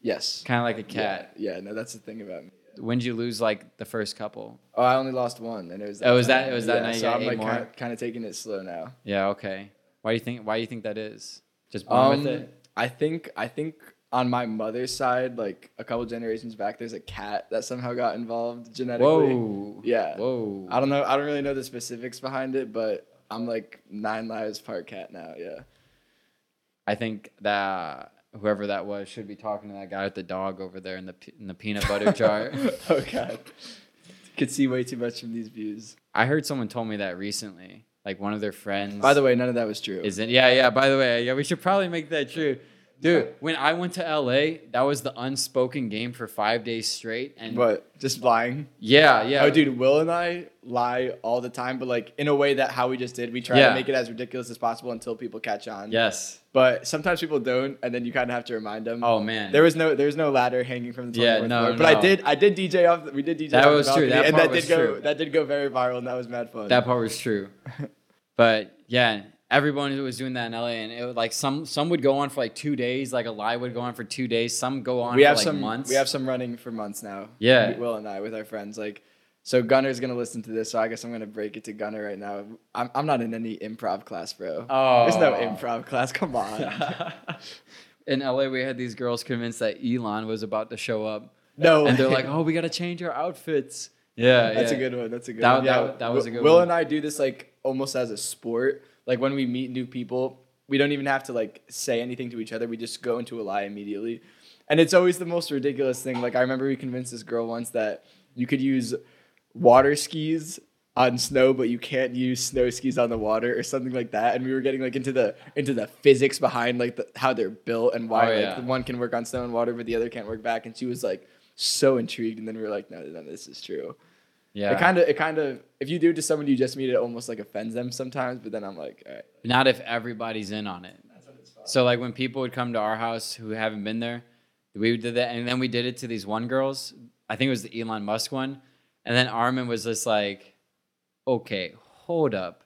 Yes. kind of like a cat. Yeah, yeah, no, that's the thing about me. When did you lose like the first couple? Oh, I only lost one, and it was. Oh, was that- it was that yeah, night So I'm like kind of, kind of taking it slow now. Yeah, okay. Why do you think? Why do you think that is? Just born with Um, it. I think I think on my mother's side, like a couple generations back, there's a cat that somehow got involved genetically. Whoa. Yeah. Whoa. I don't know. I don't really know the specifics behind it, but I'm like nine lives part cat now. Yeah. I think that whoever that was should be talking to that guy with the dog over there in the in the peanut butter <laughs> jar. oh god. Could see way too much from these views. I heard someone told me that recently. Like one of their friends. By the way, none of that was true. is it? Yeah, yeah. By the way, yeah, we should probably make that true. Dude, when I went to LA, that was the unspoken game for five days straight. And But just lying. yeah, yeah. Oh, dude, Will and I lie all the time, but like in a way that how we just did. We try Yeah. to make it as ridiculous as possible until people catch on. Yes. But sometimes people don't, and then you kind of have to remind them. Oh man. There was no, there was no ladder hanging from the 24th Yeah, no, floor. But I did, I did DJ off. We did DJ. That off the was true. That and part that was did go, true. that did go very viral, and that was mad fun. That part was true. but yeah, everyone was doing that in LA, and it was like some some would go on for like two days. Like a lie would go on for two days. Some go on we for have like some, months. we have some running for months now. Yeah. Will and I with our friends like. So Gunner's gonna listen to this, so I guess I'm gonna break it to Gunner right now. I'm, I'm not in any improv class, bro. Oh. There's no oh. improv class. Come on. <laughs> in LA, we had these girls convinced that Elon was about to show up, no. and they're like, "Oh, we gotta change our outfits." Yeah, That's yeah. a good one. That's a good That- one. Yeah, that- that was a Will- good Will one. and I do this like almost as a sport. Like when we meet new people, we don't even have to like say anything to each other. We just go into a lie immediately. And it's always the most ridiculous thing. Like I remember we convinced this girl once that you could use water skis on snow, but you can't use snow skis on the water or something like that. And we were getting like into the into the physics behind like the, how they're built and why Oh, like yeah. the one can work on snow and water, but the other can't work back. And she was like so intrigued. And then we were like, no, no, this is true. Yeah. It kind of, it kind of, if you do it to someone you just meet, it almost like offends them sometimes. But then I'm like, all right, Not if everybody's in on it. So like when people would come to our house who haven't been there, we did that, and then we did it to these one girls. I think it was the Elon Musk one, and then Armin was just like, "Okay, hold up.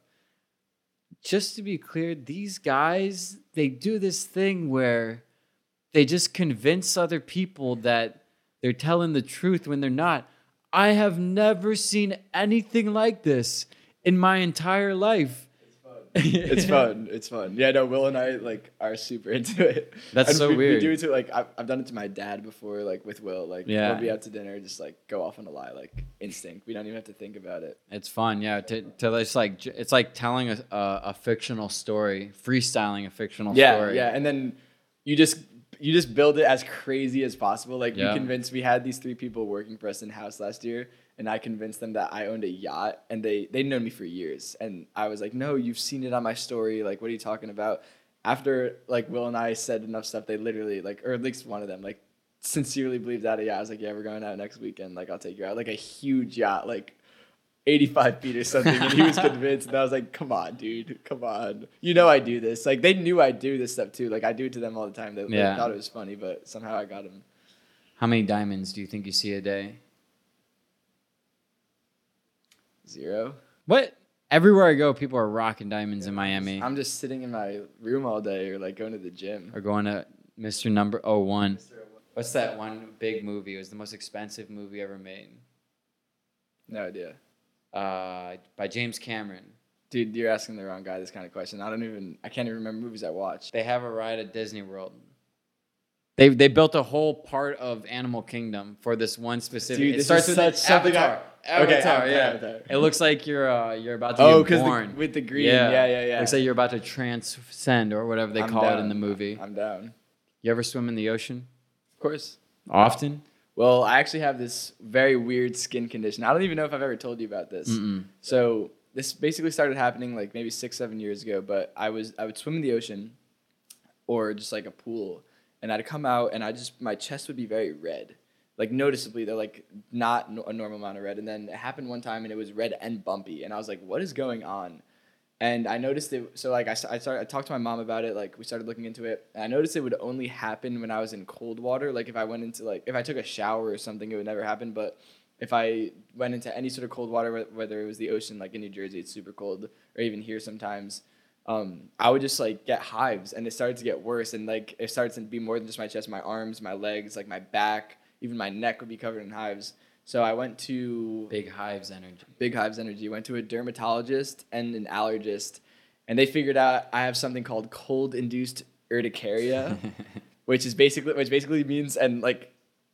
Just to be clear, these guys they do this thing where they just convince other people that they're telling the truth when they're not. I have never seen anything like this in my entire life." it's fun. It's fun. It's fun. Yeah, no, Will and I like are super into it. That's And so we, weird. We do it to like I've, I've done it to my dad before, like with Will. Like Yeah. we'll be out to dinner, just like go off on a lie, like instinct. We don't even have to think about it. It's fun, yeah. To, to it's like it's like telling a, a, a fictional story, freestyling a fictional Yeah, story. yeah, and then you just you just build it as crazy as possible. Like Yeah. we convinced we had these three people working for us in house last year, and I convinced them that I owned a yacht, and they they'd known me for years, and I was like, no, you've seen it on my story. Like, what are you talking about? After like Will and I said enough stuff, they literally like, or at least one of them like sincerely believed that. Yeah, I was like, yeah, we're going out next weekend. Like, I'll take you out. Like a huge yacht, like 85 feet or something. And he was <laughs> convinced. And I was like, come on, dude. Come on. You know I do this. Like, they knew I do this stuff too. Like, I do it to them all the time. They, they thought it was funny, but somehow I got them. How many diamonds do you think you see a day? Zero. What? Everywhere I go, people are rocking diamonds in Miami. I'm just sitting in my room all day or like going to the gym. or going to Mr. Number 01. What's that one big movie? It was the most expensive movie ever made. No idea. Uh, by James Cameron. Dude, you're asking the wrong guy this kind of question. I don't even, I can't even remember movies I watched. They have a ride at Disney World. They they built a whole part of Animal Kingdom for this one specific. Dude, it starts with such something I- Avatar. Avatar, Okay, yeah. Avatar, Avatar. It looks like you're uh, you're about to Oh, because born. with the green. Yeah, yeah, yeah. Looks like you're about to transcend or whatever they I'm call it in the movie. I'm down. You ever swim in the ocean? Of course. Often? Well, I actually have this very weird skin condition. I don't even know if I've ever told you about this. Mm-mm. So this basically started happening like maybe six, seven years ago. But I was I would swim in the ocean, or just like a pool, and I'd come out and I just my chest would be very red, like noticeably. They're like not a normal amount of red. And then it happened one time and it was red and bumpy, and I was like, what is going on? And I noticed it. So like I, I started I talked to my mom about it. Like we started looking into it. And I noticed it would only happen when I was in cold water. Like if I went into like if I took a shower or something, it would never happen. But if I went into any sort of cold water, whether it was the ocean, like in New Jersey, it's super cold, or even here sometimes, um, I would just like get hives, and it started to get worse, and like it started to be more than just my chest, my arms, my legs, like my back, even my neck would be covered in hives. So I went to Big hives energy. Big Hives Energy. Went to a dermatologist and an allergist, and they figured out I have something called cold-induced urticaria, <laughs> which is basically which basically means and like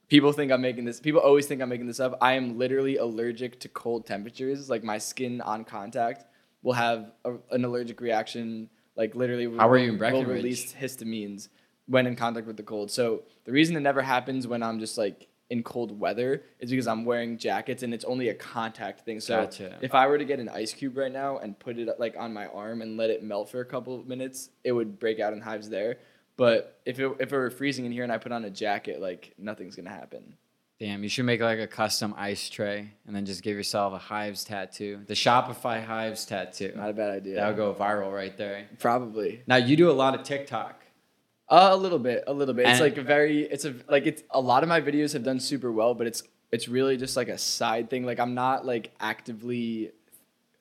people think I'm making this. People always think I'm making this up. I am literally allergic to cold temperatures. Like my skin on contact will have a, an allergic reaction. Like literally, How are you in will release histamines when in contact with the cold. So the reason it never happens when I'm just like in cold weather is because I'm wearing jackets and it's only a contact thing. So Gotcha. if I were to get an ice cube right now and put it like on my arm and let it melt for a couple of minutes, it would break out in hives there. But if it if it were freezing in here and I put on a jacket, like nothing's gonna happen. Damn, you should make like a custom ice tray and then just give yourself a hives tattoo. The Shopify hives tattoo. Not a bad idea. That'll go viral right there. Probably. Now you do a lot of TikTok. Uh, a little bit, a little bit. It's And- like a very, it's a like it's a lot of my videos have done super well, but it's it's really just like a side thing. Like I'm not like actively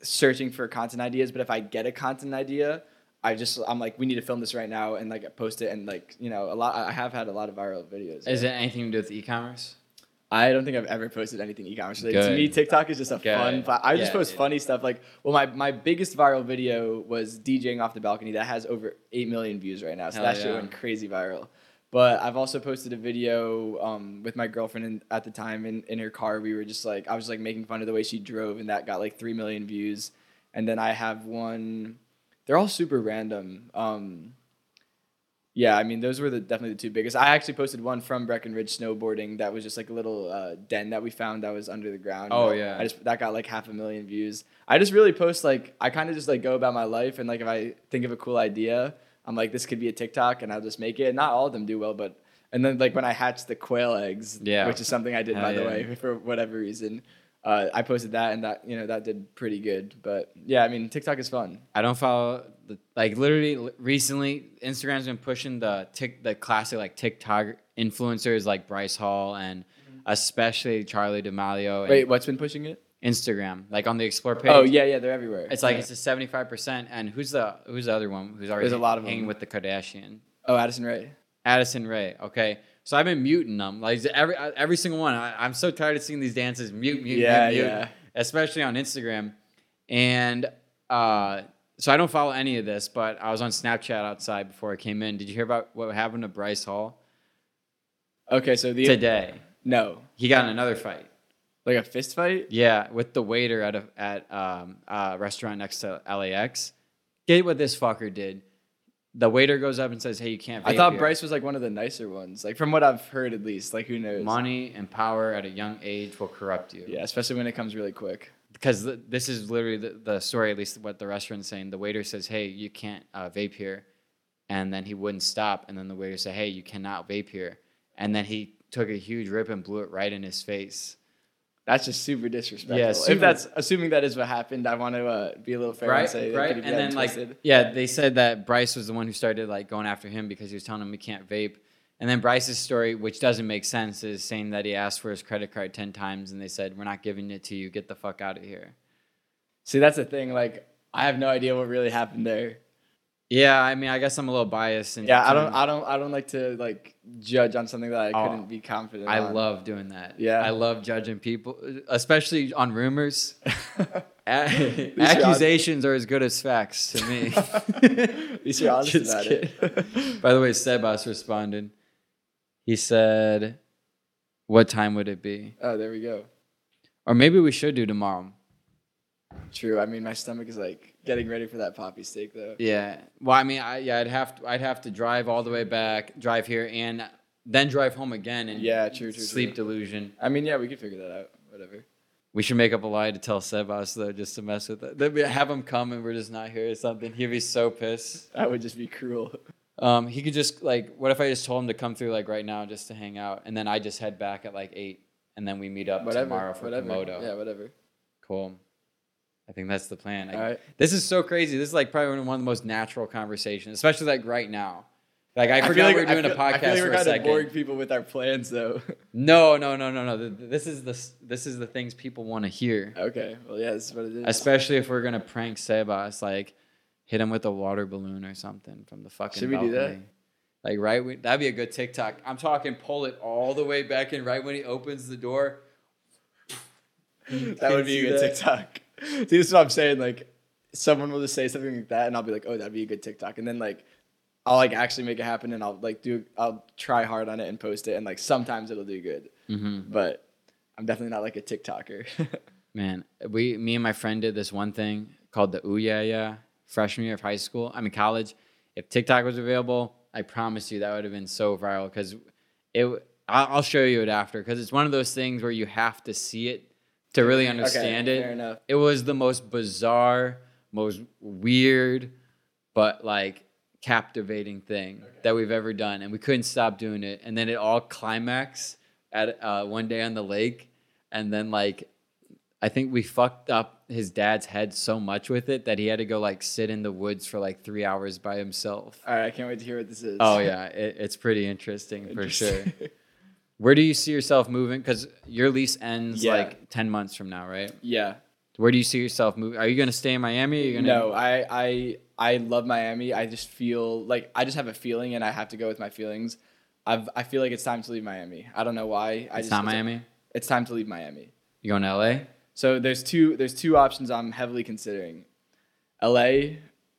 searching for content ideas, but if I get a content idea, I just I'm like we need to film this right now and like post it and like you know a lot. I have had a lot of viral videos. Is it anything to do with e-commerce? I don't think I've ever posted anything e-commerce related. To me, TikTok is just a Good. fun. pla- I just Yeah, post dude. funny stuff. Like, well, my, my biggest viral video was DJing off the balcony. That has over eight million views right now. So Hell that shit went crazy viral. But I've also posted a video um, with my girlfriend in, at the time in, in her car. We were just like, I was like making fun of the way she drove, and that got like three million views. And then I have one. They're all super random. Um, yeah, I mean those were the definitely the two biggest. I actually posted one from Breckenridge snowboarding that was just like a little uh, den that we found that was under the ground. Oh, yeah. I just that got like half a million views. I just really post like I kind of just like go about my life and like if I think of a cool idea, I'm like this could be a TikTok and I'll just make it. Not all of them do well, but and then like when I hatched the quail eggs, Yeah. which is something I did Hell by the way <laughs> for whatever reason. Uh, I posted that and that you know that did pretty good. But yeah, I mean TikTok is fun. I don't follow the like literally recently Instagram's been pushing the tick the classic like TikTok influencers like Bryce Hall and especially Charli D'Amelio and Wait, what's been pushing it? Instagram like on the explore page. Oh yeah, yeah, they're everywhere. It's like Yeah. it's a seventy five percent and who's the who's the other one who's already There's a lot of hanging them. with the Kardashian? oh Addison Rae. Addison Rae. Okay. So I've been muting them. Like every every single one. I, I'm so tired of seeing these dances. Mute, mute, Yeah, mute, mute. yeah. Especially on Instagram. And uh, so I don't follow any of this, but I was on Snapchat outside before I came in. Did you hear about what happened to Bryce Hall Okay, so the today? no, He got in another fight. like a fist fight. Yeah, with the waiter at a at um, a restaurant next to LAX. Get what this fucker did. The waiter goes up and says, "Hey, you can't." I vape thought here." Bryce was like one of the nicer ones, like from what I've heard at least. Like who knows? money and power at a young age will corrupt you. Yeah, especially when it comes really quick. Because th- this is literally the, the story, at least what the restaurant's saying. The waiter says, "Hey, you can't uh, vape here," and then he wouldn't stop. And then the waiter said, "Hey, you cannot vape here," and then he took a huge rip and blew it right in his face. That's just super disrespectful. Yeah, If that's assuming that is what happened, I want to uh, be a little fair and Right, say that right. And then been like, yeah, they said that Bryce was the one who started like going after him because he was telling him he can't vape. And then Bryce's story, which doesn't make sense, is saying that he asked for his credit card ten times and they said, "We're not giving it to you. Get the fuck out of here." See, that's the thing. Like, I have no idea what really happened there. Yeah, I mean, I guess I'm a little biased. And Yeah, I don't, I don't, I don't like to like judge on something that I Oh, couldn't be confident. I on. love doing that. Yeah. I love judging people, especially on rumors. <laughs> A- least you're Accusations are as good as facts to me. Least you're honest Just about kidding. it. By the way, Sebas responded. He said, "What time would it be? oh, there we go. Or maybe we should do tomorrow." True. I mean, my stomach is like getting ready for that poppy steak, though. Yeah. Well, I mean, I, yeah, I'd have to, I'd have to drive all the way back, drive here, and then drive home again. And Yeah, true, true, Sleep true. delusion. I mean, yeah, we could figure that out. Whatever. We should make up a lie to tell Sebas though, just to mess with it. Have him come and we're just not here or something. He'd be so pissed. That would just be cruel. Um, he could just like, what if I just told him to come through like right now just to hang out, and then I just head back at like eight, and then we meet up Whatever. tomorrow for whatever. Komodo. Yeah, whatever. Cool. I think that's the plan. I- right. This is so crazy. This is like probably one of the most natural conversations, especially like right now. Like I feel forgot like- we we're doing I feel, a podcast I feel like we're a kind of second. boring people with our plans, though. <laughs> No, no, no, no, no. Th- th- This is the this is the things people want to hear, okay. Well, yeah, this is what it is. especially if we're gonna prank Sebas, like hit him with a water balloon or something from the fucking. Should we do that? balcony. Like right, when, that'd be a good TikTok. I'm talking, pull it all the way back in right when he opens the door. that would be a good that? TikTok. <laughs> See, this is what I'm saying. Like, someone will just say something like that, and I'll be like, "Oh, that'd be a good TikTok," and then like, I'll like actually make it happen, and I'll like do, I'll try hard on it and post it, and like sometimes it'll do good, Mm-hmm. but I'm definitely not like a TikToker. <laughs> Man, we, me and my friend did this one thing called the Ooh Yeah Yeah freshman year of high school. I mean college. If TikTok was available, I promise you that would have been so viral because it. I'll show you it after because it's one of those things where you have to see it to really understand okay, fair it. enough. It was the most bizarre, most weird, but like captivating thing that we've ever done, and we couldn't stop doing it. And then it all climaxed at uh, one day on the lake, and then like I think we fucked up his dad's head so much with it that he had to go like sit in the woods for like three hours by himself. All right, I can't wait to hear what this is. Oh <laughs> yeah, it, it's pretty interesting for sure. Where do you see yourself moving? Because your lease ends Yeah. like ten months from now, right? yeah. Where do you see yourself moving? Are you gonna stay in Miami? Are you gonna No, I, I I love Miami. I just feel like I just have a feeling, and I have to go with my feelings. I've I feel like it's time to leave Miami. I don't know why. I It's just, not Miami. It's time to leave Miami. You going to LA? So there's two there's two options I'm heavily considering, L.A.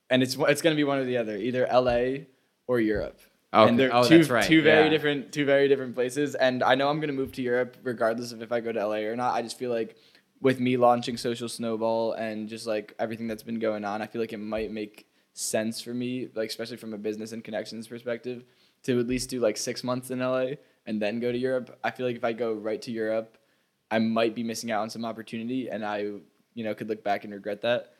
and it's it's gonna be one or the other, either L.A. or Europe. Okay. And they're Oh, two, that's right, two very yeah. different two very different places. And I know I'm gonna move to Europe regardless of if I go to LA or not. I just feel like with me launching Social Snowball and just like everything that's been going on, I feel like it might make sense for me, like especially from a business and connections perspective, to at least do like six months in LA and then go to Europe. I feel like if I go right to Europe, I might be missing out on some opportunity and I, you know, could look back and regret that.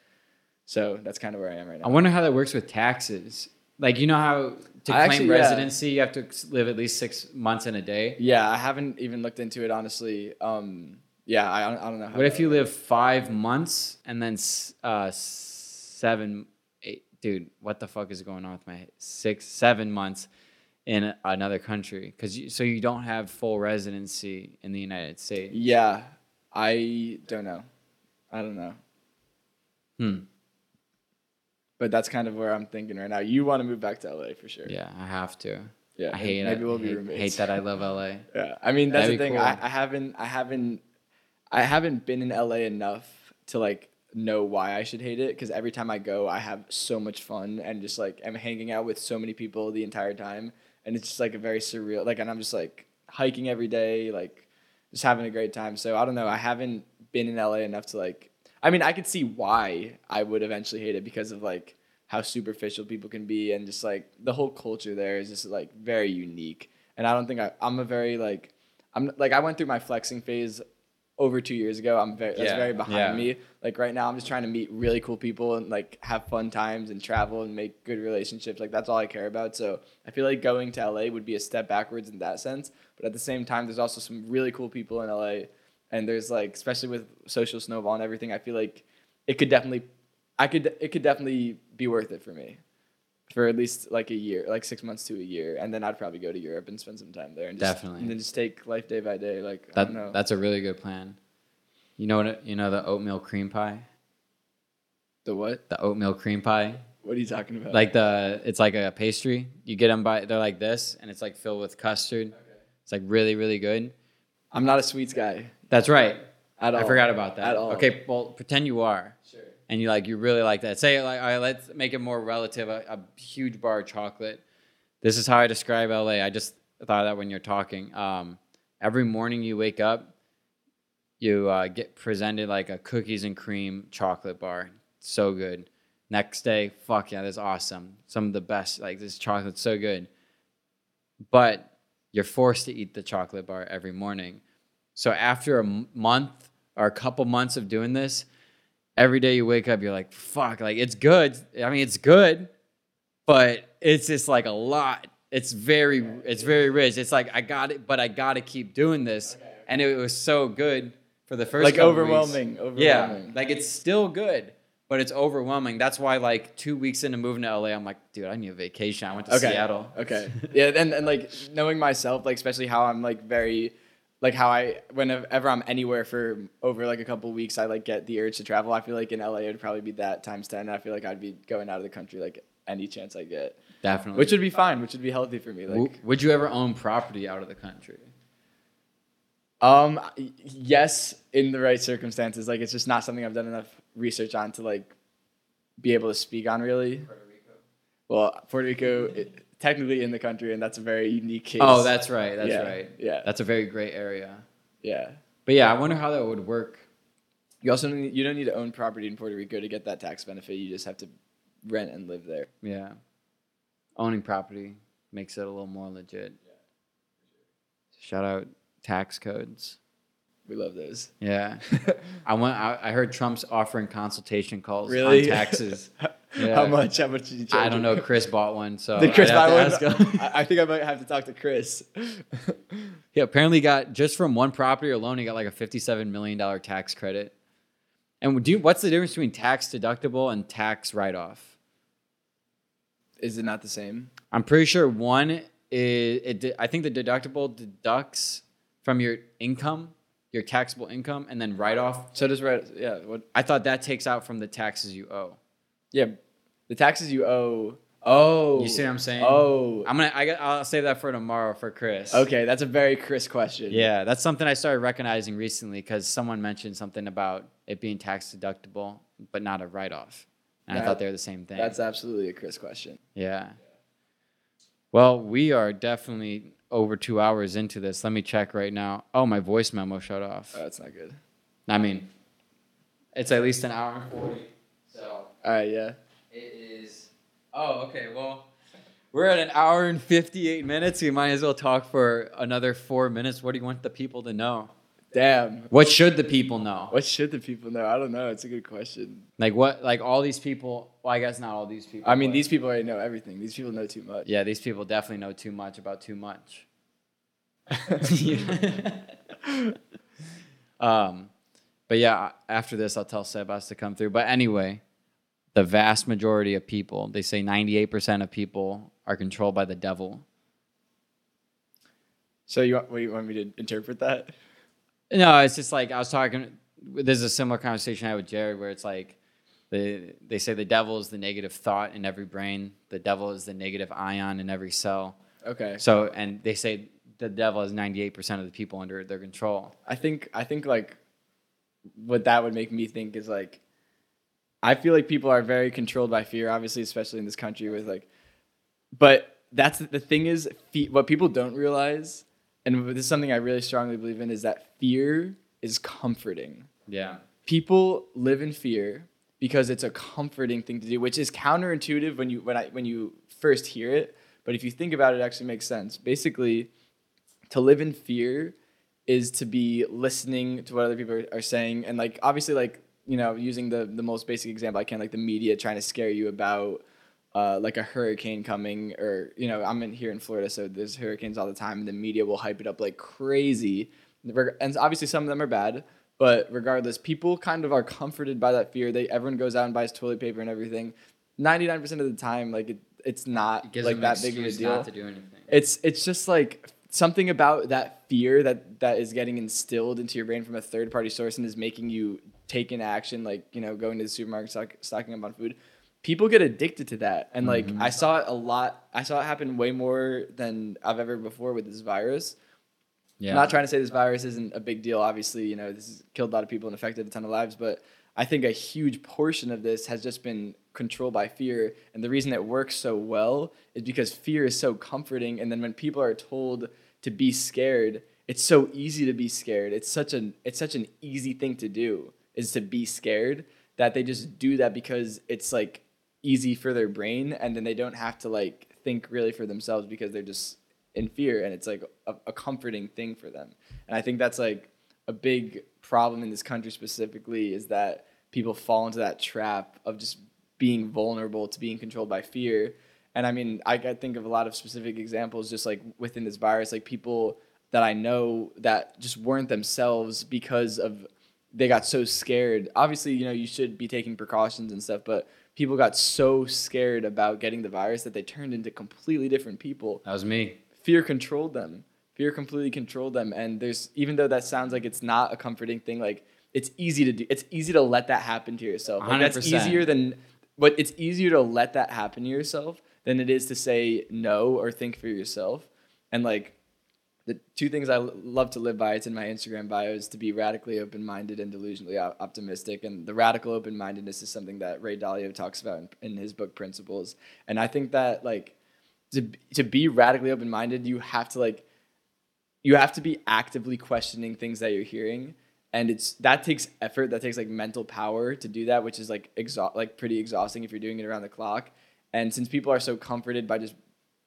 So that's kind of where I am right now. I wonder how that works with taxes. Like you know how to I claim actually- yeah. residency you have to live at least six months in a day. Yeah, I haven't even looked into it honestly. Um, yeah, I, I don't know. How What if you live five months and then uh, seven, eight, dude? What the fuck is going on with my six, seven months in another country? Because you, so you don't have full residency in the United States. Yeah, I don't know. I don't know. Hmm. But that's kind of where I'm thinking right now. You want to move back to LA for sure. Yeah, I have to. Yeah. I hate Maybe it. we'll be hate, roommates. hate that I love LA. <laughs> Yeah. I mean, that's That'd the thing. cool. I, I haven't, I haven't, I haven't been in LA enough to like know why I should hate it. Because every time I go, I have so much fun and just like I'm hanging out with so many people the entire time, and it's just like a very surreal. Like, and I'm just like hiking every day, like just having a great time. So I don't know. I haven't been in LA enough to like. I mean, I could see why I would eventually hate it because of like how superficial people can be and just like the whole culture there is just like very unique. And I don't think I, I'm a very like I'm like I went through my flexing phase over two years ago. I'm very that's Yeah, very behind yeah. me. Like right now, I'm just trying to meet really cool people and like have fun times and travel and make good relationships. Like that's all I care about. So I feel like going to LA would be a step backwards in that sense. But at the same time, there's also some really cool people in LA, and there's like especially with social snowball and everything. I feel like it could definitely, I could it could definitely be worth it for me. For at least like a year, like six months to a year, and then I'd probably go to Europe and spend some time there, and just, Definitely. and then just take life day by day. Like I That don't know. that's a really good plan. You know what? You know the oatmeal cream pie. the what? The oatmeal cream pie. What are you talking about? like the it's like a pastry. You get them by they're like this, and it's like filled with custard. It's like really really good. I'm not a sweets guy That's right. at all. I forgot about that. At all. Okay, well pretend you are, Sure. And you like you really like that. Say like all right, let's make it more relative. A, a huge bar of chocolate. This is how I describe LA. I just thought that when you're talking. Um, every morning you wake up, you uh, get presented like a cookies and cream chocolate bar. So good. Next day, fuck yeah, that's awesome. Some of the best. Like this chocolate's so good. But you're forced to eat the chocolate bar every morning. So after a m- month or a couple months of doing this, every day you wake up, you're like, fuck, like it's good. I mean, it's good, but it's just like a lot. It's very, it's very rich. It's like I got it, but I got to keep doing this. And it was so good for the first like couple weeks. overwhelming, Yeah, like it's still good, but it's overwhelming. That's why, like two weeks into moving to LA, I'm like, dude, I need a vacation. I went to okay. Seattle. Okay. Yeah, and and like knowing myself, like especially how I'm like very like how I whenever I'm anywhere for over like a couple weeks, I like get the urge to travel. I feel like in LA it would probably be that times ten. I feel like I'd be going out of the country like any chance I get, Definitely. which would be fine, which would be healthy for me. Like, would you ever own property out of the country? um, yes, in the right circumstances. Like it's just not something I've done enough research on to like be able to speak on really. Puerto Rico. Well, Puerto Rico, it, technically in the country, and that's a very unique case. Oh, that's right. That's Yeah, right. yeah. That's a very great area. yeah. But yeah, I wonder how that would work. You also need, you don't need to own property in Puerto Rico to get that tax benefit. You just have to rent and live there. Yeah. Owning property makes it a little more legit. Shout out tax codes. We love those. Yeah. <laughs> I went I, I heard Trump's offering consultation calls Really? on taxes. <laughs> Yeah. How much? How much did you charge? I don't know. Chris bought one, so Did Chris buy one? <laughs> I, think I might have to talk to Chris. <laughs> he apparently got just from one property alone, he got like a fifty-seven million dollar tax credit. And do you, what's the difference between tax deductible and tax write-off? Is it not the same? I'm pretty sure one is it. I think the deductible deducts from your income, your taxable income, and then write-off. So does right? Yeah. What? I thought that takes out from the taxes you owe. Yeah. The taxes you owe. Oh. You see what I'm saying? Oh. I'm gonna. I got, I'll save that for tomorrow for Chris. Okay, that's a very Chris question. Yeah, that's something I started recognizing recently because someone mentioned something about it being tax deductible, but not a write-off, and I That- thought they were the same thing. That's absolutely a Chris question. yeah. Well, we are definitely over two hours into this. Let me check right now. Oh, my voice memo shut off. Oh, that's not good. I mean, it's at least an hour and forty. So All right. Yeah. it is. Oh, okay. Well, we're at an hour and fifty-eight minutes. We might as well talk for another four minutes. What do you want the people to know? Damn. What should the people know? What should the people know? I don't know. It's a good question. Like what? Like all these people. Well, I guess not all these people. I mean, these people already know everything. These people know too much. Yeah, these people definitely know too much about too much. <laughs> <laughs> um, but yeah, after this, I'll tell Sebas to come through. But anyway, the vast majority of people, they say 98% of people are controlled by the devil. So you want, you want me to interpret that? No, it's just like I was talking. There's a similar conversation I had with Jared where it's like they they say the devil is the negative thought in every brain. The devil is the negative ion in every cell. Okay. So and they say the devil has 98% of the people under their control. I think I think like what that would make me think is like I feel like people are very controlled by fear, obviously, especially in this country with like but that's the thing is fe- what people don't realize and this is something I really strongly believe in is that fear is comforting. Yeah. People live in fear because it's a comforting thing to do, which is counterintuitive when you when I when you first hear it, but if you think about it, it actually makes sense. Basically, to live in fear is to be listening to what other people are, are saying and like obviously like you know using the the most basic example i can like the media trying to scare you about uh, like a hurricane coming or you know i'm in here in florida so there's hurricanes all the time. And the media will hype it up like crazy. And obviously some of them are bad but regardless people kind of are comforted by that fear. They everyone goes out and buys toilet paper and everything. 99% of the time like it, it's not It like that big of a deal. not to do anything. it's it's just like something about that fear that that is getting instilled into your brain from a third party source and is making you take an action like you know going to the supermarket stock, stocking up on food people get addicted to that and like Mm-hmm. i saw it a lot i saw it happen way more than i've ever before with this virus yeah. I'm not trying to say this virus isn't a big deal. Obviously, you know, this has killed a lot of people and affected a ton of lives, but I think a huge portion of this has just been controlled by fear. And the reason it works so well is because fear is so comforting. And then when people are told to be scared, it's so easy to be scared. It's such an it's such an easy thing to do is to be scared that they just do that because it's like easy for their brain and then they don't have to like think really for themselves because they're just in fear and it's like a, a comforting thing for them. And i think that's like a big problem in this country specifically is that people fall into that trap of just being vulnerable to being controlled by fear. And i mean i, I think of a lot of specific examples just like within this virus like people that i know that just weren't themselves because of they got so scared. Obviously, you know, you should be taking precautions and stuff, but people got so scared about getting the virus that they turned into completely different people. That was me. Fear controlled them. Fear completely controlled them. And there's even though that sounds like it's not a comforting thing, like it's easy to do. It's easy to let that happen to yourself. Like, that's 100%. easier than but it's easier to let that happen to yourself than it is to say no or think for yourself. And like the two things I l- love to live by, it's in my Instagram bio, is to be radically open minded and delusionally op- optimistic. And the radical open mindedness is something that Ray Dalio talks about in, in his book Principles. And I think that like to to be radically open minded, you have to like you have to be actively questioning things that you're hearing and it's that takes effort that takes like mental power to do that which is like exhaust like pretty exhausting if you're doing it around the clock and since people are so comforted by just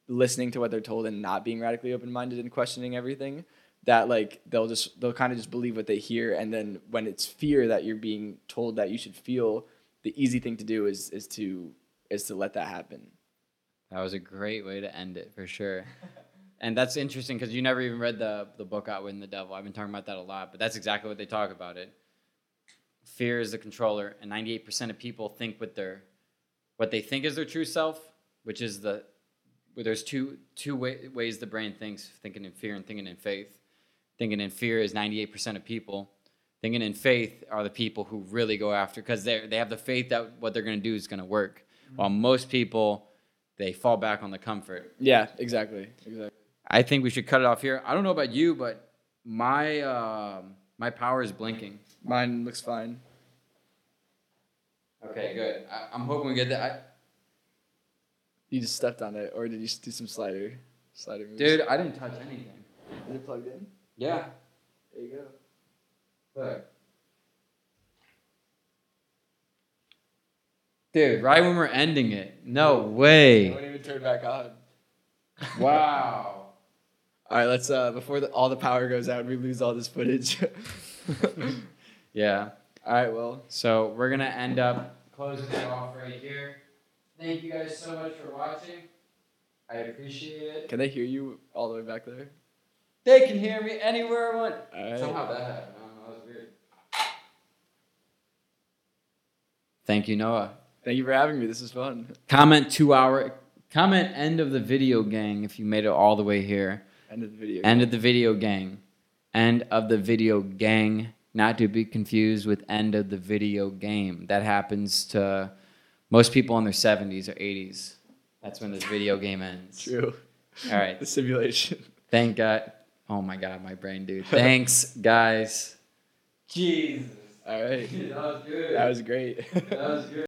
listening to what they're told and not being radically open-minded and questioning everything that like they'll just they'll kind of just believe what they hear and then when it's fear that you're being told that you should feel the easy thing to do is is to is to let that happen That was a great way to end it for sure. and that's interesting because you never even read the the book Outwitting the Devil. I've been talking about that a lot, but that's exactly what they talk about it. Fear is the controller, and 98% of people think with their what they think is their true self, which is the well, there's two two way, ways the brain thinks, thinking in fear and thinking in faith. Thinking in fear is 98% of people. Thinking in faith are the people who really go after because they they have the faith that what they're going to do is going to work. While most people they fall back on the comfort. yeah exactly exactly I think we should cut it off here. I don't know about you, but my um my power is blinking. mine looks fine Okay, good. I, I'm hoping we get that. I, you just stepped on it or did you just do some slider slider moves? dude, I didn't touch anything. Is it plugged in? Yeah. There you go. Look. Dude, right when we're ending it. No way. I way. won't even turn back on. <laughs> Wow. All right, let's uh before the, all the power goes out, and we lose all this footage. <laughs> Yeah. all right, well, So we're gonna end up closing it off right here. Thank you guys so much for watching. I appreciate it. can they hear you all the way back there? They can hear me anywhere I want. All right. Somehow that happened. Know. That was weird. Thank you, Noah. Thank you for having me. This is fun. Comment two hour. Comment end of the video gang if you made it all the way here. End of the video. End of the video gang. End of the video gang. Not to be confused with end of the video game. That happens to most people in their 70s or 80s. That's when this video game ends. <laughs> True. All right. The simulation. Thank God. Oh my God, my brain, dude. <laughs> Thanks, guys. Jesus. All right. That was good. That was great. That was good. <laughs>